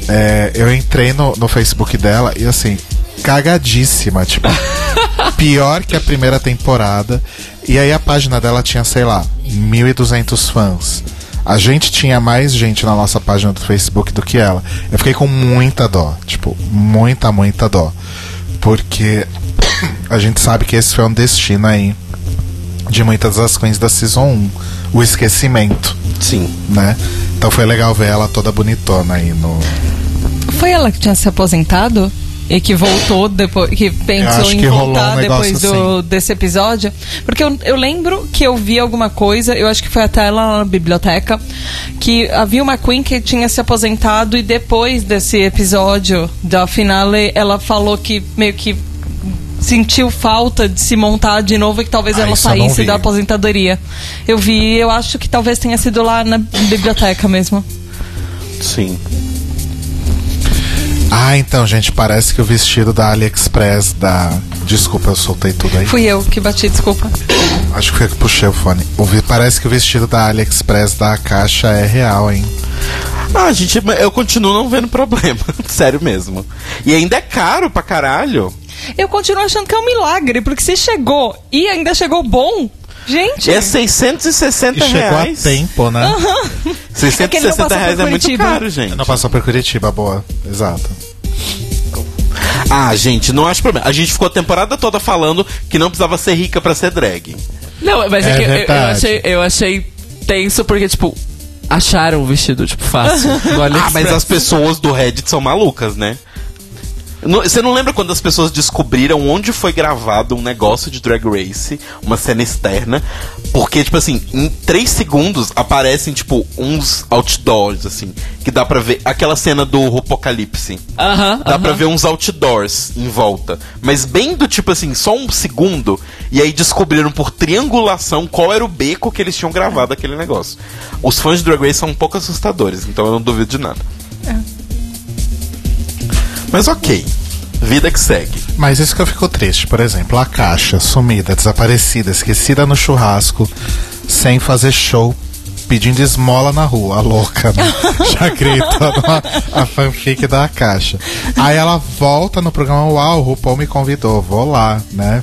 É, eu entrei no, no Facebook dela e assim, cagadíssima, tipo, *laughs* pior que a primeira temporada. E aí a página dela tinha, sei lá, 1.200 fãs. A gente tinha mais gente na nossa página do Facebook do que ela. Eu fiquei com muita dó, tipo, muita, muita dó. Porque *coughs* a gente sabe que esse foi um destino aí de muitas das queens da Season 1. O esquecimento,
Sim.
né? Então foi legal ver ela toda bonitona aí no.
Foi ela que tinha se aposentado? E que voltou depois, que pensou em
que
voltar
um
depois do,
assim.
desse episódio. Porque eu, eu lembro que eu vi alguma coisa, eu acho que foi até lá na biblioteca, que havia uma Queen que tinha se aposentado e depois desse episódio da finale, ela falou que meio que sentiu falta de se montar de novo e que talvez
Ah,
ela saísse da aposentadoria. Eu vi, eu acho que talvez tenha sido lá na biblioteca mesmo.
Sim.
Ah, então, gente, parece que o vestido da AliExpress da. Desculpa, eu soltei tudo aí.
Fui eu que bati, desculpa.
Acho que foi que puxei o fone. O vi- Parece que o vestido da AliExpress da caixa é real, hein?
Ah, gente, eu continuo não vendo problema. *laughs* Sério mesmo. E ainda é caro pra caralho.
Eu continuo achando que é um milagre, porque se chegou e ainda chegou bom, gente.
É 660
E chegou
reais.
a tempo, né? *laughs*
É não
660
passou
reais é muito caro, gente.
Não passou por Curitiba, boa. Exato.
Ah, gente, não acho problema. A gente ficou a temporada toda falando que não precisava ser rica pra ser drag.
Não, mas é,
É
que eu- eu, achei, eu achei tenso porque, tipo, acharam o vestido, tipo, fácil. *laughs*
Ah, mas as pessoas do Reddit são malucas, né? Você não lembra quando as pessoas descobriram onde foi gravado um negócio de Drag Race, uma cena externa? Porque, tipo assim, em três segundos aparecem, tipo, uns outdoors, assim, que dá pra ver. Aquela cena do Apocalipse.
Aham,
Dá
aham.
pra ver uns outdoors em volta. Mas bem do tipo assim, só um segundo. E aí descobriram por triangulação qual era o beco que eles tinham gravado aquele negócio. Os fãs de Drag Race são um pouco assustadores, então eu não duvido de nada. Mas ok. Vida que segue.
Mas isso que eu fico triste, por exemplo, a caixa sumida, desaparecida, esquecida no churrasco, sem fazer show, pedindo esmola na rua, a louca, né? *laughs* Já gritando a, a fanfic da caixa. Aí ela volta no programa, uau, o RuPaul me convidou, vou lá, né?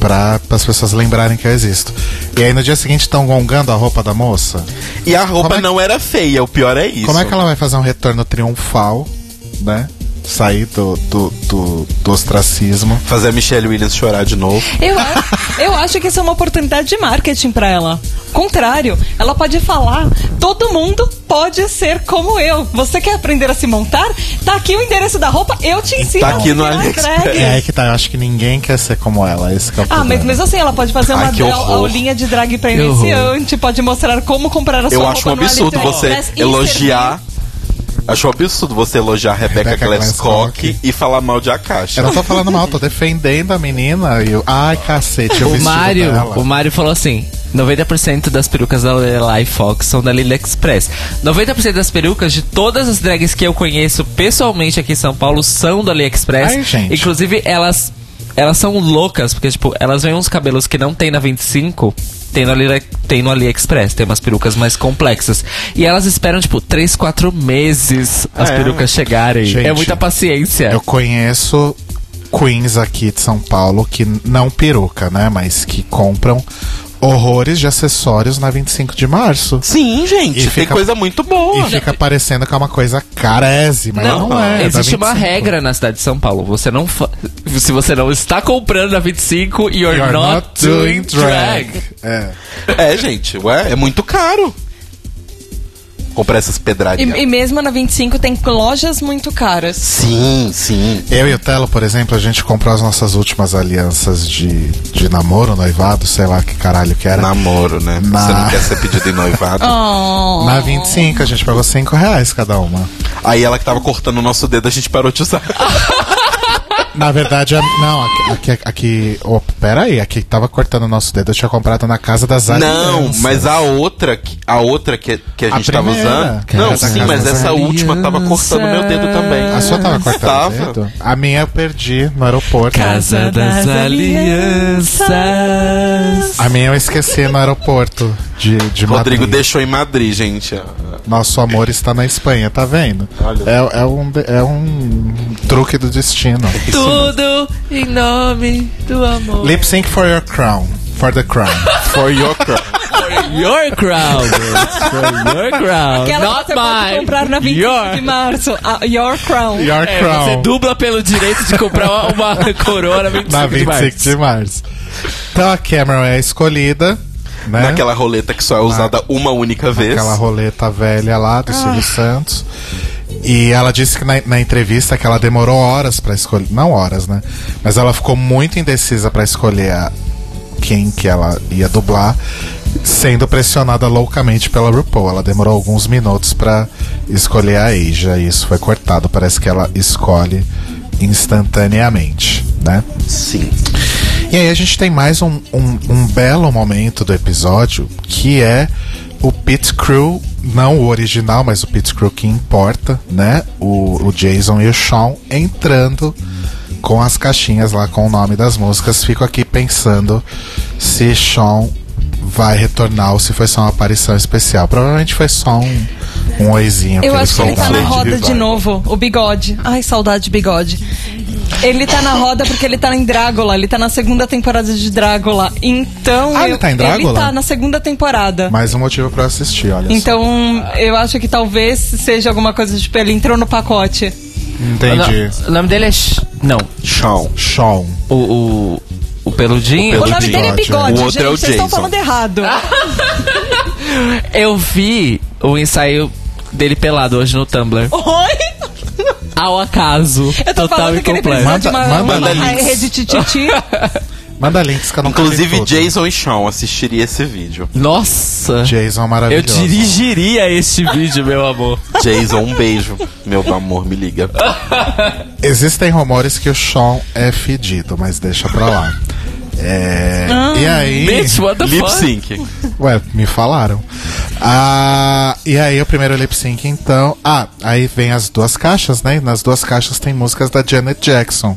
Pra as pessoas lembrarem que eu existo. E aí no dia seguinte estão gongando a roupa da moça.
E a roupa
é que-
não era feia, o pior é isso.
Como é que ela vai fazer um retorno triunfal, né? Sair do, do, do, do ostracismo.
Fazer a Michelle Williams chorar de novo.
Eu, eu acho que isso é uma oportunidade de marketing pra ela. Contrário, ela pode falar: todo mundo pode ser como eu. Você quer aprender a se montar? Tá aqui o endereço da roupa, eu te ensino.
Tá aqui no AliExpress.
É aí que tá, eu acho que ninguém quer ser como ela, esse que é o
Ah, mas mesmo assim, ela pode fazer
Ai,
uma
horror.
aulinha de drag pra iniciante, pode mostrar como comprar a sua
Eu
roupa
acho um
no
absurdo você
AliExpress
elogiar. Acho um absurdo você elogiar a Rebecca,
Rebecca
Glasscock
Glasscock.
e falar mal de Akasha.
Eu não tô falando mal, tô defendendo a menina e eu... Ai, cacete, eu
O Mário,
dela.
o Mário falou assim: 90% das perucas da Lorelai Fox são da Lily Express. 90% das perucas de todas as drags que eu conheço pessoalmente aqui em São Paulo são do AliExpress.
Ai, gente.
Inclusive, elas elas são loucas, porque, tipo, elas veem uns cabelos que não tem na 25. Tem no, Ali, tem no AliExpress, tem umas perucas mais complexas. E elas esperam, tipo, 3, 4 meses as
É.
perucas chegarem.
Gente,
é muita paciência.
Eu conheço queens aqui de São Paulo que não peruca, né? Mas que compram horrores de acessórios na 25 de março.
Sim, gente,
E
tem
fica-
coisa muito boa.
E fica parecendo que é uma coisa carésima.
Não,
Não, é. é
existe uma
25.
regra na cidade de São Paulo. Você não fa- *laughs* se você não está comprando a 25, you're,
You're
not, doing drag.
É.
É, gente, ué, é muito caro. Comprar essas pedrarias.
E, e mesmo na 25 tem lojas muito caras.
Sim, sim.
Eu e o Telo, por exemplo, a gente comprou as nossas últimas alianças de, de namoro, noivado, sei lá que caralho que era.
Namoro, né?
Na-
Você não quer ser pedido em noivado. *laughs*
Oh.
Na 25, a gente pagou 5 reais cada uma.
Aí ela que tava cortando o nosso dedo, a gente parou de usar. *laughs*
Na verdade, a- não, aqui. aqui, aqui oh, pera aí, aqui que tava cortando o nosso dedo, eu tinha comprado na casa das alianças.
Não, mas a outra, que- a outra que, que a
A
gente tava
primeira.
usando.
Que
Não, sim, mas essa última tava cortando meu dedo também.
A sua tava cortando
Tava.
o dedo? A minha eu perdi no aeroporto.
Casa das Alianças.
A minha eu esqueci no aeroporto de, de
Rodrigo
Madrid.
deixou em Madrid, gente.
Nosso amor está na Espanha, tá vendo?
Olha.
É, é, um, é um truque do destino.
Tudo em nome do amor.
Lip sync for your crown. For the crown.
For your crown.
Your crown. For your crown.
Aquela
Not
que você pode
mine.
comprar na 25
Your.
de março. A Your Crown.
Your
É,
Crown.
você dubla pelo direito de comprar uma, uma *laughs* coroa na 25,
na
de
25
março.
de março. Então a Cameron é escolhida, né?
Naquela roleta que só é usada uma única vez.
Aquela roleta velha lá do Silvio Santos. E ela disse que na, na entrevista que ela demorou horas pra escolher. Não horas, né? Mas ela ficou muito indecisa pra escolher a- quem que ela ia dublar, sendo pressionada loucamente pela RuPaul. Ela demorou alguns minutos pra escolher a Asia. E isso foi cortado. Parece que ela escolhe instantaneamente, né?
Sim.
E aí a gente tem mais um, um, um belo momento do episódio, que é o Pit Crew, não o original, mas o Pit Crew que importa, né? O, o Jason e o Sean entrando com as caixinhas lá com o nome das músicas. Fico aqui pensando se Sean vai retornar ou se foi só uma aparição especial. Provavelmente foi só um, um oizinho.
Eu
que
acho que ele tá na roda de
Revival.
novo. O bigode. Ai, saudade de bigode. Ele tá na roda porque ele tá em Drácula. Ele tá na segunda temporada de Drácula. Então.
Ah, ele
eu-
tá em Drácula?
Ele tá na segunda temporada.
Mais um motivo pra eu assistir, olha só.
Então, eu acho que talvez seja alguma coisa tipo, ele entrou no pacote.
Entendi.
O nome dele é... Sh- Não,
Sean.
Sean.
o... o... O peludinho?
O nome
Peludinho.
dele é bigode,
O outro
gente.
é o
Vocês estão
Jason.
falando errado. *laughs*
Eu vi o ensaio dele pelado hoje no Tumblr.
Oi? *laughs*
Ao acaso.
Eu tô
total
falando
e
que ele
completo.
precisou de uma,
Manda-
uma,
manda
uma
links.
rede tititi. *laughs*
Manda links que eu não
Inclusive. Jason e Sean assistiria esse vídeo.
Nossa.
Jason é
Eu
maravilhoso.
dirigiria este vídeo, meu amor.
Jason, um beijo. Meu amor, me liga.
Existem rumores que o Sean é fedido, mas deixa pra lá. É, E aí.
Bitch, what the
Lip sync.
Ué, me falaram. Ah, e aí o primeiro lip sync, então. Ah, aí vem as duas caixas, né? E nas duas caixas tem músicas da Janet Jackson,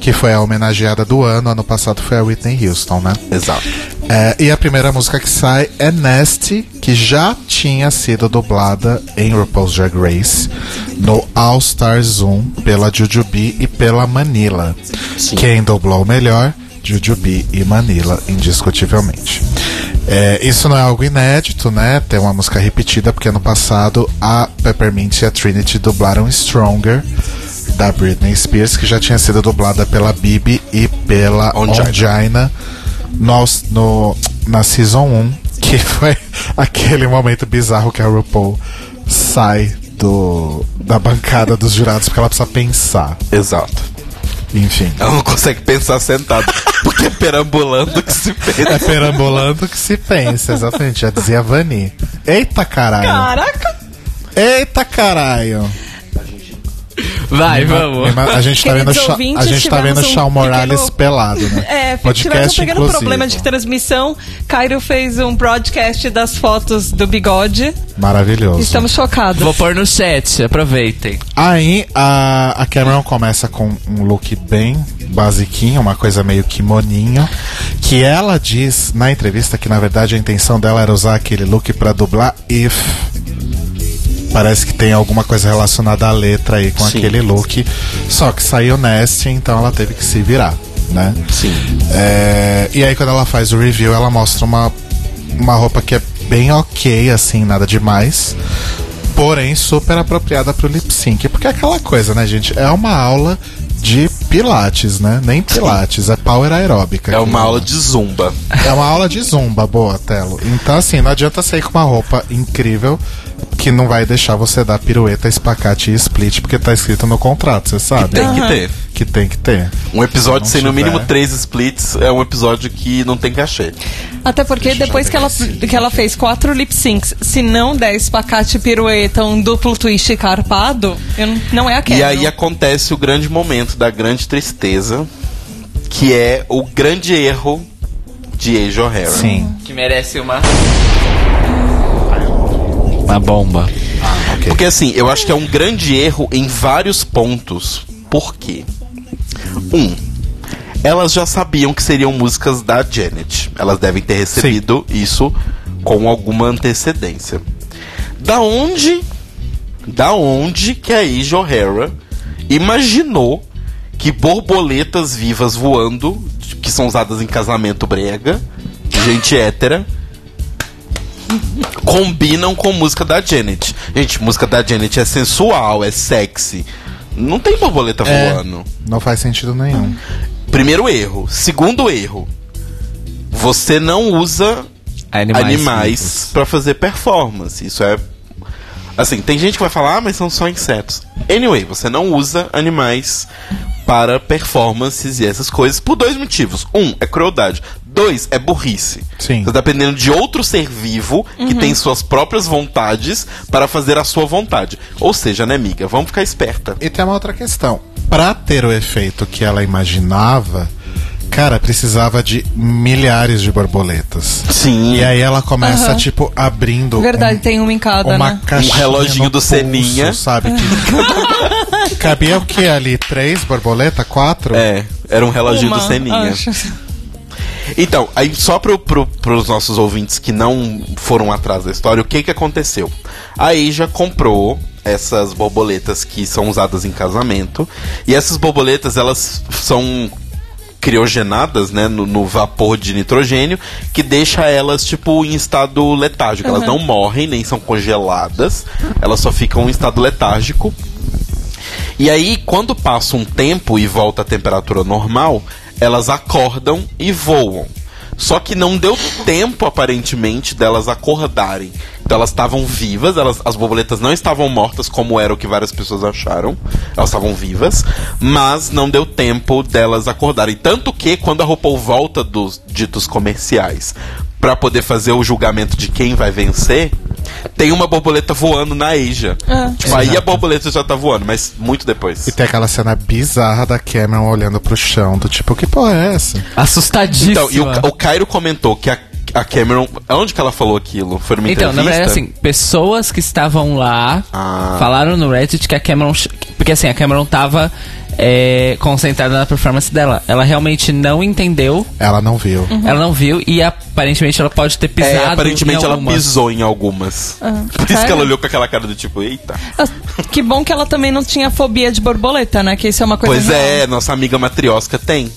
que foi a homenageada do ano. Ano passado foi a Whitney Houston, né?
Exato.
É, e a primeira música que sai é Nasty, que já tinha sido dublada em RuPaul's Drag Race no All Star Zoom pela Jujubee e pela Manila.
Sim.
Quem dublou melhor? Jujubee e Manila, indiscutivelmente. É, isso não é algo inédito, né? Tem uma música repetida, porque ano passado a Peppermint e a Trinity dublaram Stronger, da Britney Spears, que já tinha sido dublada pela Bibi e pela.
Ongina
no, no, na Season 1, que *laughs* foi aquele momento bizarro que a RuPaul sai do, da bancada dos jurados porque ela precisa pensar.
Exato.
Enfim.
Ela não consegue pensar sentado. Porque é perambulando que se
É
pensa.
perambulando que se pensa, exatamente. Já dizia Vani. Eita caralho.
Caraca.
Eita caralho.
Vai, vamos.
A gente tá vendo,
Queridos
a
ouvintes,
gente tá vendo
um
Shawn Morales
pequeno-
pelado, né? *laughs*
É, tivemos um
Podcast
pequeno problema de transmissão. Cairo fez um broadcast das fotos do bigode.
Maravilhoso.
Estamos chocados.
Vou pôr no chat, aproveitem.
Aí a, a Cameron começa com um look bem basiquinho, uma coisa meio kimoninho, que ela diz na entrevista que na verdade a intenção dela era usar aquele look pra dublar If. Parece que tem alguma coisa relacionada à letra aí com
Sim.
aquele look. Só que saiu Nasty, então ela teve que se virar, né?
Sim.
É, e aí quando ela faz o review, ela mostra uma, uma roupa que é bem ok, assim, nada demais. Porém, super apropriada pro lip sync. Porque é aquela coisa, né, gente? É uma aula de pilates, né? Nem pilates, é power aeróbica.
É uma aula de zumba.
É uma aula de zumba, boa, Telo. Então, assim, não adianta sair com uma roupa incrível que não vai deixar você dar pirueta, espacate e split, porque tá escrito no contrato, você sabe?
Tem que ter.
Que tem que ter.
Um episódio
Não
sem no
tiver.
mínimo três splits é um episódio que não tem cachê.
Até porque
Deixa
depois que ela, que ela fez quatro lip syncs, se não der espacate pirueta, um duplo twist carpado, eu não, não é a
E aí acontece o grande momento da grande tristeza, que é o grande erro de Age O'Hara.
Sim.
Que merece uma. Uma bomba.
Ok.
Porque assim, eu acho que é um grande erro em vários pontos. Por quê? Um, elas já sabiam que seriam músicas da Janet. Elas devem ter recebido isso com alguma antecedência. Da onde, da onde que a Age O'Hara imaginou que borboletas vivas voando, que são usadas em casamento brega, de gente hétera, combinam com música da Janet. Gente, música da Janet é sensual, é sexy. Não tem borboleta
É.
voando.
Não faz sentido nenhum.
Primeiro erro. Segundo erro. Você não usa
Animais,
animais, pra fazer performance. Isso é. Assim, tem gente que vai falar, ah, mas são só insetos. Anyway, você não usa animais para performances e essas coisas por dois motivos. Um, é crueldade. Dois, é burrice.
Sim.
Você tá dependendo de outro ser vivo que tem suas próprias vontades para fazer a sua vontade. Ou seja, né, amiga? Vamos ficar esperta.
E tem uma outra questão. Pra ter o efeito que ela imaginava, cara, precisava de milhares de borboletas.
Sim.
E aí ela começa,
Aham.
tipo, abrindo.
Verdade,
um-
tem uma em cada,
uma
né?
caixinha
Um reloginho do
pulso,
Seninha.
sabe? Que... *laughs* Cabia o que ali? Três borboletas? Quatro?
É, era um reloginho
Uma,
do Seninha.
acho.
Então, aí só pro, pro, pros nossos ouvintes que não foram atrás da história, o que que aconteceu? A Asia comprou essas borboletas que são usadas em casamento, e essas borboletas, elas são criogenadas, né, no, no vapor de nitrogênio, que deixa elas, tipo, em estado letárgico. Elas não morrem, nem são congeladas, elas só ficam em estado letárgico. E aí, quando passa um tempo e volta a temperatura normal, elas acordam e voam. Só que não deu tempo, aparentemente, delas acordarem. Então elas estavam vivas, elas, as borboletas não estavam mortas, como era o que várias pessoas acharam. Elas estavam vivas, mas não deu tempo delas acordarem. Tanto que, quando a RuPaul volta dos ditos comerciais para poder fazer o julgamento de quem vai vencer, tem uma borboleta voando na Asia.
Ah.
Tipo, aí a borboleta já tá voando, mas muito depois.
E tem aquela cena bizarra da Cameron olhando pro chão, do tipo, que porra é essa?
Assustadíssima.
Então, e o, o Cairo comentou que a, a Cameron. Onde que ela falou aquilo? Foi numa
Então, na
entrevista?
verdade, assim, pessoas que estavam lá
Ah.
falaram no Reddit que a Cameron. Porque assim, a Cameron tava é, concentrada na performance dela. Ela realmente não entendeu,
Ela não viu.
Uhum.
ela não viu e aparentemente ela pode ter pisado.
É, aparentemente
em
ela pisou em algumas.
Ah,
Por isso que ela olhou com aquela cara do tipo, eita.
Ah, Que bom que ela também não tinha fobia de borboleta, né? Que isso é uma coisa
Pois
real.
é, nossa amiga matriosca tem.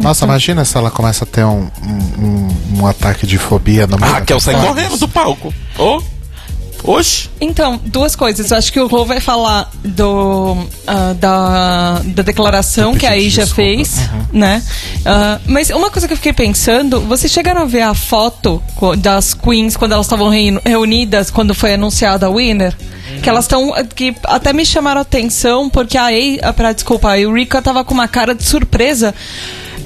Nossa, imagina se ela começa a ter um, um, um- um ataque de fobia no meio
A Raquel
da
sai
performance.
correndo do palco. Ô! Oxi!
Então, duas coisas. Eu acho que o Rô vai falar do, ah, da, da declaração que a
desculpa.
fez, né? Ah, mas uma coisa que eu fiquei pensando, vocês chegaram a ver a foto das queens quando elas estavam reuni- reunidas, quando foi anunciada a winner? Que elas estão. que até me chamaram a atenção, porque a, Ei- ah, pra, desculpa, a Eureka tava com uma cara de surpresa.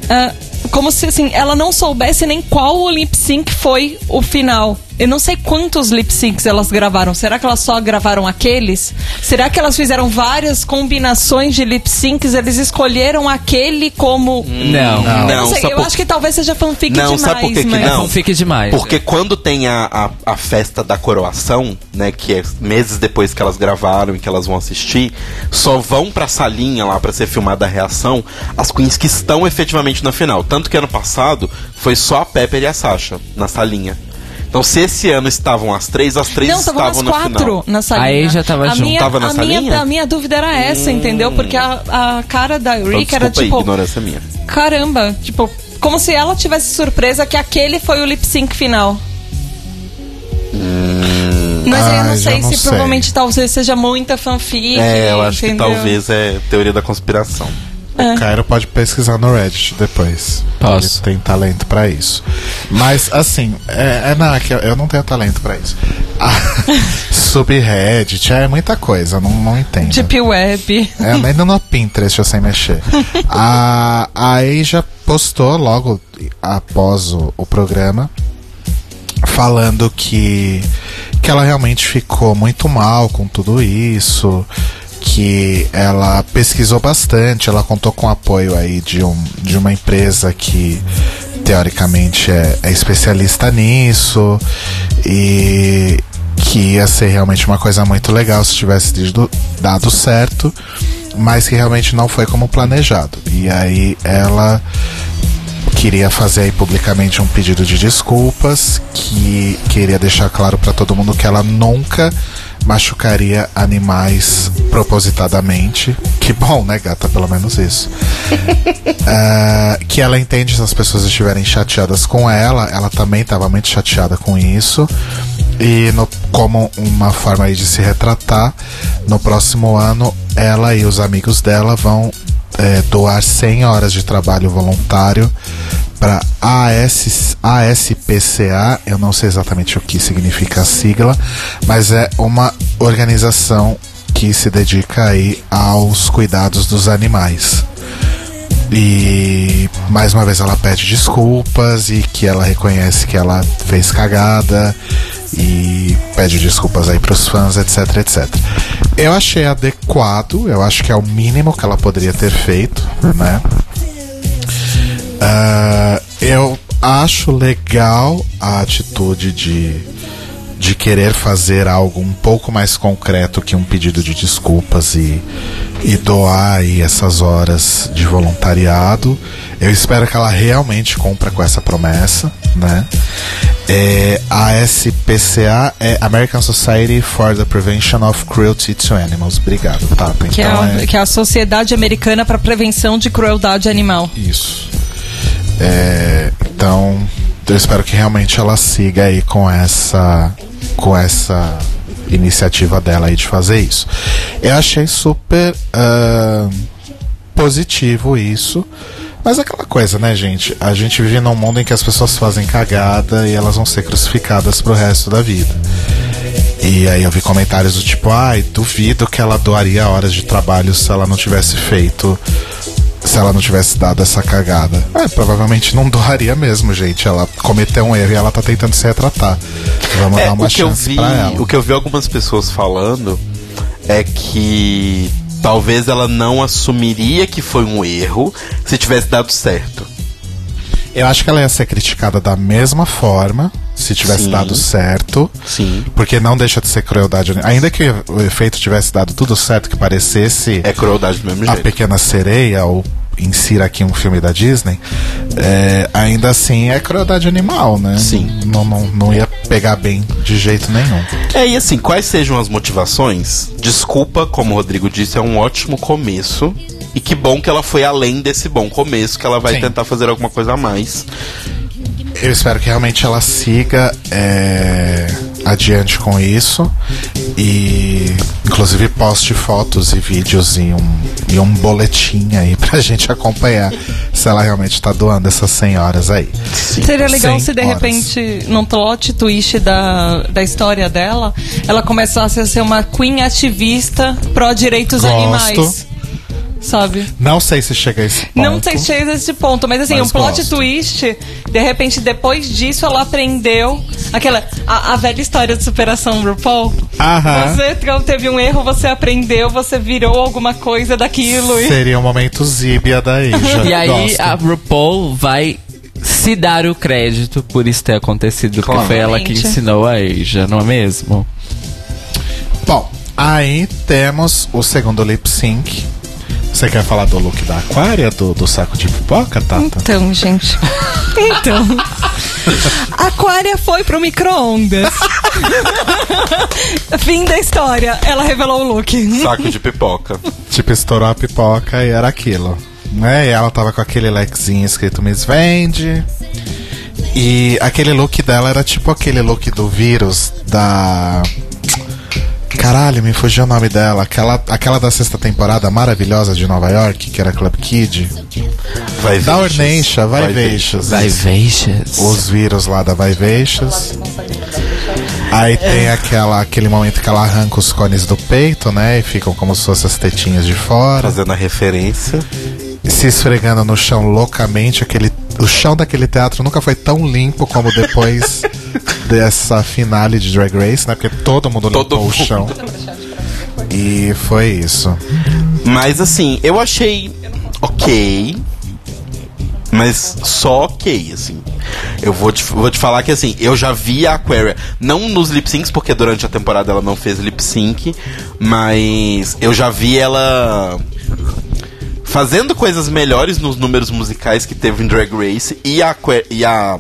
Ah, como se assim, ela não soubesse nem qual o lip sync foi o final. Eu não sei quantos lip syncs elas gravaram. Será que elas só gravaram aqueles? Será que elas fizeram várias combinações de lip syncs? Eles escolheram aquele como.
Não.
Não.
eu
Não,
não sei, eu
por-
acho que talvez seja fanfic
Não,
demais.
sabe por que que
mas...
não?
É fanfic demais.
Porque quando tem a, a, a festa da coroação, né, que é meses depois que elas gravaram e que elas vão assistir, só vão pra salinha lá pra ser filmada a reação as queens que estão efetivamente na final. Tanto que ano passado foi só a Pepper e a Sasha na salinha. Então, se esse ano estavam as três, as três
Não, estavam
na
quatro
final.
na salinha.
A Asia tava
a
junto.
Minha,
Tava na
a
salinha?
minha, a minha dúvida era essa, entendeu? Porque a, a cara da
Então,
Eureka era
desculpa aí,
tipo.
ignorância minha.
Caramba, tipo, como se ela tivesse surpresa que aquele foi o lip sync final. Mas aí eu não
já
sei
não
se
sei.
provavelmente talvez seja muita fanfic.
É, eu acho
entendeu?
que talvez é teoria da conspiração.
É.
O Cairo pode pesquisar no Reddit depois.
Posso.
Ele tem talento pra isso. Mas, assim, é, é não, é que eu, eu não tenho talento pra isso. Ah, *laughs* Subreddit, é muita coisa, não, não entendo.
Deep Web.
É, ainda no Pinterest eu sei mexer. A, a Asia postou logo após o, o programa falando que, que ela realmente ficou muito mal com tudo isso, que ela pesquisou bastante, ela contou com o apoio aí de, um, de uma empresa que teoricamente é, é especialista nisso e que ia ser realmente uma coisa muito legal se tivesse dado certo, mas que realmente não foi como planejado. E aí ela queria fazer aí publicamente um pedido de desculpas, que queria deixar claro para todo mundo que ela nunca machucaria animais propositadamente. Que bom, né, gata? Pelo menos isso. *laughs* Ah, que ela entende se as pessoas estiverem chateadas com ela, ela também estava muito chateada com isso. E no- como uma forma aí de se retratar, no próximo ano ela e os amigos dela vão eh, doar 100 horas de trabalho voluntário para AS, ASPCA, eu não sei exatamente o que significa a sigla, mas é uma organização que se dedica aí aos cuidados dos animais. E mais uma vez ela pede desculpas e que ela reconhece que ela fez cagada e pede desculpas aí pros fãs, etc, etc. Eu achei adequado, eu acho que é o mínimo que ela poderia ter feito, né? Ah, eu acho legal a atitude de, de querer fazer algo um pouco mais concreto que um pedido de desculpas e, e doar aí essas horas de voluntariado. Eu espero que ela realmente cumpra com essa promessa, né? É, a SPCA é American Society for the Prevention of Cruelty to Animals. Obrigado, Tata.
Que,
Então
é, a- que é a Sociedade Americana para Prevenção de Crueldade Animal.
Isso. É, então, eu espero que realmente ela siga aí com essa com essa iniciativa dela aí de fazer isso. Eu achei super ah, positivo isso. Mas aquela coisa, né, gente? A gente vive num mundo em que as pessoas fazem cagada e elas vão ser crucificadas pro resto da vida. E aí eu vi comentários do tipo, ai, duvido que ela doaria horas de trabalho se ela não tivesse feito. Se ela não tivesse dado essa cagada. É, provavelmente não doaria mesmo, gente. Ela cometeu um erro e ela tá tentando se retratar. Vamos
É,
dar uma
o que eu
chance
vi,
pra ela.
o que eu vi algumas pessoas falando é que talvez ela não assumiria que foi um erro se tivesse dado certo.
Eu acho que ela ia ser criticada da mesma forma se tivesse
Sim.
dado certo.
Sim.
Porque não deixa de ser crueldade. Ainda que o efeito tivesse dado tudo certo, que parecesse
É crueldade do mesmo
a
jeito.
Pequena Sereia, ou insira aqui um filme da Disney, é, ainda assim é crueldade animal, né?
Sim.
Não, não, não ia pegar bem de jeito nenhum.
É, e assim, quais sejam as motivações? Desculpa, como o Rodrigo disse, é um ótimo começo. E que bom que ela foi além desse bom começo, que ela vai
Sim.
tentar fazer alguma coisa a mais.
Eu espero que realmente ela siga é, adiante com isso e inclusive poste fotos e vídeos e um, e um boletim aí pra *laughs* gente acompanhar se ela realmente tá doando essas 100 horas aí.
Seria legal
100
se de
horas.
repente, num plot twist da, da história dela, ela começasse a ser uma queen ativista pró-direitos
Gosto.
animais. Sabe?
Não sei se chega a esse ponto.
Não sei se chega a esse ponto, mas assim,
Mas
um plot
gosto.
twist, de repente, depois disso, ela aprendeu aquela. A, a velha história de superação RuPaul.
Aham.
Você quando teve um erro, você aprendeu, você virou alguma coisa daquilo. E...
Seria um momento zíbia da Asia. *laughs*
E aí
Gosto.
a RuPaul vai se dar o crédito por isso ter acontecido, porque foi ela que ensinou a Asia, não é mesmo?
Bom, aí temos o segundo lip sync. Você quer falar do look da Aquária, do, do saco de pipoca, Tata?
Então, gente. Então. Aquária foi pro micro-ondas. *laughs* Fim da história. Ela revelou o look.
Saco de pipoca.
Tipo, estourou a pipoca e era aquilo. Né? E ela tava com aquele lequezinho escrito Miss Vende. E aquele look dela era tipo aquele look do vírus da. Caralho, me fugiu o nome dela. Aquela, aquela da sexta temporada maravilhosa de Nova York, que era Club Kid.
Vai
Da. Orneixa, vai,
Vai
Veixas.
Vai Veixas.
Os vírus lá da Vai Veixas. Aí tem aquela, aquele momento que ela arranca os cones do peito, né? E ficam como se fossem as tetinhas de fora.
Fazendo a referência.
Se esfregando no chão loucamente. Aquele, o chão daquele teatro nunca foi tão limpo como depois *laughs* dessa finale de Drag Race, né? Porque todo mundo
Todo
limpou
mundo.
o chão. E foi isso.
Mas assim, eu achei ok. Mas só ok, assim. Eu vou te, vou te falar que assim, eu já vi a Aquaria, não nos lip syncs, porque durante a temporada ela não fez lip sync, mas eu já vi ela fazendo coisas melhores nos números musicais que teve em Drag Race e a, e a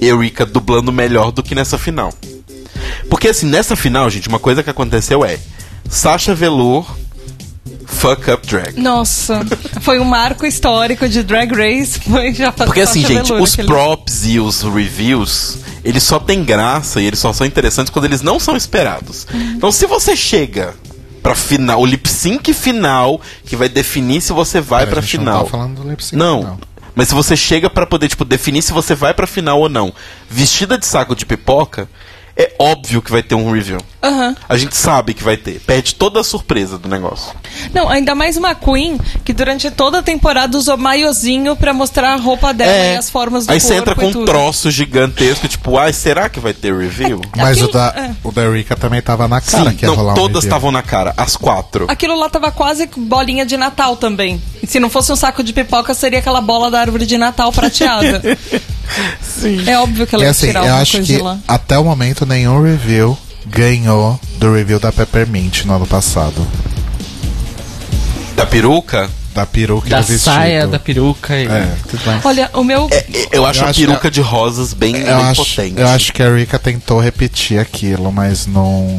Eureka dublando melhor do que nessa final. Porque assim, nessa final, gente, uma coisa que aconteceu é Sasha Velour Fuck Up Drag.
Nossa, *laughs* foi um marco histórico de Drag Race. Foi já
Porque assim, gente,
chabelura
os
aquele-
props e os reviews, eles só têm graça e eles só são interessantes quando eles não são esperados. Então, se você chega pra final, o lip sync final, que vai definir se você vai
Pera,
pra
a gente
final.
Não tá falando do lip sync,
Não. Mas se você chega pra poder, tipo, definir se você vai pra final ou não, vestida de saco de pipoca, é óbvio que vai ter um review.
Aham.
A gente sabe que vai ter. Perde toda a surpresa do negócio.
Não, ainda mais uma Queen que durante toda a temporada usou maiozinho pra mostrar a roupa dela e as formas do
É. Aí você entra
e
com um troço gigantesco, tipo, ai, será que vai ter review?
Mas
Aquilo-
o da,
é.
o da Erika também tava na cara
Sim,
que ia
não,
rolar um
todas estavam na cara, as quatro.
Aquilo lá tava quase bolinha de Natal também. Se não fosse um saco de pipoca, seria aquela bola da árvore de Natal prateada. *laughs*
Sim.
É óbvio que ela ia
assim,
tirar
eu
alguma
acho
coisa
que
de lá.
até o momento nenhum review ganhou do review da Peppermint no ano passado.
Da peruca?
Da peruca e
Da
do vestido.
saia, da peruca e
É.
tudo mais.
Olha, o meu.
É, eu acho
Eu
a
acho
peruca de rosas bem,
Eu
bem
acho,
potente.
eu acho que a Erika tentou repetir aquilo, mas não,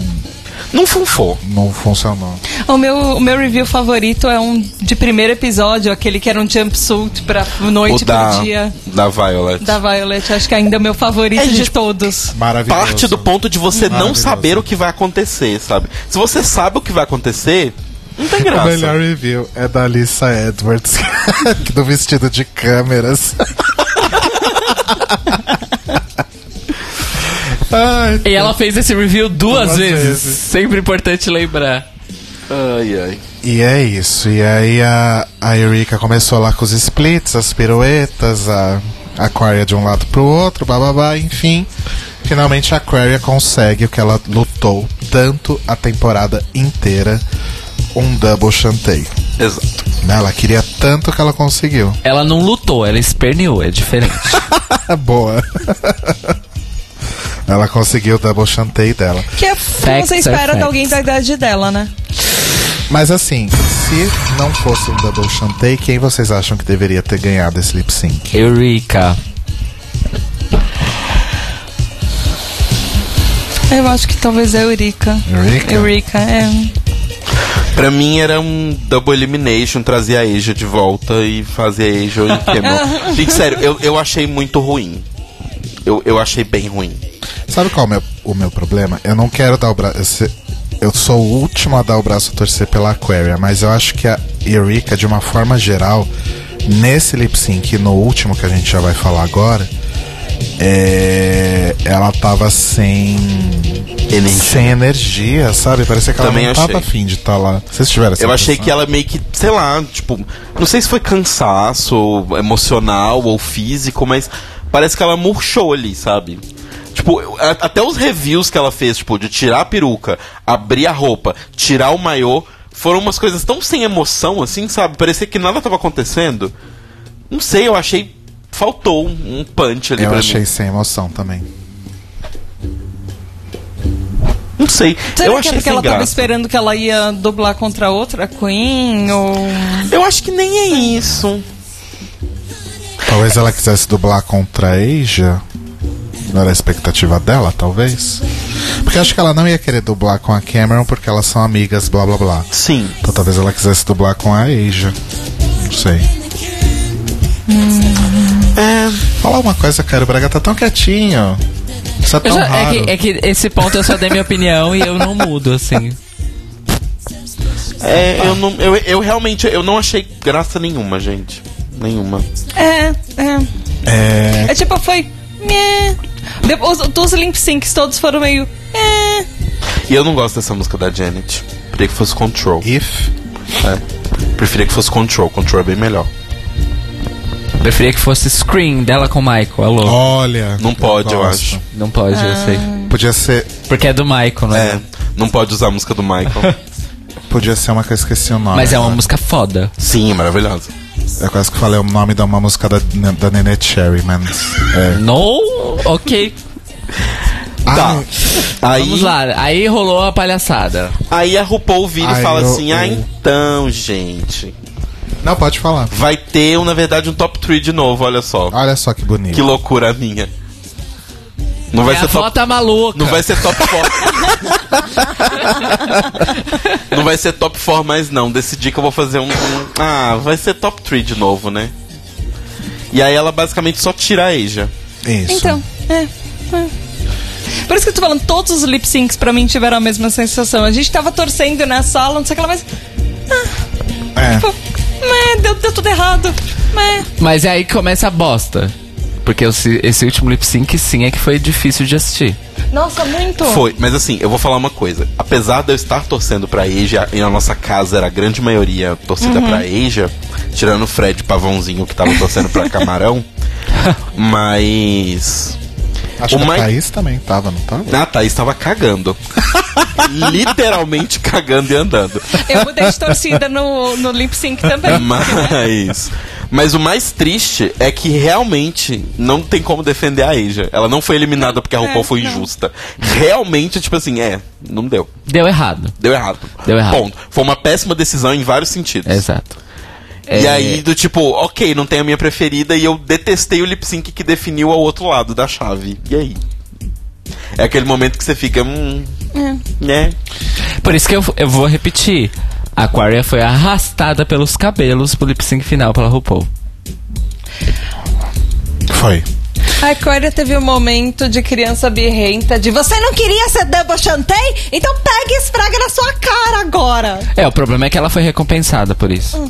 Não funfou.
não funcionou.
O meu, o meu review favorito é um de primeiro episódio, aquele que era um jumpsuit pra noite
o da,
pro dia.
da Violet.
Da Violet, acho que ainda é o meu favorito
É,
de
gente,
todos.
Maravilhoso.
Parte do ponto de você não saber o que vai acontecer, sabe? Se você sabe o que vai acontecer, não tem
O
graça.
melhor review é da Alissa Edwards, *laughs* do vestido de câmeras. *laughs* Ai,
E ela fez esse review duas,
Duas
vezes.
vezes.
Sempre importante lembrar.
Ai, ai.
E é isso. E aí a, a Erika começou lá com os splits, as piruetas, a Aquaria de um lado pro outro, bababá, enfim. Finalmente a Aquaria consegue o que ela lutou tanto a temporada inteira, um double chantei.
Exato.
Né, Ela queria tanto que ela conseguiu.
Ela não lutou, ela esperneou, é diferente. *laughs*
Boa. Ela conseguiu o double chantei dela.
Que é o que
Facts
você espera de alguém da idade dela, né?
Mas assim, se não fosse um double chantei, quem vocês acham que deveria ter ganhado esse lip sync?
Eureka.
Eu acho que talvez é Eureka.
Eureka?
Eureka, é.
Pra mim era um double elimination, trazer a Asia de volta e fazer a em Camel. Gente, sério, eu, eu achei muito ruim. Eu, eu achei bem ruim.
Sabe qual é o meu, o meu problema? Eu não quero dar o braço. Eu sou o último a dar o braço a torcer pela Aquaria, mas eu acho que a Eureka, de uma forma geral, nesse lip sync, no último que a gente já vai falar agora, é, ela tava sem
Energia.
sem energia, sabe? Parecia que ela
Também
não
achei.
tava afim de estar lá. Vocês tiveram essa
Eu achei que ela meio que, sei lá, tipo, não sei se foi cansaço emocional ou físico, mas parece que ela murchou ali, sabe? Tipo, até os reviews que ela fez, tipo, de tirar a peruca, abrir a roupa, tirar o maiô, foram umas coisas tão sem emoção, assim, sabe? Parecia que nada tava acontecendo. Não sei, eu achei. Faltou um, punch ali
Eu
pra
achei
mim.
sem emoção também.
Não sei.
Será
eu
que é
achei
porque
sem
ela tava
graça.
esperando que ela ia dublar contra outra Queen? Ou.
Eu acho que nem é isso.
Talvez ela quisesse dublar contra a Asia. Não era a expectativa dela, talvez. Porque eu acho que ela não ia querer dublar com a Cameron porque elas são amigas, blá blá blá.
Sim.
Então talvez ela quisesse dublar com a Asia. Não sei.
É.
Fala uma coisa, cara. O Braga tá tão quietinho. Isso é tão
já- é,
raro.
que, é que esse ponto eu só dei minha opinião e eu não mudo, assim.
É, eu, não, eu, eu realmente eu não achei graça nenhuma, gente. Nenhuma.
É, é.
É.
É tipo, foi. Depois, dos lip syncs todos foram meio. É.
E eu não gosto dessa música da Janet. Preferia que fosse Control.
If.
É. Preferia que fosse Control. Control é bem melhor.
Preferia que fosse Scream dela com o Michael, alô.
Olha.
Não pode, eu
gosto.
acho.
Não pode, eu sei.
Podia ser.
Porque é do Michael, né?
É. Não pode usar a música do Michael. *laughs*
Podia ser uma que eu esqueci o nome.
Mas é uma
agora.
música foda.
Sim, maravilhosa.
Eu quase que falei o nome de uma música da, da Nene Cherry, mas. É.
No, ok.
Tá. Aí,
Vamos lá. Aí rolou a palhaçada.
aí a RuPaul vira
Ai,
e fala
eu-
assim: Ah,
eu-
então, gente.
Não, pode falar.
Vai ter, na verdade, um top 3 de novo, olha só.
Olha só que bonito.
Que loucura minha. Não vai
Minha
ser
avó
top.
tá maluca.
Não vai ser top 4. *laughs* não vai ser top 4 mais não. Decidi que eu vou fazer um, um- Ah, vai ser top 3 de novo, né? E aí ela basicamente só tira a Asia.
Isso.
Então, é. é. Por isso que eu tô falando, todos os lip syncs pra mim tiveram a mesma sensação. A gente tava torcendo na sala, não sei o que lá, mas.
É.
Pô, meh, deu, deu tudo errado. Meh.
Mas é aí que começa a bosta. Porque esse, esse último lip sync, sim, é que foi difícil de assistir.
Nossa, muito.
Foi, mas assim, eu vou falar uma coisa. Apesar de eu estar torcendo pra Asia, e na nossa casa era a grande maioria torcida pra Asia, tirando o Fred Pavãozinho que tava torcendo pra Camarão, *laughs* mas.
Acho
O
que a Thaís também tava, não tava?
A Thaís tava cagando. *laughs* Literalmente cagando e andando.
Eu mudei de torcida no, no lip sync também.
Mas. Mas o mais triste é que realmente não tem como defender a Asia. Ela não foi eliminada porque a RuPaul
É,
foi
não.
injusta. Realmente, tipo assim, é, não deu.
Deu errado.
Deu errado.
Deu errado.
Ponto. Foi uma péssima decisão em vários sentidos.
Exato.
E
É,
aí, do tipo, ok, não tem a minha preferida e eu detestei o lip sync que definiu ao outro lado da chave. E aí? É aquele momento que você fica, hum. né?
Por isso que eu, eu vou repetir. A Aquaria foi arrastada pelos cabelos pro lip sync final pela RuPaul.
Foi.
A Aquaria teve um momento de criança birrenta de você não queria ser double chantei? Então pega e esfraga na sua cara agora.
É, o problema é que ela foi recompensada por isso.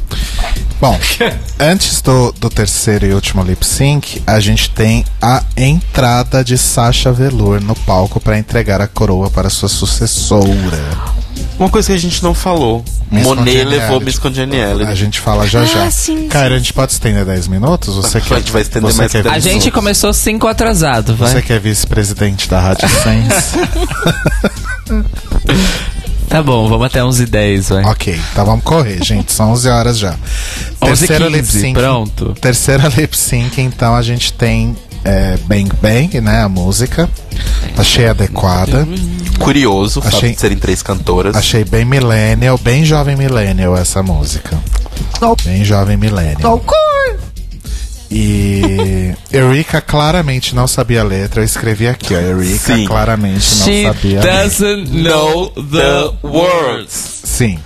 Bom, *laughs* antes do, do terceiro e último lip sync, a gente tem a entrada de Sasha Velour no palco para entregar a coroa para sua sucessora.
Uma coisa que a gente não falou.
Miss
Monet levou Miss
A
Congeniality.
gente fala já
Ah,
já.
sim,
Cara, a gente pode estender 10 minutos? Você *laughs*
A
quer,
gente vai estender mais
quer
10
A
vice-
gente começou cinco atrasado, vai.
Você que é vice-presidente da Rádio Sense. *laughs*
Tá bom, vamos até 11 e 10, vai.
ok, então vamos correr, gente. São 11 horas já.
11 e
Terceiro
15,
lip sync.
pronto.
Terceira lip sync, então a gente tem é, Bang Bang, né? A música. Achei adequada.
Curioso, o
Achei-
de serem três cantoras.
Achei bem millennial, bem jovem millennial essa música. Bem jovem millennial. E *laughs* Eureka claramente não sabia a letra. Eu escrevi aqui, ó.
Sim.
claramente não
She
sabia a letra.
doesn't know the words.
Sim.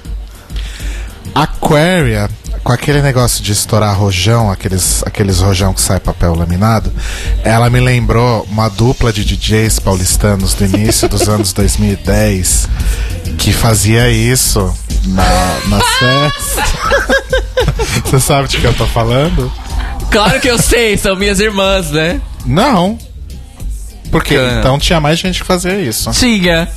Aquaria, com aquele negócio de estourar rojão, aqueles, aqueles rojão que sai papel laminado, ela me lembrou uma dupla de DJs paulistanos do início dos *laughs* anos 2010 que fazia isso na, na festa. *laughs* Você sabe de que eu tô falando?
Claro que eu sei, são minhas irmãs, né?
Não. Porque então tinha mais gente que fazia isso.
Tinha.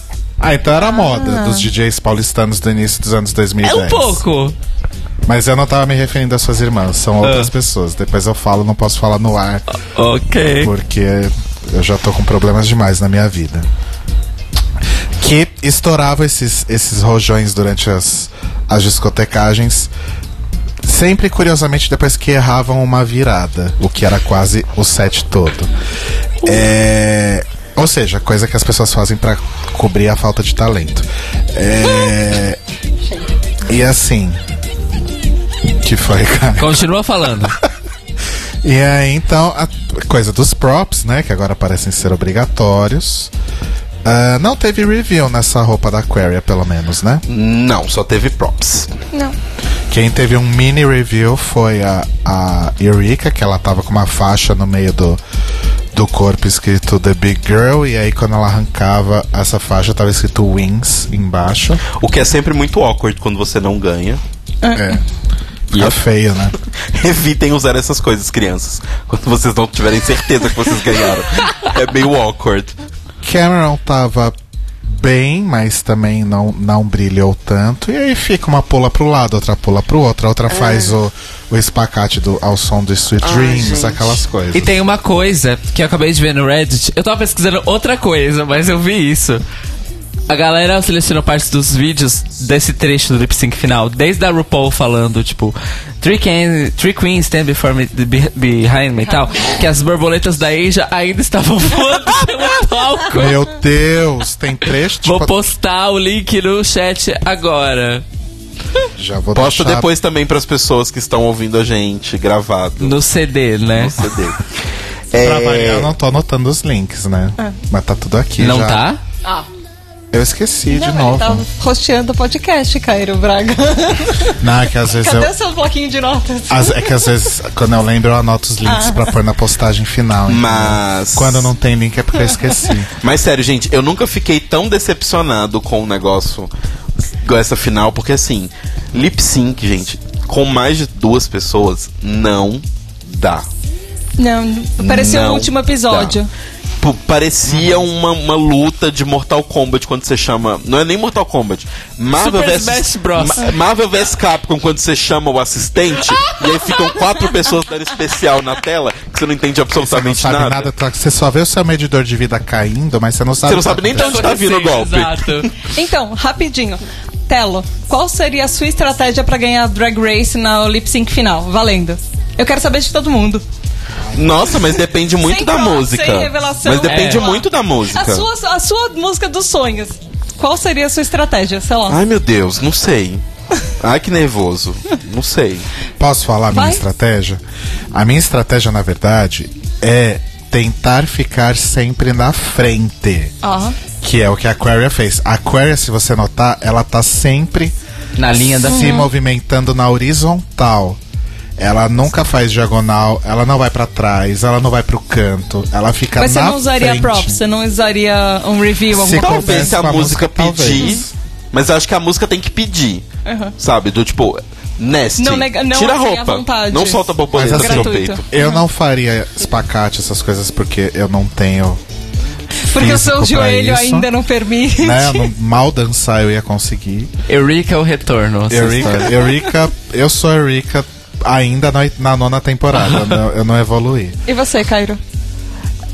Ah, então era a moda dos DJs paulistanos do início dos anos 2010.
É um pouco.
Mas eu não tava me referindo às suas irmãs, são outras pessoas. Depois eu falo, não posso falar no ar,
Ok.
porque eu já tô com problemas demais na minha vida. Que estourava esses, esses rojões durante as, as discotecagens. Sempre, curiosamente, depois que erravam uma virada, o que era quase o set todo. É, ou seja, coisa que as pessoas fazem pra cobrir a falta de talento. É, e assim. Que foi, cara?
Continua falando. *laughs*
E aí, então, a coisa dos props, né? Que agora parecem ser obrigatórios. Ah, não teve review nessa roupa da Aquaria, pelo menos, né?
Não, só teve props.
Não.
Quem teve um mini review foi a, a Eureka, que ela tava com uma faixa no meio do, do corpo escrito The Big Girl, e aí quando ela arrancava essa faixa tava escrito Wings embaixo.
O que é sempre muito awkward quando você não ganha.
É. Fica feio, né? *laughs*
Evitem usar essas coisas, crianças. Quando vocês não tiverem certeza que vocês ganharam. É meio awkward.
Cameron tava bem, mas também não, não brilhou tanto. E aí fica uma pula pro lado, outra pula pro outro, a outra faz o, o espacate do, ao som do Sweet Dreams, aquelas coisas.
E tem uma coisa que eu acabei de ver no Reddit. Eu tava pesquisando outra coisa, mas eu vi isso. A galera selecionou partes dos vídeos desse trecho do lip sync final, desde a RuPaul falando, tipo, Three, can, three queens stand before me, be- behind me e tal, que as borboletas da Asia ainda estavam *laughs* voando pelo palco.
Meu Deus, tem trecho tipo,
Vou postar o link no chat agora.
Já vou
Posto
deixar-
depois também pras pessoas que estão ouvindo a gente gravado
No CD, né?
no CD. É,
Pra variar, eu não tô anotando os links, né? Mas tá tudo aqui
Não
já.
tá?
Ah,
Eu esqueci de
não, ele
novo.
tá rosteando o podcast, Cairo Braga. *laughs*
Não, é que às vezes
Cadê
eu...
o seu bloquinho de notas?
As- é que às vezes, quando eu lembro, eu anoto os links
Ah.
pra pôr na postagem final. entendeu?
Mas.
Quando não tem link é porque eu esqueci. *laughs*
Mas sério, gente, eu nunca fiquei tão decepcionado com o negócio, com essa final, porque assim, lip sync, gente, com mais de duas pessoas, não dá.
Não, parecia
Não
o último episódio.
P- Parecia uma, uma luta de Mortal Kombat quando você chama. Não é nem Mortal Kombat. Marvel
Super
vs
Smash Bros.
Ma- Marvel vs Capcom quando você chama o assistente e aí ficam quatro pessoas dando especial na tela que você não entende
Você não
absolutamente
sabe
nada.
nada, tá- você só vê o seu medidor de vida caindo, mas você não sabe.
Você não sabe nem de onde tá vindo o golpe.
Exato.
Então, rapidinho. Telo, qual seria a sua estratégia pra ganhar Drag Race na lip sync final? Valendo. Eu quero saber de todo mundo.
Nossa, mas depende muito
Sem
da música.
sem revelação.
Mas depende
É.
muito da música.
A sua, a sua música dos sonhos. Qual seria a sua estratégia? Sei lá.
Ai meu Deus, não sei. Ai que nervoso. Não sei.
Posso falar a minha
Vai.
estratégia? A minha estratégia, na verdade, é tentar ficar sempre na frente. Que é o que a Aquaria fez. A Aquaria, se você notar, ela tá sempre
Na linha da
se movimentando na horizontal. Ela nunca faz diagonal, ela não vai pra trás, ela não vai pro canto, ela fica
Mas você
na
não usaria
frente.
props? Você não usaria um review,
Se
alguma coisa?
Talvez se a
a
música
música,
pedir.
talvez.
Mas eu acho que a música tem que pedir. Sabe? Do tipo. Nasty.
Não nega- não,
Tira a
assim, à
roupa.
vontade.
Não solta
Mas
borboleta
assim,
no peito.
Eu não faria espacate, essas coisas, porque eu não tenho.
Porque o seu joelho
isso.
ainda não permite.
Né? Mal dançar eu ia conseguir.
Eureka o retorno. história.
Eureka, eu sou Eureka ainda na, na nona temporada. *laughs* eu, não, eu não evoluí.
E você, Cairo?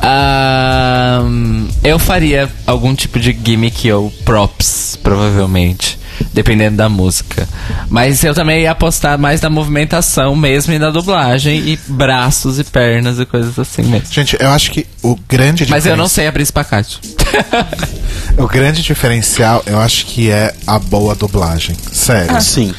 Ahn, eu faria algum tipo de gimmick ou props, provavelmente. Dependendo da música. Mas eu também ia apostar mais na movimentação mesmo e na dublagem. E braços e pernas e coisas assim mesmo.
Gente, eu acho que o grande
Mas eu não sei abrir espacate. *laughs*
O grande diferencial, eu acho que é a boa dublagem. Sério.
Sim.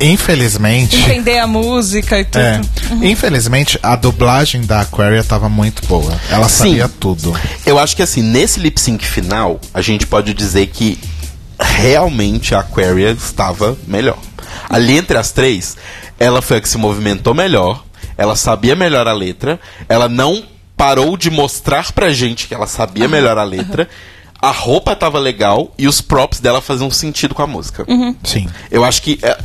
Infelizmente.
Entender a música e tudo.
É, infelizmente a dublagem da Aquaria tava muito boa. Ela
Sim.
sabia tudo.
Eu acho que assim, nesse lip sync final, a gente pode dizer que realmente a Aquaria estava melhor. Ali entre as três, ela foi a que se movimentou melhor, ela sabia melhor a letra, ela não parou de mostrar pra gente que ela sabia melhor a letra, a roupa tava legal e os props dela faziam sentido com a música.
Sim.
Eu acho que é,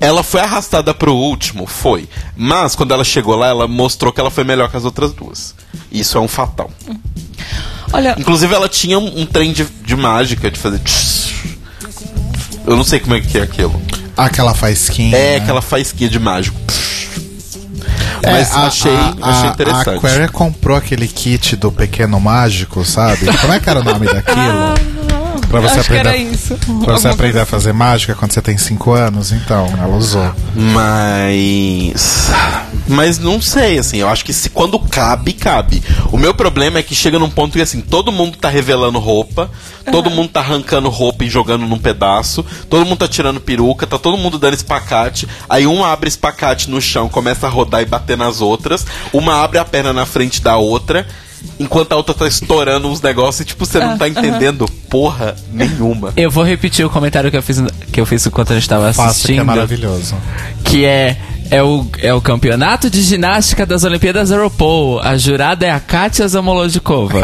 ela foi arrastada pro último, foi. Mas quando ela chegou lá, ela mostrou que ela foi melhor que as outras duas. Isso é um fatal.
Olha,
Inclusive, ela tinha um, um trem de, de mágica, de fazer. Eu não sei como é que é aquilo.
Aquela faísquinha.
É
né?
aquela faísquinha de mágico.
É,
Mas
a-
achei,
a,
achei interessante.
A Aquaria comprou aquele kit do Pequeno Mágico, sabe? Como é que era o nome daquilo? Pra você
acho que era
aprender,
isso.
pra você aprender a fazer mágica quando você tem 5 anos, então, ela usou.
Mas. Mas não sei, assim, eu acho que se quando cabe, cabe. O meu problema é que chega num ponto que assim, todo mundo tá revelando roupa, todo mundo tá arrancando roupa e jogando num pedaço, todo mundo tá tirando peruca, tá todo mundo dando espacate, aí um abre espacate no chão, começa a rodar e bater nas outras, uma abre a perna na frente da outra, enquanto a outra tá estourando uns negócios e tipo, você não tá entendendo porra nenhuma.
Eu vou repetir o comentário que eu fiz, que eu fiz enquanto a gente tava
Faça que é
assistindo.
maravilhoso.
que é é o, é o campeonato de ginástica das Olimpíadas Europol. A jurada é a Katia Zamolodikova.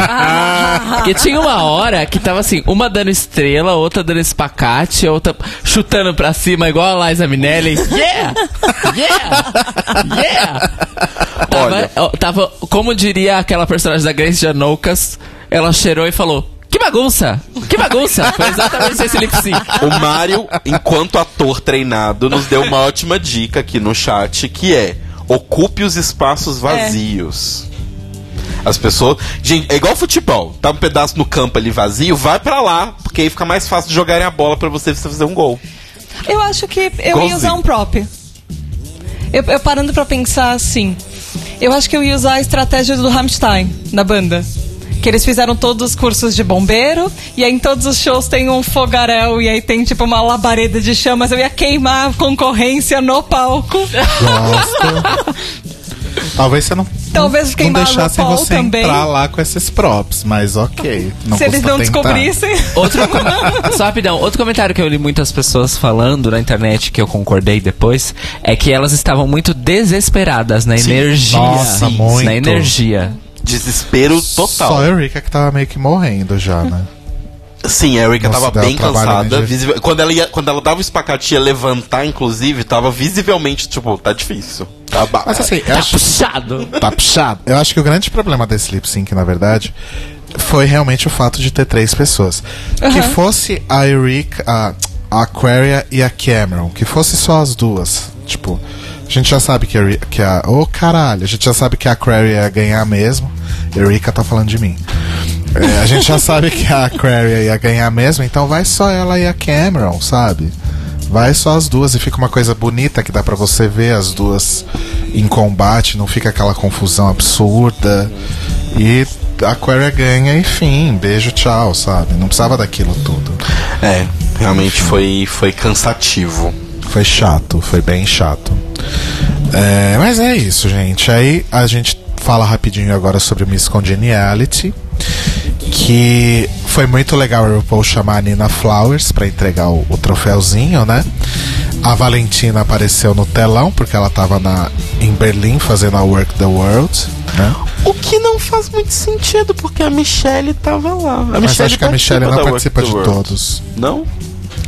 Porque tinha uma hora que tava assim, uma dando estrela, outra dando espacate, outra chutando pra cima, igual a Liza Minelli. Yeah! Yeah! Yeah! Tava,
Olha.
tava, como diria aquela personagem da Grace Janoucas, ela cheirou e falou... Que bagunça! Que bagunça! *laughs* Foi exatamente esse lip sync.
O Mário, enquanto ator treinado, nos deu uma ótima dica aqui no chat, que é ocupe os espaços vazios. As pessoas. Gente, é igual futebol. Tá um pedaço no campo ali vazio, vai pra lá, porque aí fica mais fácil de jogarem a bola pra você fazer um gol.
Eu acho que eu ia
Igualzinho.
usar um prop. Eu, eu parando pra pensar assim. Eu acho que eu ia usar a estratégia do Rammstein, da banda. Que eles fizeram todos os cursos de bombeiro, e aí em todos os shows tem um fogaréu, e aí tem tipo uma labareda de chamas. Eu ia queimar a concorrência no palco.
Gosto. *laughs* Talvez você não,
Talvez
não, deixassem você
também.
entrar lá com esses props, mas ok. Não
Se eles não
tentar.
descobrissem.
Outro *laughs* Só rapidão, outro comentário que eu li muitas pessoas falando na internet que eu concordei depois é que elas estavam muito desesperadas na energia.
Nossa,
Sim,
muito.
Na energia.
Desespero
Só
total.
a Eureka que tava meio que morrendo já, né?
Sim, a Erika
Nossa,
tava bem cansada. visível- Quando ela, ia, quando ela dava o espacate ia levantar, inclusive, tava visivelmente, tipo, tá difícil. Tá ba-
Mas assim,
Tá
acho,
puxado.
tá puxado. Eu acho que o grande problema desse lip sync, na verdade, foi realmente o fato de ter três pessoas. Que fosse a Eureka, a, a Aquaria e a Cameron, que fosse só as duas. Tipo, a gente já sabe que a. Que a oh caralho, a gente já sabe que a Aquaria ia ganhar mesmo. Eureka tá falando de mim. É, a gente já sabe que a Aquaria ia ganhar mesmo, então vai só ela e a Cameron, sabe? Vai só as duas e fica uma coisa bonita que dá pra você ver as duas em combate, não fica aquela confusão absurda. E a Aquaria ganha e fim, beijo, tchau, sabe? Não precisava daquilo tudo.
É, realmente foi, foi cansativo.
Foi chato, foi bem chato. É, mas é isso, gente. Aí a gente fala rapidinho agora sobre Miss Congeniality. Que foi muito legal a RuPaul chamar a Nina Flowers pra entregar o, o troféuzinho, né? A Valentina apareceu no telão, porque ela tava na, em Berlim fazendo a Work the World, né?
O que não faz muito sentido, porque a Michelle tava lá. A
Mas acho que a Michelle não participa de todos.
Não?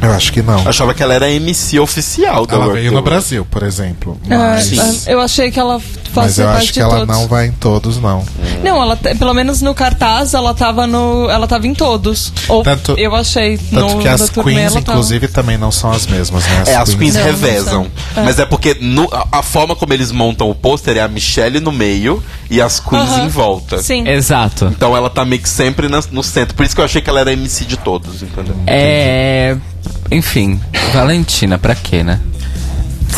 Eu acho que não.
Achava que ela era MC oficial da
Ela veio no. Brasil, por exemplo.
Ah,
Mas,
Sim.
eu achei que ela
mas eu acho que ela
todos.
não vai em todos, não.
Não, ela pelo menos no cartaz ela tava no, ela tava em todos. Ou
Tanto-
eu achei
Tanto
no
que as
turnê
queens,
ela tava-
inclusive, também não são as mesmas, né?
É, as queens
Não, não
revezam.
são. É.
Mas é porque no- a, a forma como eles montam o pôster é a Michelle no meio e as queens
Aham.
em volta.
Sim.
Exato.
Então ela tá meio que sempre na- no centro. Por isso que eu achei que ela era MC de todos, entendeu?
É. Enfim, Valentina, pra quê, né?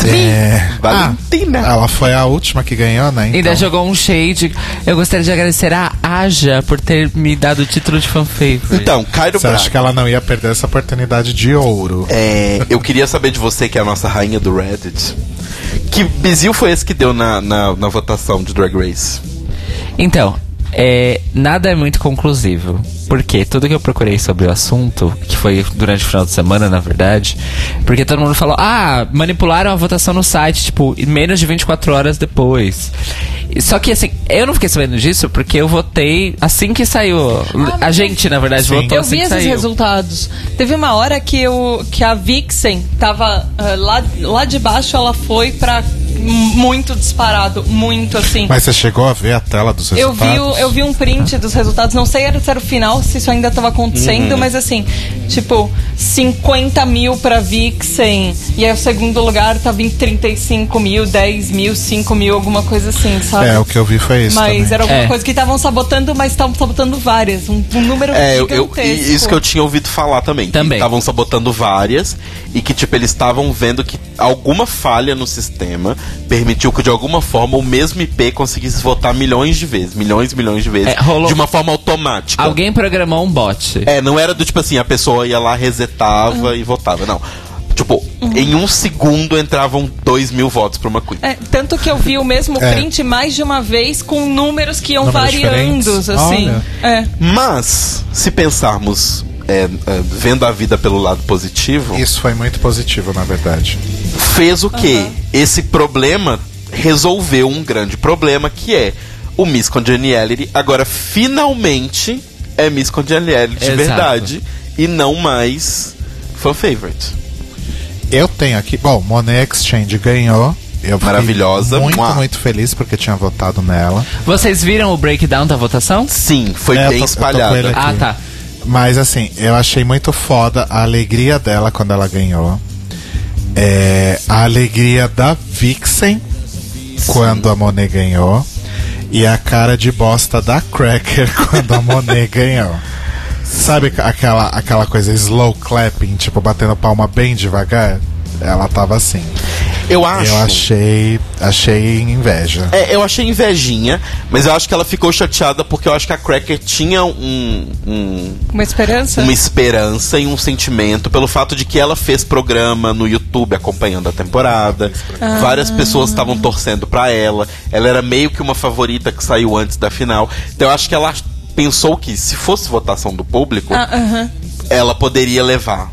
É...
Valentina.
Ah, ela foi a última que ganhou, né? Então,
Ainda jogou um shade. Eu gostaria de agradecer a Aja por ter me dado o título de fan favorite.
Então, Cairo
Você
Braga.
acha que ela não ia perder essa oportunidade de ouro?
É, eu queria saber de você, que é a nossa rainha do Reddit. Que bizil foi esse que deu na, na, na votação de Drag Race?
Então, é, nada é muito conclusivo. Porque tudo que eu procurei sobre o assunto, que foi durante o final de semana, na verdade, porque todo mundo falou, ah, manipularam a votação no site, tipo, menos de 24 horas depois. E- Só que assim, eu não fiquei sabendo disso porque eu votei assim que saiu. a gente, na verdade,
Sim.
votou
Eu
assim
vi
que
esses
saiu.
resultados. Teve uma hora que, eu, que a Vixen tava ah, lá, lá de baixo, ela foi pra muito disparado, muito assim.
Mas você chegou a ver a tela dos
Eu
resultados?
vi, o- eu vi um print dos resultados, não sei se era o final, se isso ainda estava acontecendo, mas assim, tipo, 50 mil pra Vixen, e aí o segundo lugar tava em 35 mil, 10 mil, 5 mil, alguma coisa assim, sabe?
É, o que eu vi foi isso
Mas
também.
era alguma
É.
coisa que estavam sabotando, mas estavam sabotando várias. Um, um número
É, eu, eu-
gigantesco.
e isso que eu tinha ouvido falar também.
Também.
Estavam sabotando várias e que, tipo, eles estavam vendo que alguma falha no sistema permitiu que, de alguma forma, o mesmo IP conseguisse votar milhões de vezes. Milhões e milhões de vezes.
É, rolou-
De uma forma automática.
Alguém programou um bot.
É, não era do tipo assim, a pessoa ia lá, resetava e votava. Não. Tipo, em um segundo entravam dois mil votos pra uma Queen.
É, tanto que eu vi o mesmo
É.
print mais de uma vez com números que iam
Números
variando,
diferentes.
assim. É.
Mas, se pensarmos, é, é, vendo a vida pelo lado positivo,
Isso foi muito positivo, na verdade.
fez o quê? Esse problema resolveu um grande problema que é o Miss Congeniality agora finalmente é Miss Congeniality de
Exato.
verdade e não mais fan favorite.
Eu tenho aqui... Bom, Monet Exchange ganhou. Eu
Maravilhosa.
Muito,
Mua.
muito feliz porque tinha votado nela.
Vocês viram o breakdown da votação?
Sim, foi
É,
bem
tô
espalhada.
aqui.
Ah, tá.
Mas assim, eu achei muito foda a alegria dela quando ela ganhou. É, a alegria da Vixen quando a Monet ganhou. E a cara de bosta da Cracker *laughs* quando a Monet ganhou. Sabe aquela, aquela coisa slow clapping, tipo batendo palma bem devagar? Ela tava assim.
Eu acho.
Eu achei, achei inveja.
É, eu achei invejinha, mas eu acho que ela ficou chateada porque eu acho que a Cracker tinha um, um-
Uma esperança?
uma esperança e um sentimento pelo fato de que ela fez programa no YouTube acompanhando a temporada. Várias pessoas estavam torcendo pra ela. Ela era meio que uma favorita que saiu antes da final. Então eu acho que ela pensou que se fosse votação do público,
Ah, aham.
ela poderia levar.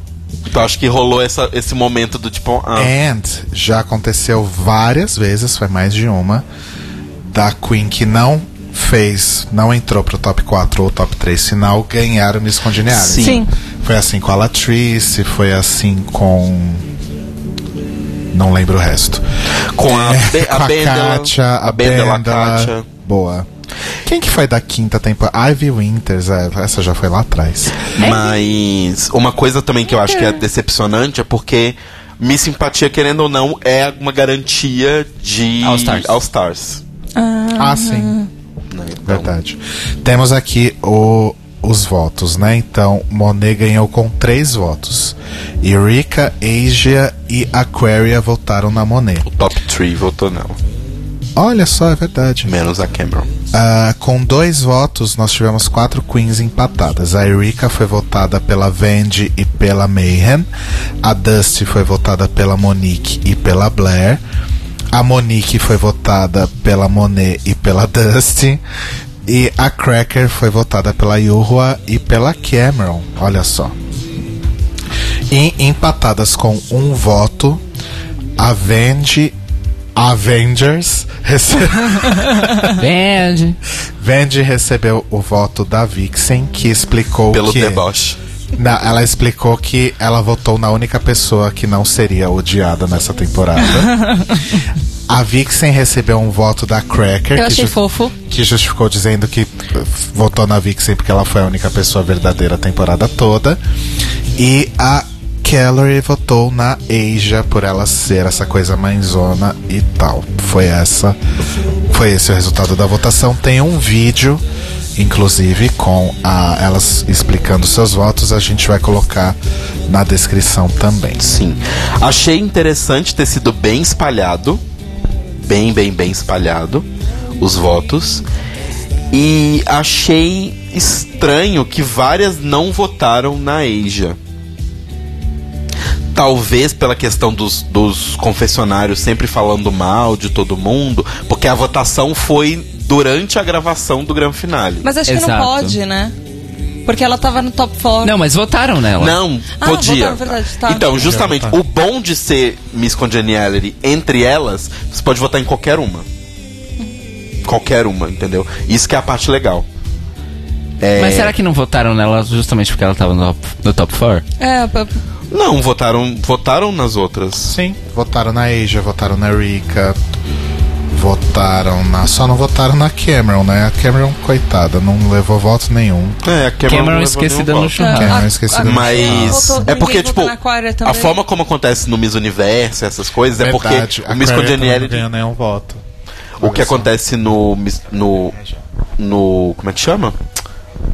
Então acho que rolou essa, esse momento do tipo, ah,
And já aconteceu várias vezes, foi mais de uma, da Queen que não fez, não entrou pro top 4 ou top 3 final, ganhar o Miss Congeniality.
Sim.
Sim.
Foi assim com a Latrice, foi assim com. Não lembro o resto.
com a,
É, com
a Bendela,
Kátia,
a Bendela
Bendela.
Kátia.
Boa. Quem que foi da quinta temporada? Ivy Winters, é, essa já foi lá atrás.
Mas uma coisa também que eu acho que é decepcionante é porque Miss Simpatia, querendo ou não, é uma garantia de
All Stars.
All Stars.
Ah, sim.
né? Então,
Verdade. Temos aqui o- os votos, né? Então, Monet ganhou com três votos. Eureka, Asia e Aquaria votaram na Monet.
O top 3 votou não.
Olha só, é verdade.
Menos a Cameron.
Ah, com dois votos, nós tivemos quatro queens empatadas. A Eureka foi votada pela Vendi e pela Mayhem. A Dusty foi votada pela Monique e pela Blair. A Monique foi votada pela Monet e pela *laughs* Dusty. E a Cracker foi votada pela Yuhua e pela Cameron. Olha só. E empatadas com um voto, a Vendi Avengers recebeu. *laughs*
Band.
Vendi recebeu o voto da Vixen, que explicou
Pelo
que.
deboche.
Na- ela explicou que ela votou na única pessoa que não seria odiada nessa temporada. *laughs* A Vixen recebeu um voto da Cracker,
Eu
que,
achei
ju-
fofo.
que justificou dizendo que uh, votou na Vixen porque ela foi a única pessoa verdadeira a temporada toda. E a Calorie votou na Asia por ela ser essa coisa mãezona e tal. Foi essa. Foi esse o resultado da votação. Tem um vídeo, inclusive, com a, elas explicando seus votos. A gente vai colocar na descrição também.
Sim. Achei interessante ter sido bem espalhado. Bem, bem, bem espalhado. Os votos. E achei estranho que várias não votaram na Asia. Talvez pela questão dos, dos confessionários sempre falando mal de todo mundo, porque a votação foi durante a gravação do grande finale.
Mas acho que não
Exato.
pode, né? Porque ela tava no top 4.
Não, mas votaram nela.
Ah,
Não, podia.
votaram, verdade, tá.
Então, justamente, o bom de ser Miss Congeniality entre elas, você pode votar em qualquer uma. Qualquer uma, entendeu? Isso que é a parte legal. É,
Mas será que não votaram nela justamente porque ela tava no, no top 4?
É,
Não, votaram, votaram nas outras.
Sim, votaram na Asia, votaram na Rika, votaram na. Só não votaram na Cameron, né? A Cameron, coitada, não levou voto nenhum.
É, a Cameron,
Cameron
não levou
esquecida no churrasco.
Cameron
a-
esquecida no
Mas é porque, tipo, a forma como acontece no Miss Universo, essas coisas, é porque
Verdade,
o Miss
também não
Congeniality
ganhou nenhum voto.
O que acontece no, no. No. Como é que chama?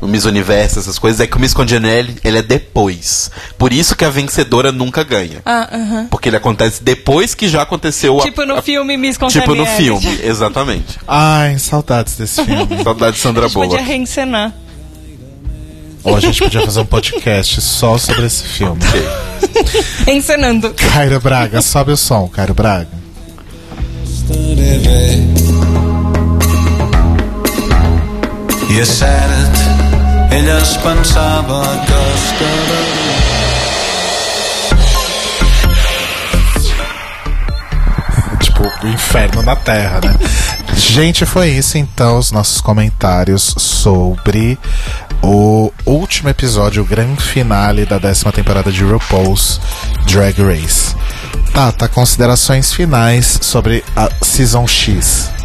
No Miss Universo, essas coisas, é que o Miss Congeniality ele é depois. Por isso que a vencedora nunca ganha.
Ah, aham.
Porque ele acontece depois que já aconteceu a-
Tipo no
a,
filme Miss
Tipo no
Congeniality.
filme, exatamente. *laughs*
Ai, saudades desse filme. *laughs*
Saudade de
A
Sandra
gente podia
Bullock.
reencenar.
Ou a gente podia fazer um podcast só sobre esse filme.
Encenando.
Cairo Braga, sobe o som, Cairo Braga.
I és cert, ella es pensava que.
Tipo, o inferno na Terra, né? Gente, foi isso então, os nossos comentários sobre o último episódio, o grande finale da décima temporada de RuPaul's Drag Race. Tata, considerações finais sobre a Season X.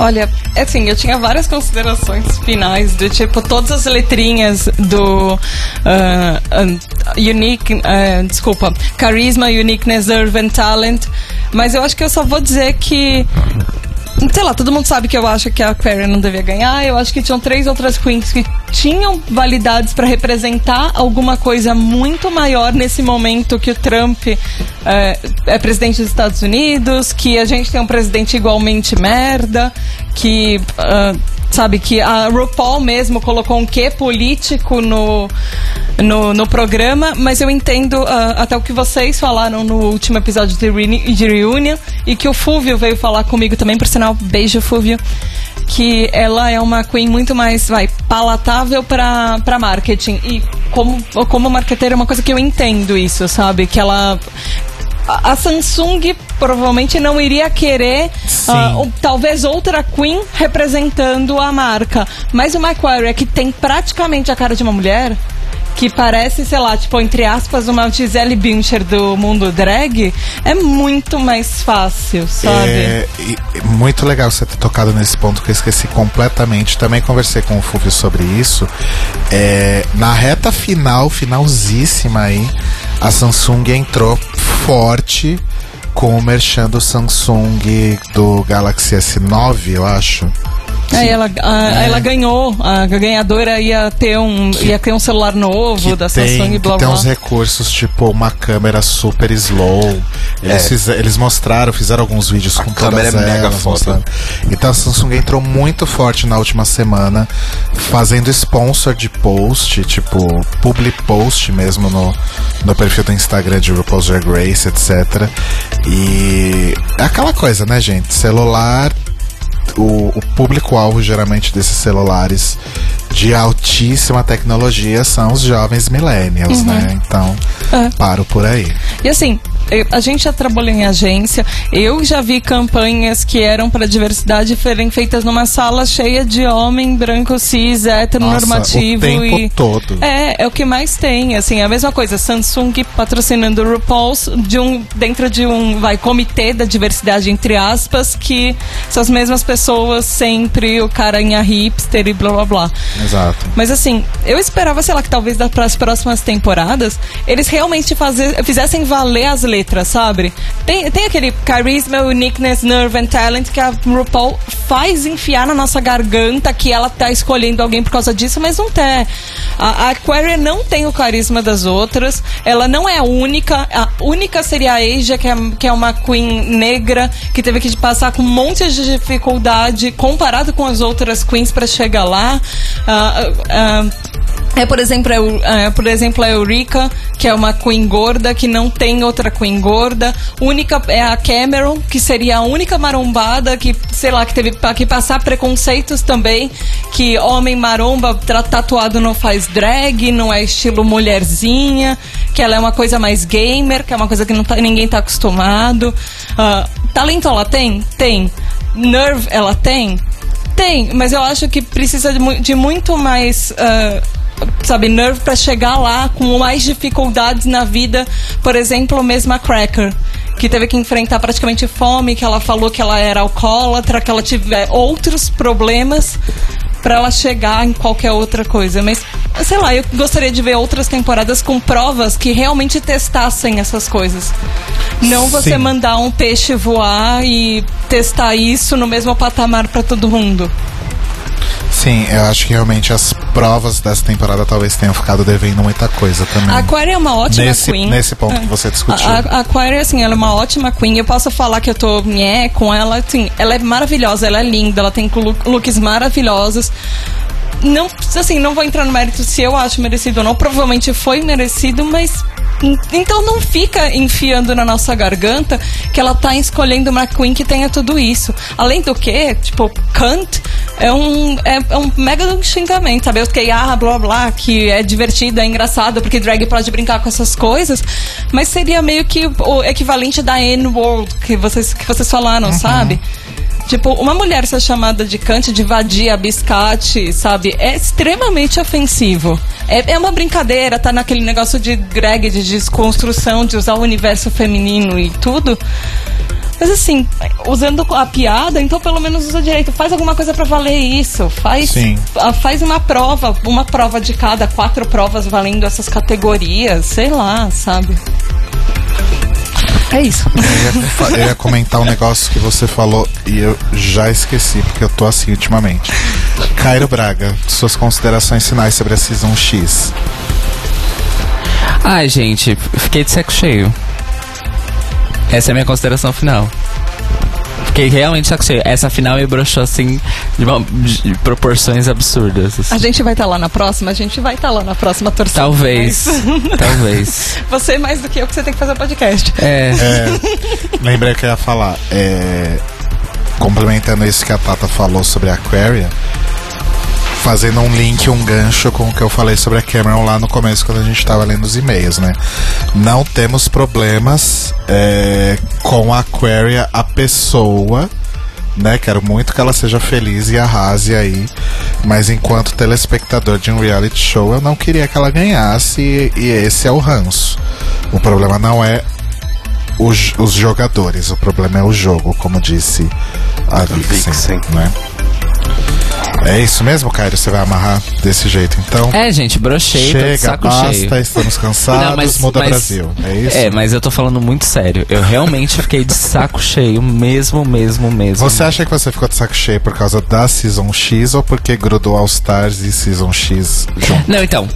Olha, assim, eu tinha várias considerações finais, do tipo, todas as letrinhas do ah, ah, Unique, ah, desculpa, Charisma, Uniqueness, and Talent, mas eu acho que eu só vou dizer que sei lá, todo mundo sabe que eu acho que a Aquaria não devia ganhar. Eu acho que tinham três outras queens que tinham validades pra representar alguma coisa muito maior nesse momento que o Trump é, é presidente dos Estados Unidos, que a gente tem um presidente igualmente merda, que. ah, Sabe, que a RuPaul mesmo colocou um quê político no, no, no programa, mas eu entendo ah, até o que vocês falaram no último episódio de, de Reunion e que o Fúvio veio falar comigo também, por sinal, beijo Fúvio, que ela é uma queen muito mais, vai, palatável pra marketing. E como, como marqueteira é uma coisa que eu entendo isso, sabe? Que ela a Samsung provavelmente não iria querer ou talvez outra Queen representando a marca. Mas o Macquarie, que tem praticamente a cara de uma mulher, que parece, sei lá, tipo, entre aspas, uma Gisele Bündchen do mundo drag, é muito mais fácil, sabe?
É, muito legal você ter tocado nesse ponto que eu esqueci completamente. Também conversei com o Fulvio sobre isso. É, na reta final, finalzíssima aí, a Samsung entrou forte com o merchan do Samsung do Galaxy S9, eu acho.
Aí ela, a- ela ganhou, a ganhadora ia ter um, ia ter um celular novo
que
da
tem,
Samsung e blá
que tem
blá.
uns recursos, tipo uma câmera super slow. Eles,
É.
fize- eles mostraram, fizeram alguns vídeos com
câmera
todas
é mega
elas. Então a Samsung entrou muito forte na última semana, fazendo sponsor de post, tipo public post mesmo no, no perfil do Instagram de RuPaul's Drag Race, etc. E é aquela coisa, né, gente? Celular o, o público-alvo geralmente desses celulares de altíssima tecnologia são os jovens millennials, né? Então,
É.
paro por aí.
E assim, a gente já trabalhou em agência, eu já vi campanhas que eram para diversidade serem feitas numa sala cheia de homem branco, cis, heteronormativo
Nossa, o tempo
e.
todo.
É, é o que mais tem, assim, é a mesma coisa, Samsung patrocinando o RuPaul's de um, dentro de um, vai, comitê da diversidade, entre aspas, que são as mesmas pessoas sempre, o caranha hipster e blá blá blá.
Exato.
Mas assim, eu esperava, sei lá, que talvez para as próximas temporadas eles realmente fazer, fizessem valer as letras, sabe? Tem, tem aquele charisma, uniqueness, nerve and talent que a RuPaul faz enfiar na nossa garganta que ela tá escolhendo alguém por causa disso, mas não tem. A, a Aquaria não tem o carisma das outras, ela não é única. A única seria a Asia, que é, que é uma queen negra que teve que passar com um monte de dificuldade comparado com as outras queens para chegar lá. Ah, ah, é, por exemplo, Eu- é, por exemplo, a Eureka, que é uma queen gorda, que não tem outra queen gorda. Única é a Cameron, que seria a única marombada que, sei lá, que teve que passar preconceitos também, que homem maromba tatuado não faz drag, não é estilo mulherzinha, que ela é uma coisa mais gamer, que é uma coisa que não tá- ninguém tá acostumado. Ah, talento ela tem? Tem. Nerve ela tem? Tem, mas eu acho que precisa de, de muito mais. ah, sabe, nerve pra chegar lá com mais dificuldades na vida. Por exemplo, mesmo a Cracker, que teve que enfrentar praticamente fome, que ela falou que ela era alcoólatra, que ela tiver outros problemas pra ela chegar em qualquer outra coisa. Mas, sei lá, eu gostaria de ver outras temporadas com provas que realmente testassem essas coisas. Não você
Sim.
mandar um peixe voar e testar isso no mesmo patamar pra todo mundo.
Sim, eu acho que realmente as provas dessa temporada talvez tenham ficado devendo muita coisa também.
A Aquaria é uma ótima
Nesse-
queen.
nesse ponto que você discutiu.
A, a Aquaria, assim, ela é uma ótima queen. Eu posso falar que eu tô nhé com ela, assim, ela é maravilhosa, ela é linda, ela tem look- looks maravilhosos. Não, assim, não vou entrar no mérito se eu acho merecido ou não. Provavelmente foi merecido, mas. en- Então não fica enfiando na nossa garganta que ela tá escolhendo uma queen que tenha tudo isso. Além do que, tipo, Kant é um, é, é um mega xingamento, sabe? Eu fiquei, ah, blá blá, que é divertido, é engraçado, porque drag pode brincar com essas coisas, mas seria meio que o equivalente da N-World que vocês, que vocês falaram, sabe? Tipo, uma mulher ser chamada de cante, de vadia, biscate, sabe? É extremamente ofensivo. É, é uma brincadeira, tá naquele negócio de drag, de desconstrução, de usar o universo feminino e tudo. Mas assim, usando a piada, então pelo menos usa direito. Faz alguma coisa pra valer isso. Faz,
Sim.
ah, faz uma prova, uma prova de cada, quatro provas valendo essas categorias, sei lá, sabe? É isso.
Eu ia, eu ia comentar um negócio que você falou e eu já esqueci, porque eu tô assim ultimamente. Cairo Braga, suas considerações finais sobre a Season X.
Ai, gente, fiquei de saco cheio. Essa é a minha consideração final. Fiquei realmente saco cheio. Essa final me broxou assim de, uma- de proporções absurdas. assim.
A gente vai estar lá na próxima, a gente vai estar lá na próxima torcida.
Talvez.
Mas *laughs*
Talvez.
Você mais do que eu, que você tem que fazer o podcast.
É.
É, lembrei que eu ia falar. é, complementando isso que a Tata falou sobre a Aquaria, fazendo um link, um gancho com o que eu falei sobre a Cameron lá no começo, quando a gente tava lendo os e-mails, né? Não temos problemas é, com a Aquaria, a pessoa. Né, quero muito que ela seja feliz e arrase aí. Mas enquanto telespectador de um reality show, eu não queria que ela ganhasse. E, e esse é o ranço. O problema não é os, os jogadores, o problema é o jogo, como disse a Vixen,
Vixen.
né? É isso mesmo, Caio? Você vai amarrar desse jeito, então?
É, gente, brochei,
Chega,
saco
basta,
cheio.
estamos cansados,
Não, mas-
muda
mas-
Brasil. É isso?
É, mas eu tô falando muito sério. Eu realmente fiquei de saco cheio, mesmo, mesmo, mesmo.
Você acha que você ficou de saco cheio por causa da Season X ou porque grudou All Stars e Season X junto?
Não, então,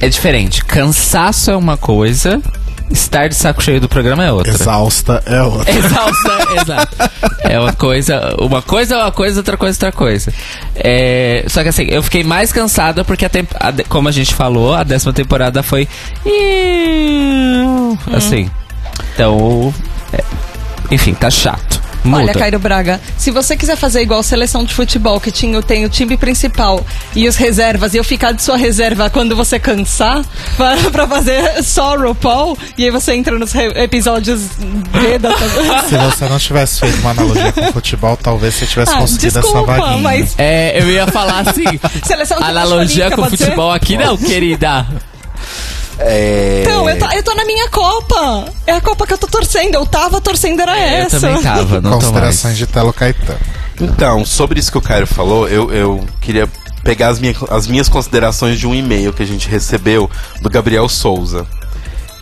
é diferente. Cansaço é uma coisa, estar de saco cheio do programa é outra.
Exausta é outra.
Exausta, *laughs* exato. É uma coisa, uma coisa é uma coisa, outra coisa é outra coisa. É, só que assim, eu fiquei mais cansada porque, a temp- a como a gente falou, a décima temporada foi. Assim. Então. é, enfim, tá chato. Muda.
Olha, Cairo Braga, se você quiser fazer igual seleção de futebol, que tinha, tem o time principal e os reservas, e eu ficar de sua reserva quando você cansar, *laughs* pra, pra fazer só RuPaul, e aí você entra nos episódios B da *laughs*
Se você não tivesse feito uma analogia com futebol, talvez você tivesse
Ah,
conseguido essa
desculpa,
vaguinha.
mas
É, eu ia falar assim. *laughs*
Seleção de
analogia com futebol aqui não, querida.
É...
Então, eu tô, eu tô na minha Copa. É a Copa que eu tô torcendo. Eu tava torcendo, era
É, Eu
essa.
também tava, não tô mais.
Considerações de Telo Caetano.
Então, sobre isso que o Caio falou, eu, eu queria pegar as, minha, as minhas considerações de um e-mail que a gente recebeu do Gabriel Souza.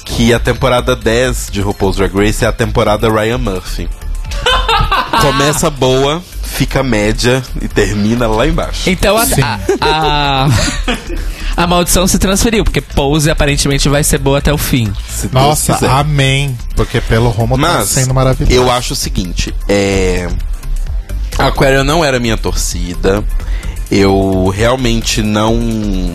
Que a temporada 10 de RuPaul's Drag Race é a temporada Ryan Murphy. *laughs* Começa boa, fica média e termina lá embaixo.
Então a, a, a, a maldição se transferiu, porque Pose aparentemente vai ser boa até o fim.
Nossa, amém. Porque pelo rumo tá
Mas
sendo maravilhoso.
eu acho o seguinte, é a Aquaria não era minha torcida. Eu realmente não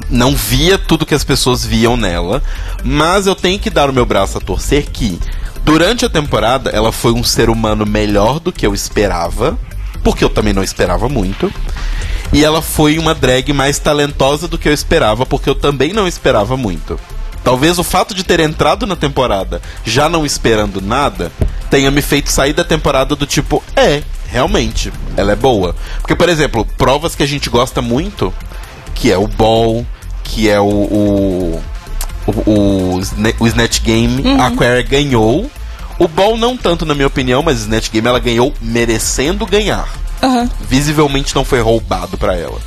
não via tudo que as pessoas viam nela, mas eu tenho que dar o meu braço a torcer que durante a temporada ela foi um ser humano melhor do que eu esperava, porque eu também não esperava muito. E ela foi uma drag mais talentosa do que eu esperava, porque eu também não esperava muito. Talvez o fato de ter entrado na temporada já não esperando nada tenha me feito sair da temporada do tipo, é, realmente, ela é boa. Porque, por exemplo, provas que a gente gosta muito, que é o Ball, que é o. o, o, o, o Snatch Game, a Aquaria ganhou. O Ball não tanto, na minha opinião, mas Snatch Game ela ganhou merecendo ganhar
Aham.
visivelmente não foi roubado pra ela.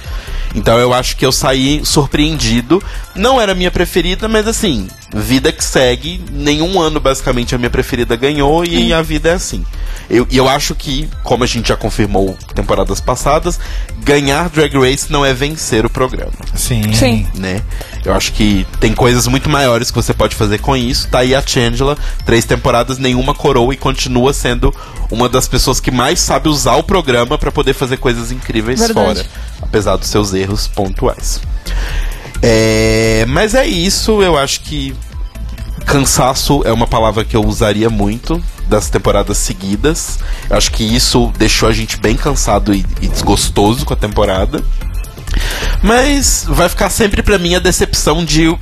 Então eu acho que eu saí surpreendido. Não era a minha preferida, mas assim, vida que segue. Nenhum ano, basicamente, a minha preferida ganhou e a vida é assim. Eu- E eu, acho que, como a gente já confirmou temporadas passadas, ganhar Drag Race não é vencer o programa
Sim.
Sim.
né? Eu acho que tem coisas muito maiores que você pode fazer com isso. Tá aí a Changela, três temporadas, nenhuma coroa e continua sendo uma das pessoas que mais sabe usar o programa pra poder fazer coisas incríveis
Verdade.
fora, apesar dos seus erros pontuais. É, mas é isso, eu acho que cansaço é uma palavra que eu usaria muito das temporadas seguidas. Eu acho que isso deixou a gente bem cansado e, e desgostoso com a temporada. Mas vai ficar sempre pra mim a decepção de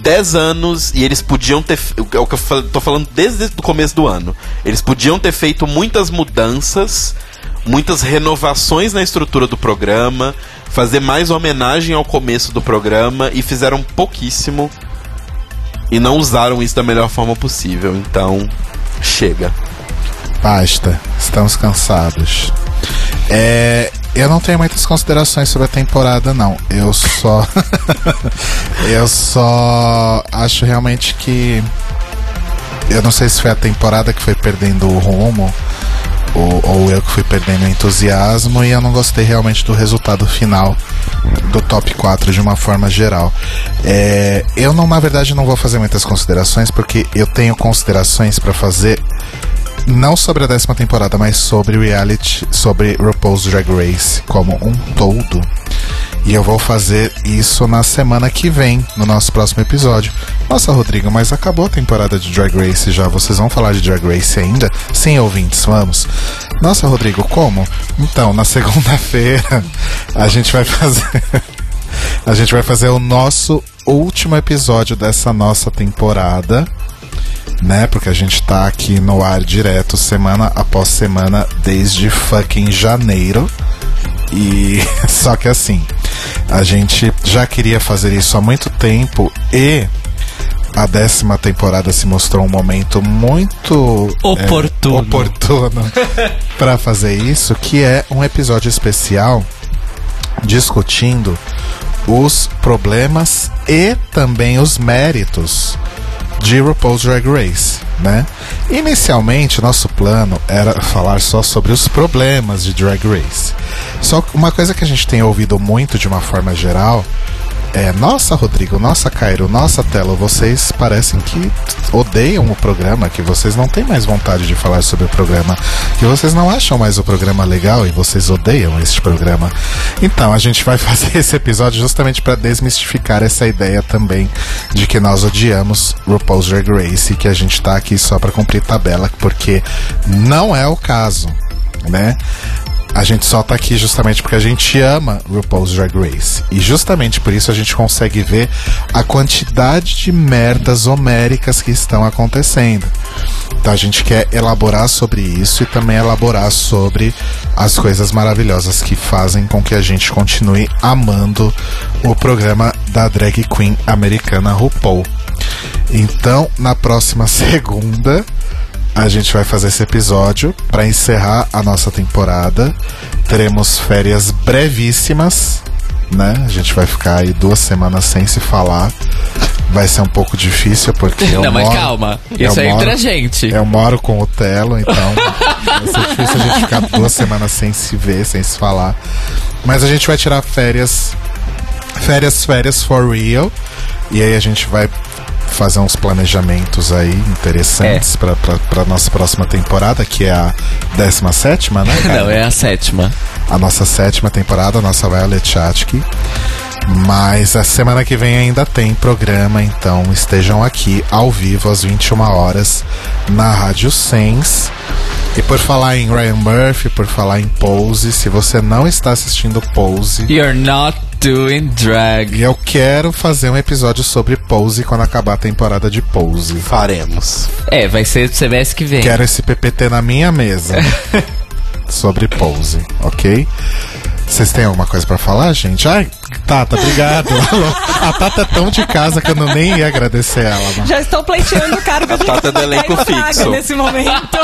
10 anos e eles podiam ter. É o que eu tô falando desde o começo do ano. Eles podiam ter feito muitas mudanças, muitas renovações na estrutura do programa, fazer mais homenagem ao começo do programa e fizeram pouquíssimo e não usaram isso da melhor forma possível. Então, chega.
Basta, estamos cansados. É, eu não tenho muitas considerações sobre a temporada, não. Eu só. *laughs* eu só acho realmente que. eu não sei se foi a temporada que foi perdendo o rumo. Ou, ou eu que fui perdendo entusiasmo e eu não gostei realmente do resultado final do top 4 de uma forma geral. É, eu não, na verdade, não vou fazer muitas considerações porque eu tenho considerações para fazer não sobre a décima temporada, mas sobre reality, sobre RuPaul's Drag Race como um todo. E eu vou fazer isso na semana que vem, no nosso próximo episódio. Nossa, Rodrigo, mas acabou a temporada de Drag Race já. Vocês vão falar de Drag Race ainda? Sim, ouvintes, vamos. Nossa, Rodrigo, como? Então, na *laughs* segunda-feira a gente vai fazer. *laughs* a gente vai fazer o nosso último episódio dessa nossa temporada né? Porque a gente tá aqui no ar direto semana após semana desde fucking janeiro. E *laughs* só que assim, a gente já queria fazer isso há muito tempo e a décima temporada se mostrou um momento muito é,
Oportuno.
oportuno *laughs* para fazer isso, que é um episódio especial discutindo os problemas e também os méritos de RuPaul's Drag Race, né? Inicialmente, nosso plano era falar só sobre os problemas de Drag Race. Só que uma coisa que a gente tem ouvido muito de uma forma geral é: nossa, Rodrigo, nossa, Cairo, nossa, Telo, vocês parecem que odeiam o programa, que vocês não têm mais vontade de falar sobre o programa, que vocês não acham mais o programa legal e vocês odeiam este programa. Então, a gente vai *laughs* fazer esse episódio justamente para desmistificar essa ideia também de que nós odiamos RuPaul's Drag Race e que a gente tá aqui só para cumprir tabela, porque não é o caso, né? A gente só tá aqui justamente porque a gente ama RuPaul's Drag Race. E justamente por isso a gente consegue ver a quantidade de merdas homéricas que estão acontecendo. Então a gente quer elaborar sobre isso e também elaborar sobre as coisas maravilhosas que fazem com que a gente continue amando o programa da drag queen americana RuPaul. Então, na próxima *laughs* segunda, a gente vai fazer esse episódio para encerrar a nossa temporada. Teremos férias brevíssimas, né? A gente vai ficar aí duas semanas sem se falar. Vai ser um pouco difícil porque eu
Não, mas
moro-
calma.
eu
Isso é entre a gente.
Eu moro com o Telo, então *laughs* vai ser difícil a gente ficar duas semanas sem se ver, sem se falar. Mas a gente vai tirar férias, férias, férias for real. E aí a gente vai fazer uns planejamentos aí interessantes pra para para nossa próxima temporada, que é a 17 né? *laughs* cara?
Não, é a sétima.
a nossa sétima temporada, a nossa Violet Chachki. Mas a semana que vem ainda tem programa, então estejam aqui ao vivo às 21 horas na Rádio Sense. E por falar em Ryan Murphy, por falar em Pose, se você não está assistindo Pose,
You're not doing drag.
eu quero fazer um episódio sobre Pose quando acabar a temporada de Pose.
Faremos.
É, vai ser semestre que vem.
Quero esse PPT na minha mesa *laughs* sobre Pose, ok? Vocês têm alguma coisa pra falar, gente? Ai, Tata, obrigado. *laughs* A Tata é tão de casa que eu não nem ia agradecer ela. Mas...
Já estou pleiteando o cargo de
Tata do elenco fixo.
nesse momento.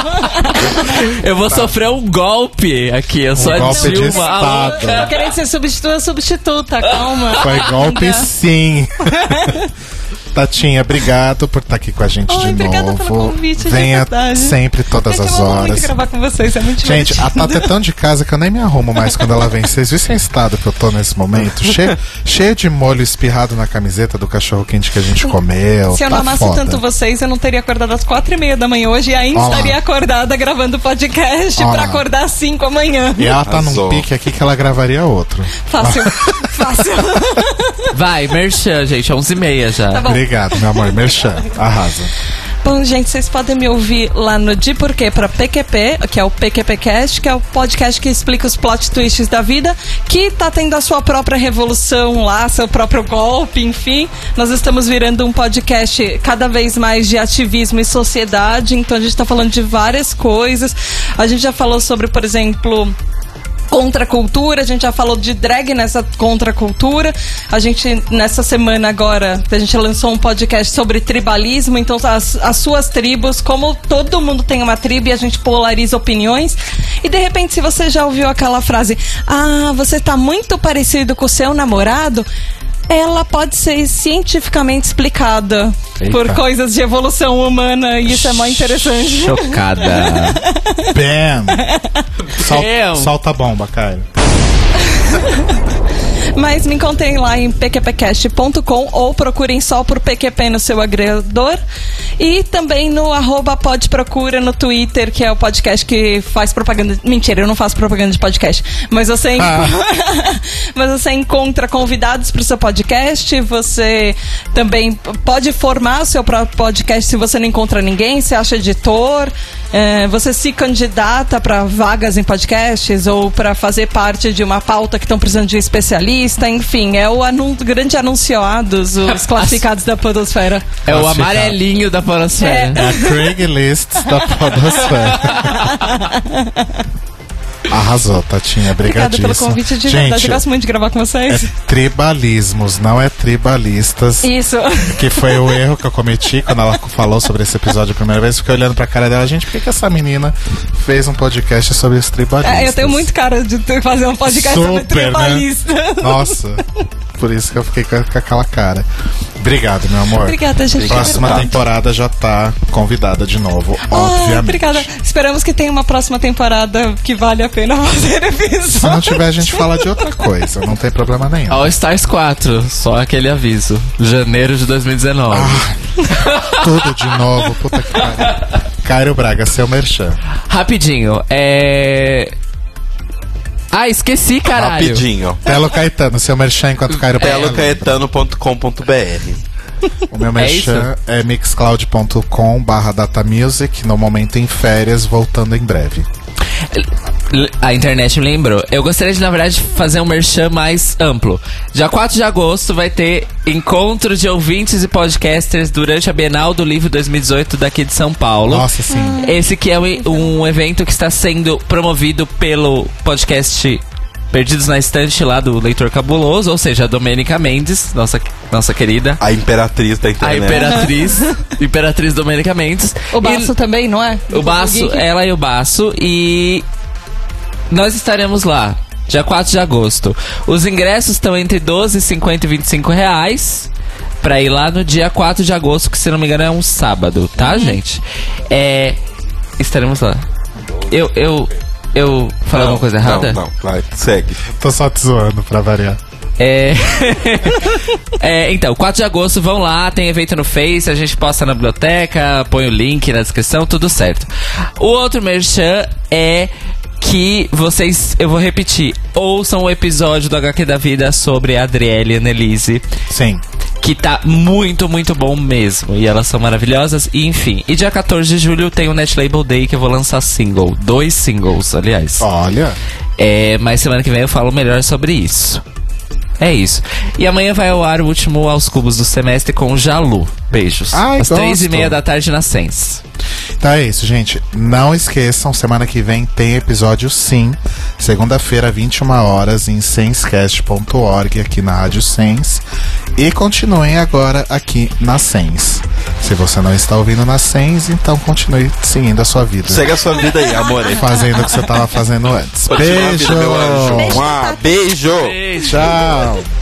Eu vou sofrer um golpe aqui. Eu sou a
Tá. golpe de
Dilma. a
Tô
louca.
querendo ser substituta, substituta, calma.
Foi golpe
Ainda.
sim. *laughs* Tatinha, obrigado por estar aqui com a gente
Ai,
de
obrigada
novo.
pelo convite,
Venha sempre, todas
É
as
eu amo muito
horas.
gravar com vocês, é muito
Gente, a
divertido.
Tata é tão de casa que eu nem me arrumo mais quando ela vem. Vocês viram esse estado que eu tô nesse momento? Cheio, *laughs* cheio de molho espirrado na camiseta do cachorro quente que a gente comeu.
Se eu
tá
não amasse
foda.
tanto vocês, eu não teria acordado às quatro e meia da manhã hoje e ainda
Ó lá.
estaria acordada gravando podcast
lá.
acordar às cinco amanhã.
E ela tá num
Arrasou.
pique aqui que ela gravaria outro.
Fácil, *laughs* fácil.
Vai, merchan, gente. 11h30 já.
Tá bom.
Obrigado, meu amor. Merchan, arrasa.
Bom, gente, vocês podem me ouvir lá no De Porquê pra PQP, que é o PQPcast, que é o podcast que explica os plot twists da vida, que tá tendo a sua própria revolução lá, seu próprio golpe, enfim. Nós estamos virando um podcast cada vez mais de ativismo e sociedade, então a gente tá falando de várias coisas. A gente já falou sobre, por exemplo, contracultura, a gente já falou de drag nessa contracultura. A gente, nessa semana agora, a gente lançou um podcast sobre tribalismo, então as, as suas tribos, como todo mundo tem uma tribo e a gente polariza opiniões. E de repente, se você já ouviu aquela frase, ah, você tá muito parecido com o seu namorado. Ela pode ser cientificamente explicada
Eita.
por coisas de evolução humana e isso é muito interessante. *laughs*
Chocada.
Bam! *laughs* Sol, solta a bomba, Caio. *laughs*
Mas me encontrem lá em pqpcast.com ou procurem só por PQP no seu agregador. E também no arroba podprocura no Twitter, que é o podcast que faz propaganda. Mentira, eu não faço propaganda de podcast. Mas você, enco- *laughs* mas você encontra convidados para o seu podcast. Você também pode formar o seu próprio podcast se você não encontra ninguém, se acha editor. É, você se candidata para vagas em podcasts ou para fazer parte de uma pauta que estão precisando de um especialista, enfim, é o anun grande anunciados, os classificados da Podosfera.
É o amarelinho da Polosfera.
É a Craigslist da Podosfera. *laughs* Arrasou, Tatinha.
Obrigada pelo convite de verdade,
Gente,
eu gosto muito de gravar com
é
vocês.
tribalismos, não é tribalistas.
Isso.
Que foi o erro que eu cometi quando ela falou sobre esse episódio a primeira vez. Fiquei olhando pra cara dela, gente, por que, que essa menina fez um podcast sobre os tribalistas?
É, eu tenho muito cara de fazer um podcast sobre
Super, né?
tribalista.
Nossa, por isso que eu fiquei com, com aquela cara. Obrigado, meu amor.
Obrigada, gente.
Próxima
Obrigado.
temporada já tá convidada de novo,
Ah,
obviamente.
obrigada. Esperamos que tenha uma próxima temporada que vale a pena fazer *laughs* episódio.
Se não tiver, a gente fala de outra coisa, não tem problema nenhum.
All Stars 4, só aquele aviso. Janeiro de 2019.
Tudo de novo, puta que pariu. Cairo Braga, seu merchan.
Rapidinho, é. Ah, esqueci, caralho.
Rapidinho.
Telo Caetano, seu merchan enquanto Cairo
telocaetano.com.br
O meu
É
merchan é, mixcloud.com barra datamusic, no momento em férias, voltando em breve.
A internet me lembrou. Eu gostaria de, na verdade, fazer um merchan mais amplo. Dia 4 de agosto vai ter encontro de ouvintes e podcasters durante a Bienal do Livro 2018 daqui de São Paulo.
Nossa, sim.
Esse que é um, um evento que está sendo promovido pelo podcast Perdidos na Estante lá do Leitor Cabuloso, ou seja, a Domênica Mendes, nossa, nossa querida.
A imperatriz da
A
internet.
Imperatriz, *laughs* *laughs* Imperatriz Domênica Mendes.
O Baço
E-
também, não é?
o Baço, ela e o Baço. E nós estaremos lá, dia 4 de agosto. Os ingressos estão entre 12, 50 e 25 reais. Pra ir lá no dia 4 de agosto, que se não me engano é um sábado, tá, gente? É. Estaremos lá. Eu. Eu. Eu falei alguma coisa errada?
Não, não, vai, segue.
Tô só te zoando pra variar.
É... *laughs* É, então, 4 de agosto, vão lá, tem evento no Face, a gente posta na biblioteca, põe o link na descrição, tudo certo. O outro merchan é que vocês, eu vou repetir, ouçam o episódio do HQ da Vida sobre a Adriele e a Annelise,
Sim.
Que tá muito, muito bom mesmo. E elas são maravilhosas, e enfim. E dia 14 de julho tem o Net Label Day que eu vou lançar single. Dois singles, aliás.
Olha.
É, mas semana que vem eu falo melhor sobre isso. É isso. E amanhã vai ao ar o último aos cubos do semestre com o Jalu. Beijos.
Ai,
Às três e
gosto.
meia da tarde na Sens.
Então é isso, gente. Não esqueçam, semana que vem tem episódio sim. Segunda-feira, 21 horas, em senscast.org, aqui na Rádio Sens. E continuem agora aqui na Sens. Se você não está ouvindo na Sens, então continue seguindo a sua vida.
Segue a sua vida aí, amor. *laughs*
Fazendo o que você estava fazendo antes.
Continua a vida,
Beijo!
meu anjo. Mua, beijo.
Tchau! out.